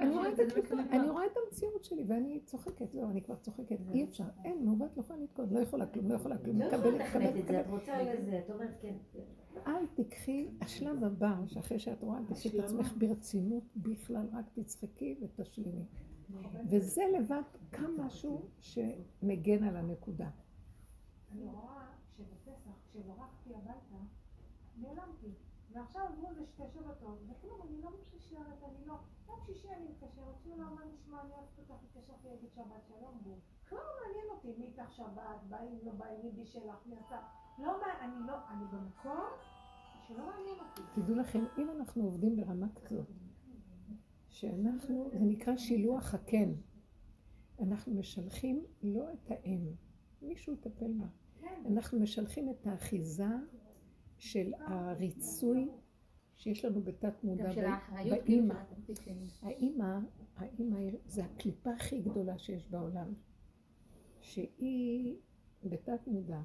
אני רואה את הקליפה, אני רואה את המציאות שלי ואני צוחקת, זהו, אני כבר צוחקת. אי אפשר, אין, מעוות לא יכולה לתקוד, לא יכולה כלום, לא יכולה כלום. לא מקבלת, לתכנת מקבלת, את מקבלת. רוצה לזה, את אומרת כן. אל תיקחי, השלב הבא, שאחרי שאת רואה, תעשי את עצמך ברצינות בכלל, רק תצחקי ותשלימי. וזה לבד גם משהו שמגן על הנקודה. אני רואה שבפסח, כשברחתי הביתה, נעלמתי. ועכשיו עברו איזה שתי שבתות, וכלום, אני לא מתקשרת, אני לא... יום שישי אני מתקשרת, כאילו מה נשמע, אני אוהבת אותך, התקשרתי להגיד שבת שלום, בו. לא מעניין אותי מי איתך שבת, באים, לא באים, מי בשלך, מי עשה. לא מעניין, אני לא, אני במקום שלא מעניין אותי. תדעו לכם, אם אנחנו עובדים ברמה כזאת, שאנחנו, זה נקרא שילוח הקן. אנחנו משלחים לא את האם, מישהו יטפל בה. אנחנו משלחים את האחיזה של הריצוי שיש לנו בתת מודע כאילו, באימא. שלי. האימא, האימא זה הקליפה הכי גדולה שיש בעולם, שהיא בתת מודע.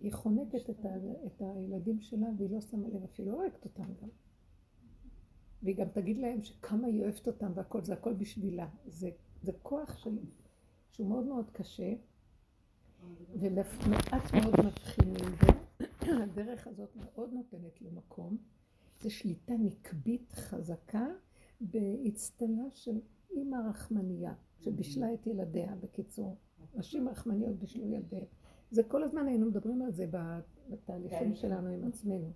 היא חונקת את, ה, את הילדים שלה והיא לא שמה לב, אפילו הורגת אותם גם. והיא גם תגיד להם שכמה היא אוהבת אותם והכל, זה הכל בשבילה. זה, זה כוח של, שהוא מאוד מאוד קשה, ומעט מאוד מבחינים בו. הדרך הזאת מאוד נותנת לו מקום. זו שליטה נקבית חזקה באצטלה של אימא רחמניה, שבישלה את ילדיה, בקיצור. נשים רחמניות בישלו ילדיהם. זה כל הזמן היינו מדברים על זה בתהליכים שלנו עם עצמנו.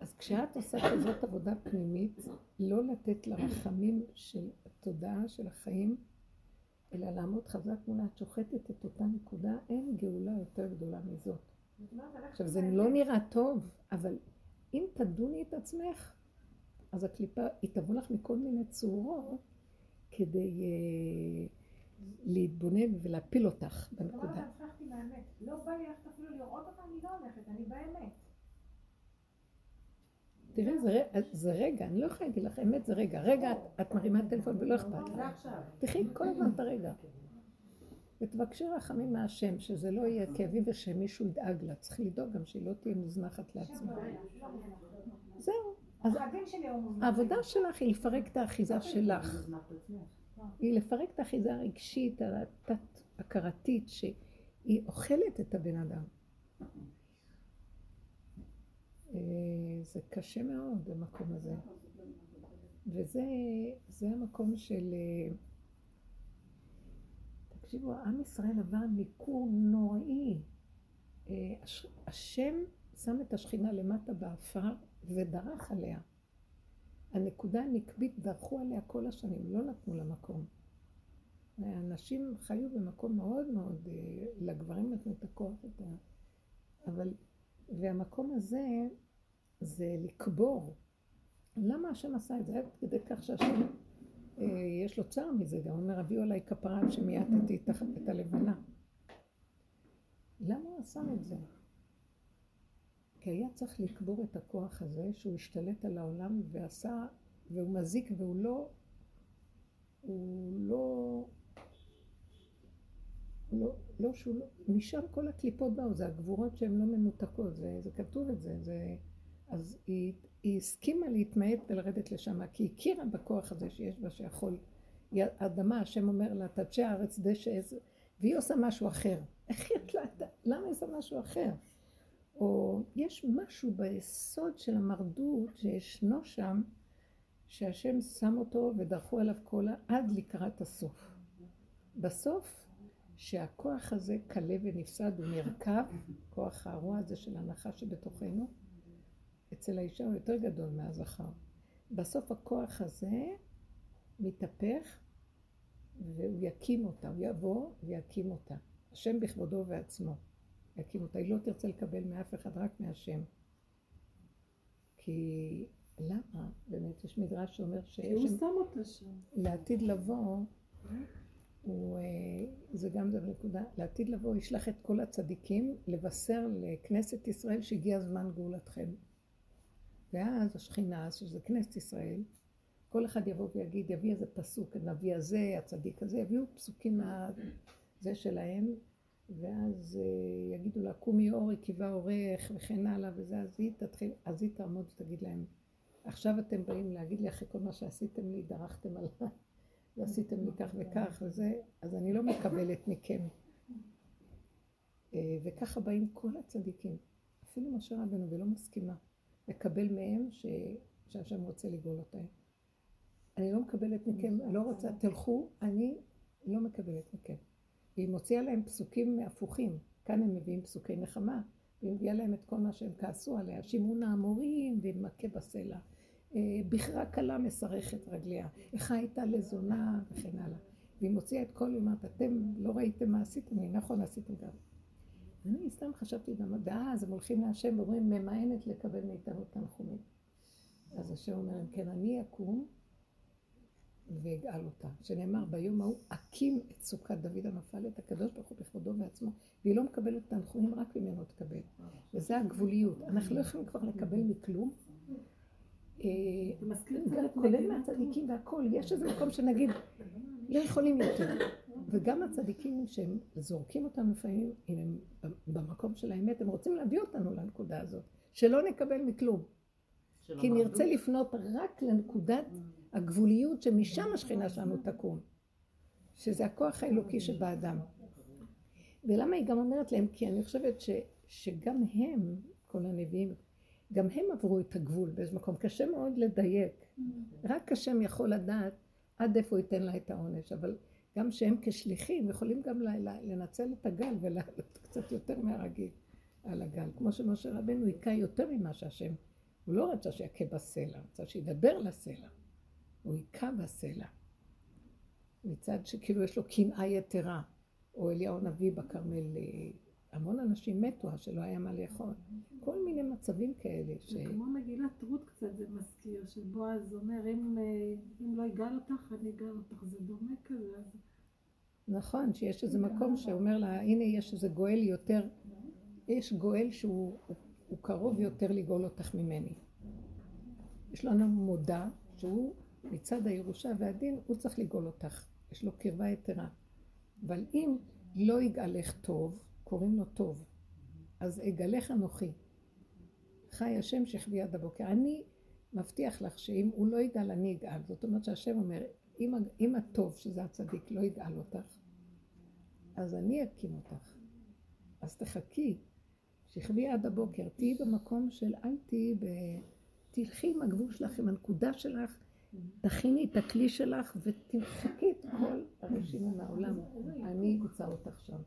אז כשאת עושה כזאת עבודה פנימית, לא לתת לרחמים של התודעה של החיים, אלא לעמוד חזק מולה, את שוחטת את אותה נקודה, אין גאולה יותר גדולה מזאת. עכשיו זה. לא נראה טוב, אבל אם תדוני את עצמך, אז הקליפה, היא תבוא לך מכל מיני צורות כדי אה, להתבונן ולהפיל אותך בנקודה. מהאמת. לא בא לי ללכת אפילו לראות אותה, אני לא הולכת, אני באמת. תראי, זה, זה רגע, אני לא יכולה להגיד לך, אמת זה רגע. רגע את, מרימה טלפון ולא אכפת לך. תחי כל הזמן את הרגע. ותבקשי רחמים מהשם, שזה לא יהיה כאבים ושמישהו ידאג לה. צריך לדאוג גם שהיא לא תהיה מוזנחת לעצמה. זהו. אז. העבודה שלך היא לפרק את האחיזה שלך. היא לפרק את האחיזה הרגשית, התת-הכרתית, שהיא אוכלת את הבן אדם. אה, זה קשה מאוד במקום הזה. וזה זה המקום של... אה, תקשיבו, עם ישראל עבר ניכור נוראי. אה, הש- השם שם את השכינה למטה באפר ודרך עליה. הנקודה הנקבית, דרכו עליה כל השנים, לא נתנו לה מקום. האנשים חיו במקום מאוד מאוד, לגברים נתנו את הכוח, את ה... אבל, והמקום הזה זה לקבור. למה השם עשה את זה? עד כדי כך שהשם, אה, יש לו צער מזה, גם אומר, הביאו עליי כפרה שמיעטתי את הלבנה. למה הוא עשה את זה? כי היה צריך לקבור את הכוח הזה שהוא השתלט על העולם ועשה, והוא מזיק והוא לא, הוא לא, לא, לא שהוא לא, משם כל הקליפות באו, זה הגבורות שהן לא מנותקות, זה, זה כתוב את זה, זה, אז היא, היא הסכימה להתמעט ולרדת לשם, כי היא הכירה בכוח הזה שיש בה שיכול, היא אדמה, השם אומר לה, תדשי הארץ דשא עז, והיא עושה משהו אחר. [laughs] איך היא יודעת? למה היא עושה משהו אחר? או יש משהו ביסוד של המרדות שישנו שם, שהשם שם אותו ודרכו עליו כל. עד לקראת הסוף. בסוף, שהכוח הזה כלה ונפסד ונרקב, כוח הרוע הזה של הנחש שבתוכנו, אצל האישה הוא יותר גדול מהזכר. בסוף הכוח הזה מתהפך והוא יקים אותה, הוא יבוא ויקים אותה. השם בכבודו ובעצמו. יקים אותה. היא לא תרצה לקבל מאף אחד, רק מהשם. כי למה? באמת, יש מדרש שאומר כי הוא שיש שם אותה שם. לעתיד לבוא, הוא, אה, זה גם זה בנקודה, לעתיד לבוא ישלח את כל הצדיקים לבשר לכנסת ישראל שהגיע זמן גאולתכם. ואז השכינה, שזה כנסת ישראל, כל אחד יבוא ויגיד, יביא איזה פסוק, הנביא הזה, הצדיק הזה, יביאו פסוקים מהזה שלהם, ואז אה, יגידו לה, קומי אורי, קיבה אורך, וכן הלאה, וזה, אז היא תתחיל, אז היא תעמוד ותגיד להם, עכשיו אתם באים להגיד לי אחרי כל מה שעשיתם לי, דרכתם עליי, ועשיתם לי כך וכך וזה, אז אני לא מקבלת מכם. אה, וככה באים כל הצדיקים, אפילו משה רבנו, ולא מסכימה, לקבל מהם ש... שהשם רוצה לגאול אותם. אני לא מקבלת מכם, לא רוצה, תלכו, אני לא מקבלת מכם. והיא מוציאה להם פסוקים הפוכים. כאן הם מביאים פסוקי נחמה, והיא מביאה להם את כל מה שהם כעסו עליה, שימון האמורים ומכה בסלע. אה, בכרה קלה מסרכת רגליה, איך הייתה לזונה וכן הלאה. והיא מוציאה את כל, היא אומרת, אתם לא ראיתם מה עשיתם לי, נכון עשיתם גם. אני סתם חשבתי במדעה, אז הם הולכים להשם ואומרים, ממאנת לקבל מאיתנו תנחומים. אז השם אומר, כן, אני אקום ואגאל אותה. שנאמר ביום ההוא, אקים את סוכת דוד הנפל את הקדוש ברוך הוא בכבודו ועצמו, והיא לא מקבלת תנחומים, רק ממנו תקבל. וזה הגבוליות. אנחנו לא יכולים כבר לקבל מכלום. כולל מהצדיקים והכול, יש איזה מקום שנגיד, לא יכולים יותר. וגם הצדיקים שהם זורקים אותנו לפעמים, אם הם במקום של האמת, הם רוצים להביא אותנו לנקודה הזאת, שלא נקבל מכלום. כי נרצה לפנות רק לנקודת הגבוליות שמשם השכינה שלנו תקום, שזה הכוח האלוקי שבאדם. ולמה היא גם אומרת להם? כי אני חושבת ש, שגם הם, כל הנביאים, גם הם עברו את הגבול באיזה מקום. קשה מאוד לדייק. רק השם יכול לדעת עד איפה הוא ייתן לה את העונש. אבל גם שהם כשליחים יכולים גם לנצל את הגל ולעלות [laughs] קצת יותר מהרגיל על הגל. כמו שמשה רבנו היכה יותר ממה שהשם. הוא לא רצה שיכה בסלע, רצה שידבר לסלע. הוא היכה בסלע. מצד שכאילו יש לו קנאה יתרה. או אליהו הנביא בכרמל, אה, המון אנשים מתו, שלא היה מה לאכול. כל מיני מצבים כאלה. ש... זה כמו מגילת רות קצת, זה מזכיר, שבועז אומר, אם, אה, אם לא יגאל אותך, אני אגאל אותך. זה דומה כזה. נכון, שיש איזה מקום שאומר לה, הנה יש איזה גואל יותר, יש גואל שהוא קרוב יותר לגאול אותך ממני. יש לנו מודע שהוא מצד הירושה והדין, הוא צריך לגאול אותך. יש לו קרבה יתרה. אבל אם לא יגאלך טוב, קוראים לו טוב. אז אגלך אנוכי. חי השם שכבי עד הבוקר. אני מבטיח לך שאם הוא לא יגאל, אני אגאל. זאת אומרת שהשם אומר, אם, אם הטוב, שזה הצדיק, לא יגאל אותך, אז אני אקים אותך. אז תחכי, שכבי עד הבוקר. תהיי במקום של אל תהיי ב... תלכי עם הגבול שלך, עם הנקודה שלך, תכיני את הכלי שלך ותמחקי את כל הרשימה מהעולם. אני אמצא אותך שם.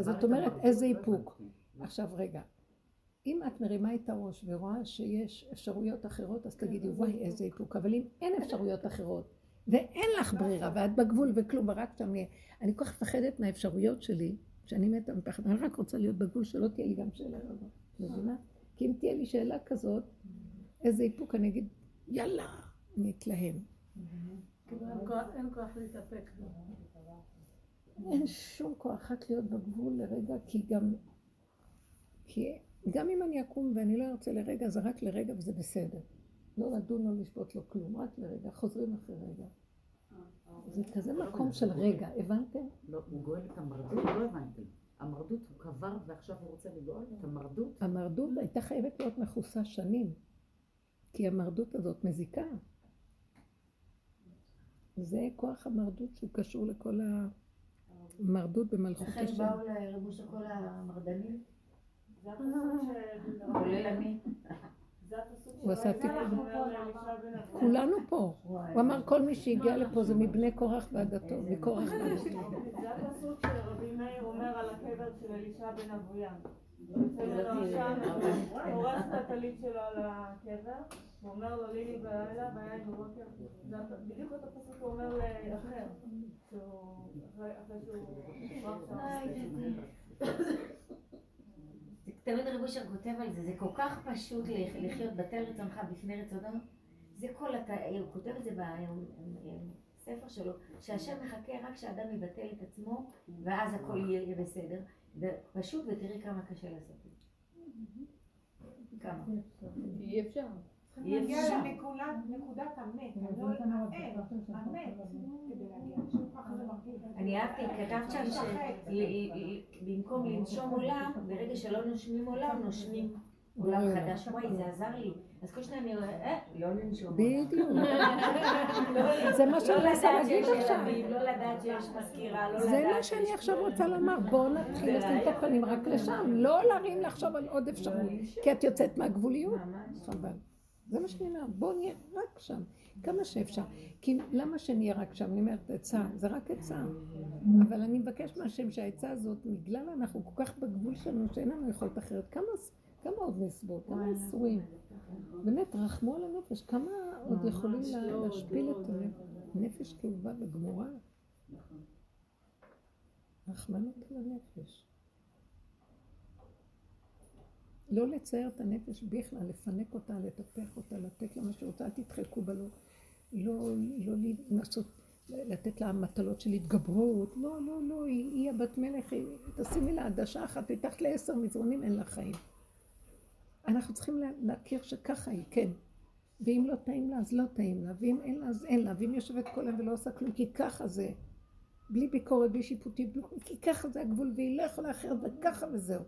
זאת אומרת, איזה איפוק. עכשיו רגע, אם את מרימה את הראש ורואה שיש אפשרויות אחרות, אז תגידי, וואי, איזה איפוק. אבל אם אין אפשרויות אחרות, ואין לך ברירה, ואת בגבול וכלום, ורק שם יהיה... אני כל כך מפחדת מהאפשרויות שלי, שאני מתה מפחד, אני רק רוצה להיות בגבול, שלא תהיה לי גם שאלה כזאת. מבינה? כי אם תהיה לי שאלה כזאת, איזה איפוק, אני אגיד, יאללה, אני אתלהם. אין כוח להתאפק. אין שום כוח רק להיות בגבול לרגע, כי גם, כי גם אם אני אקום ואני לא ארצה לרגע, זה רק לרגע וזה בסדר. לא לדון, לא לשפוט, לא כלום, רק לרגע, חוזרים אחרי רגע. זה כזה מקום של רגע, הבנתם? לא, הוא גואל את המרדות, לא הבנתי. המרדות הוא קבר ועכשיו הוא רוצה לגאול את המרדות? המרדות הייתה חייבת להיות מכוסה שנים. כי המרדות הזאת מזיקה. זה כוח המרדות שהוא קשור לכל המרדות במלכות השם. לכן באו לריבוש כל המרדנים? כולל אני. הוא עשה תיקון. כולנו פה. הוא אמר כל מי שהגיע לפה זה מבני קורח ועדתו, מקורח ועדתו. זה הפסוק שרבי מאיר אומר על הקבר של אלישע בן אבוים. הורס את הטלית שלו על הקבר, הוא אומר לו לילי בלילה ויין בבוקר, בדיוק אותו פסוק הוא אומר לאחר, אחרי שהוא תמיד רב אושר כותב על זה, זה כל כך פשוט לחיות בטל רצונך בפני רצונו, זה כל, הוא כותב את זה ספר שלו, שהשם מחכה רק שהאדם יבטל את עצמו, ואז הכל יהיה בסדר. פשוט ותראי כמה קשה לעשות את זה. כמה. אי אפשר. צריכים להגיע לנקודת המת, לא המת, כדי להגיע לשם, ככה זה מרגיש. אני אהבתי, כתבת שם שבמקום לנשום עולם, ברגע שלא נושמים עולם, נושמים עולם חדש. וואי, זה עזר לי. אז כל שניה אני אומרת, אה, לא לנשום. בדיוק. [laughs] זה מה שאני מנסה להגיד עכשיו. לא לדעת שיש מזכירה, לא לדעת זה מה שאני עכשיו רוצה לומר. בואו נתחיל לשים את הפנים רק לשם. לא להרים לחשוב על עוד אפשרות. כי את יוצאת מהגבוליות. חבל. זה מה שאני אומרת, בואו נהיה רק שם, כמה שאפשר. כי למה שנהיה רק שם? אני אומרת, עצה, זה רק עצה. אבל אני מבקש מהשם שהעצה הזאת, בגלל אנחנו כל כך בגבול שלנו, שאין לנו יכולת אחרת, כמה, כמה עוד נסבול, כמה אסורים. באמת, רחמו על הנפש, כמה עוד יכולים להשפיל את הנפש כאובה וגמורה. רחמנות על הנפש. לא לצייר את הנפש בכלל, לפנק אותה, לטפח אותה, לתת לה מה שרוצה, אל תדחקו בה, לא, לא, לא לנסות לתת לה מטלות של התגברות, לא, לא, לא, היא, היא הבת מלך, היא, תשימי לה עדשה אחת, מתחת לעשר מזרונים אין לה חיים. אנחנו צריכים להכיר שככה היא, כן. ואם לא טעים לה, אז לא טעים לה, ואם אין לה, אז אין לה, ואם יושבת כל היום ולא עושה כלום, כי ככה זה. בלי ביקורת, בלי שיפוטי, כי ככה זה הגבול, והיא לא יכולה אחרת, וככה וזהו.